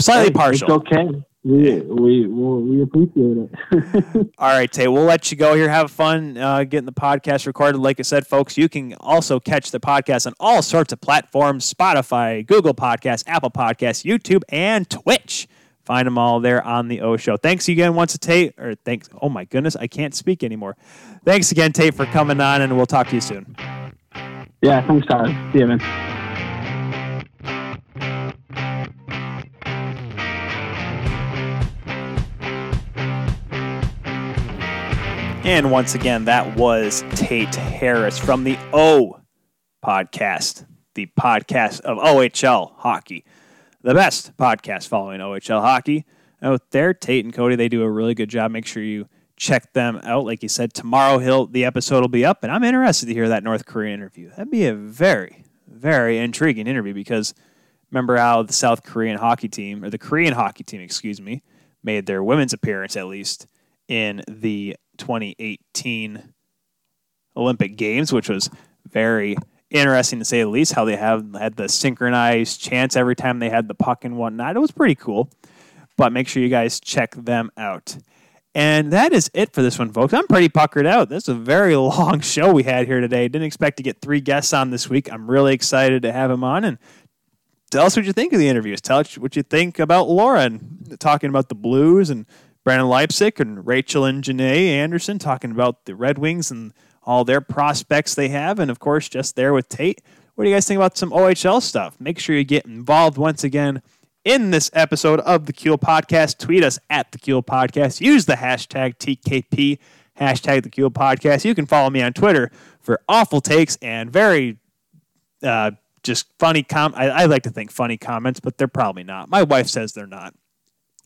slightly partial. It's okay. We we we, we appreciate it. All right, Tay, we'll let you go here. Have fun uh, getting the podcast recorded. Like I said, folks, you can also catch the podcast on all sorts of platforms Spotify, Google Podcasts, Apple Podcasts, YouTube, and Twitch. Find them all there on the O Show. Thanks again once a Tate, or thanks. Oh my goodness, I can't speak anymore. Thanks again, Tate, for coming on, and we'll talk to you soon. yeah, thanks, Tyler. See you, man. And once again, that was Tate Harris from the O podcast, the podcast of OHL hockey, the best podcast following OHL hockey out there. Tate and Cody, they do a really good job. Make sure you check them out. Like you said, tomorrow he'll, the episode will be up, and I'm interested to hear that North Korean interview. That'd be a very, very intriguing interview because remember how the South Korean hockey team, or the Korean hockey team, excuse me, made their women's appearance at least in the 2018 Olympic Games, which was very interesting to say the least. How they have had the synchronized chants every time they had the puck and whatnot. It was pretty cool. But make sure you guys check them out. And that is it for this one, folks. I'm pretty puckered out. This is a very long show we had here today. Didn't expect to get three guests on this week. I'm really excited to have him on and tell us what you think of the interviews. Tell us what you think about Laura and talking about the Blues and Brendan Leipsic and Rachel and Jenae Anderson talking about the Red Wings and all their prospects they have. And of course, just there with Tate. What do you guys think about some OHL stuff? Make sure you get involved once again in this episode of the Kuehl Podcast. Tweet us at the Kuehl Podcast. Use the hashtag TKP, hashtag the Kuehl Podcast. You can follow me on Twitter for awful takes and very uh, just funny com. I, I like to think funny comments, but they're probably not. My wife says they're not.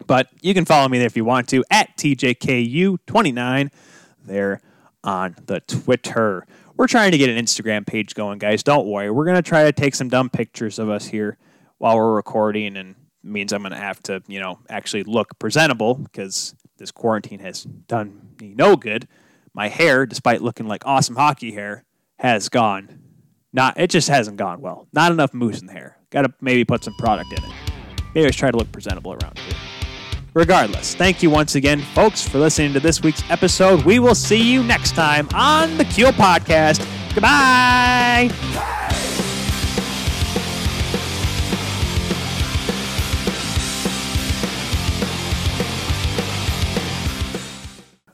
But you can follow me there if you want to at TJKU29 there on the Twitter. We're trying to get an Instagram page going, guys. Don't worry. We're going to try to take some dumb pictures of us here while we're recording and means I'm going to have to, you know, actually look presentable because this quarantine has done me no good. My hair, despite looking like awesome hockey hair, has gone. Not it just hasn't gone well. Not enough mousse in the hair. Got to maybe put some product in it. Maybe I try to look presentable around here. Regardless, thank you once again, folks, for listening to this week's episode. We will see you next time on the Kuehl Podcast. Goodbye.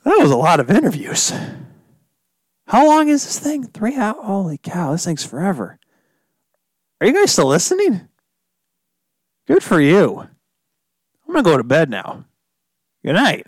That was a lot of interviews. How long is this thing? Three hours? Holy cow, this thing's forever. Are you guys still listening? Good for you. I'm going to go to bed now. Good night.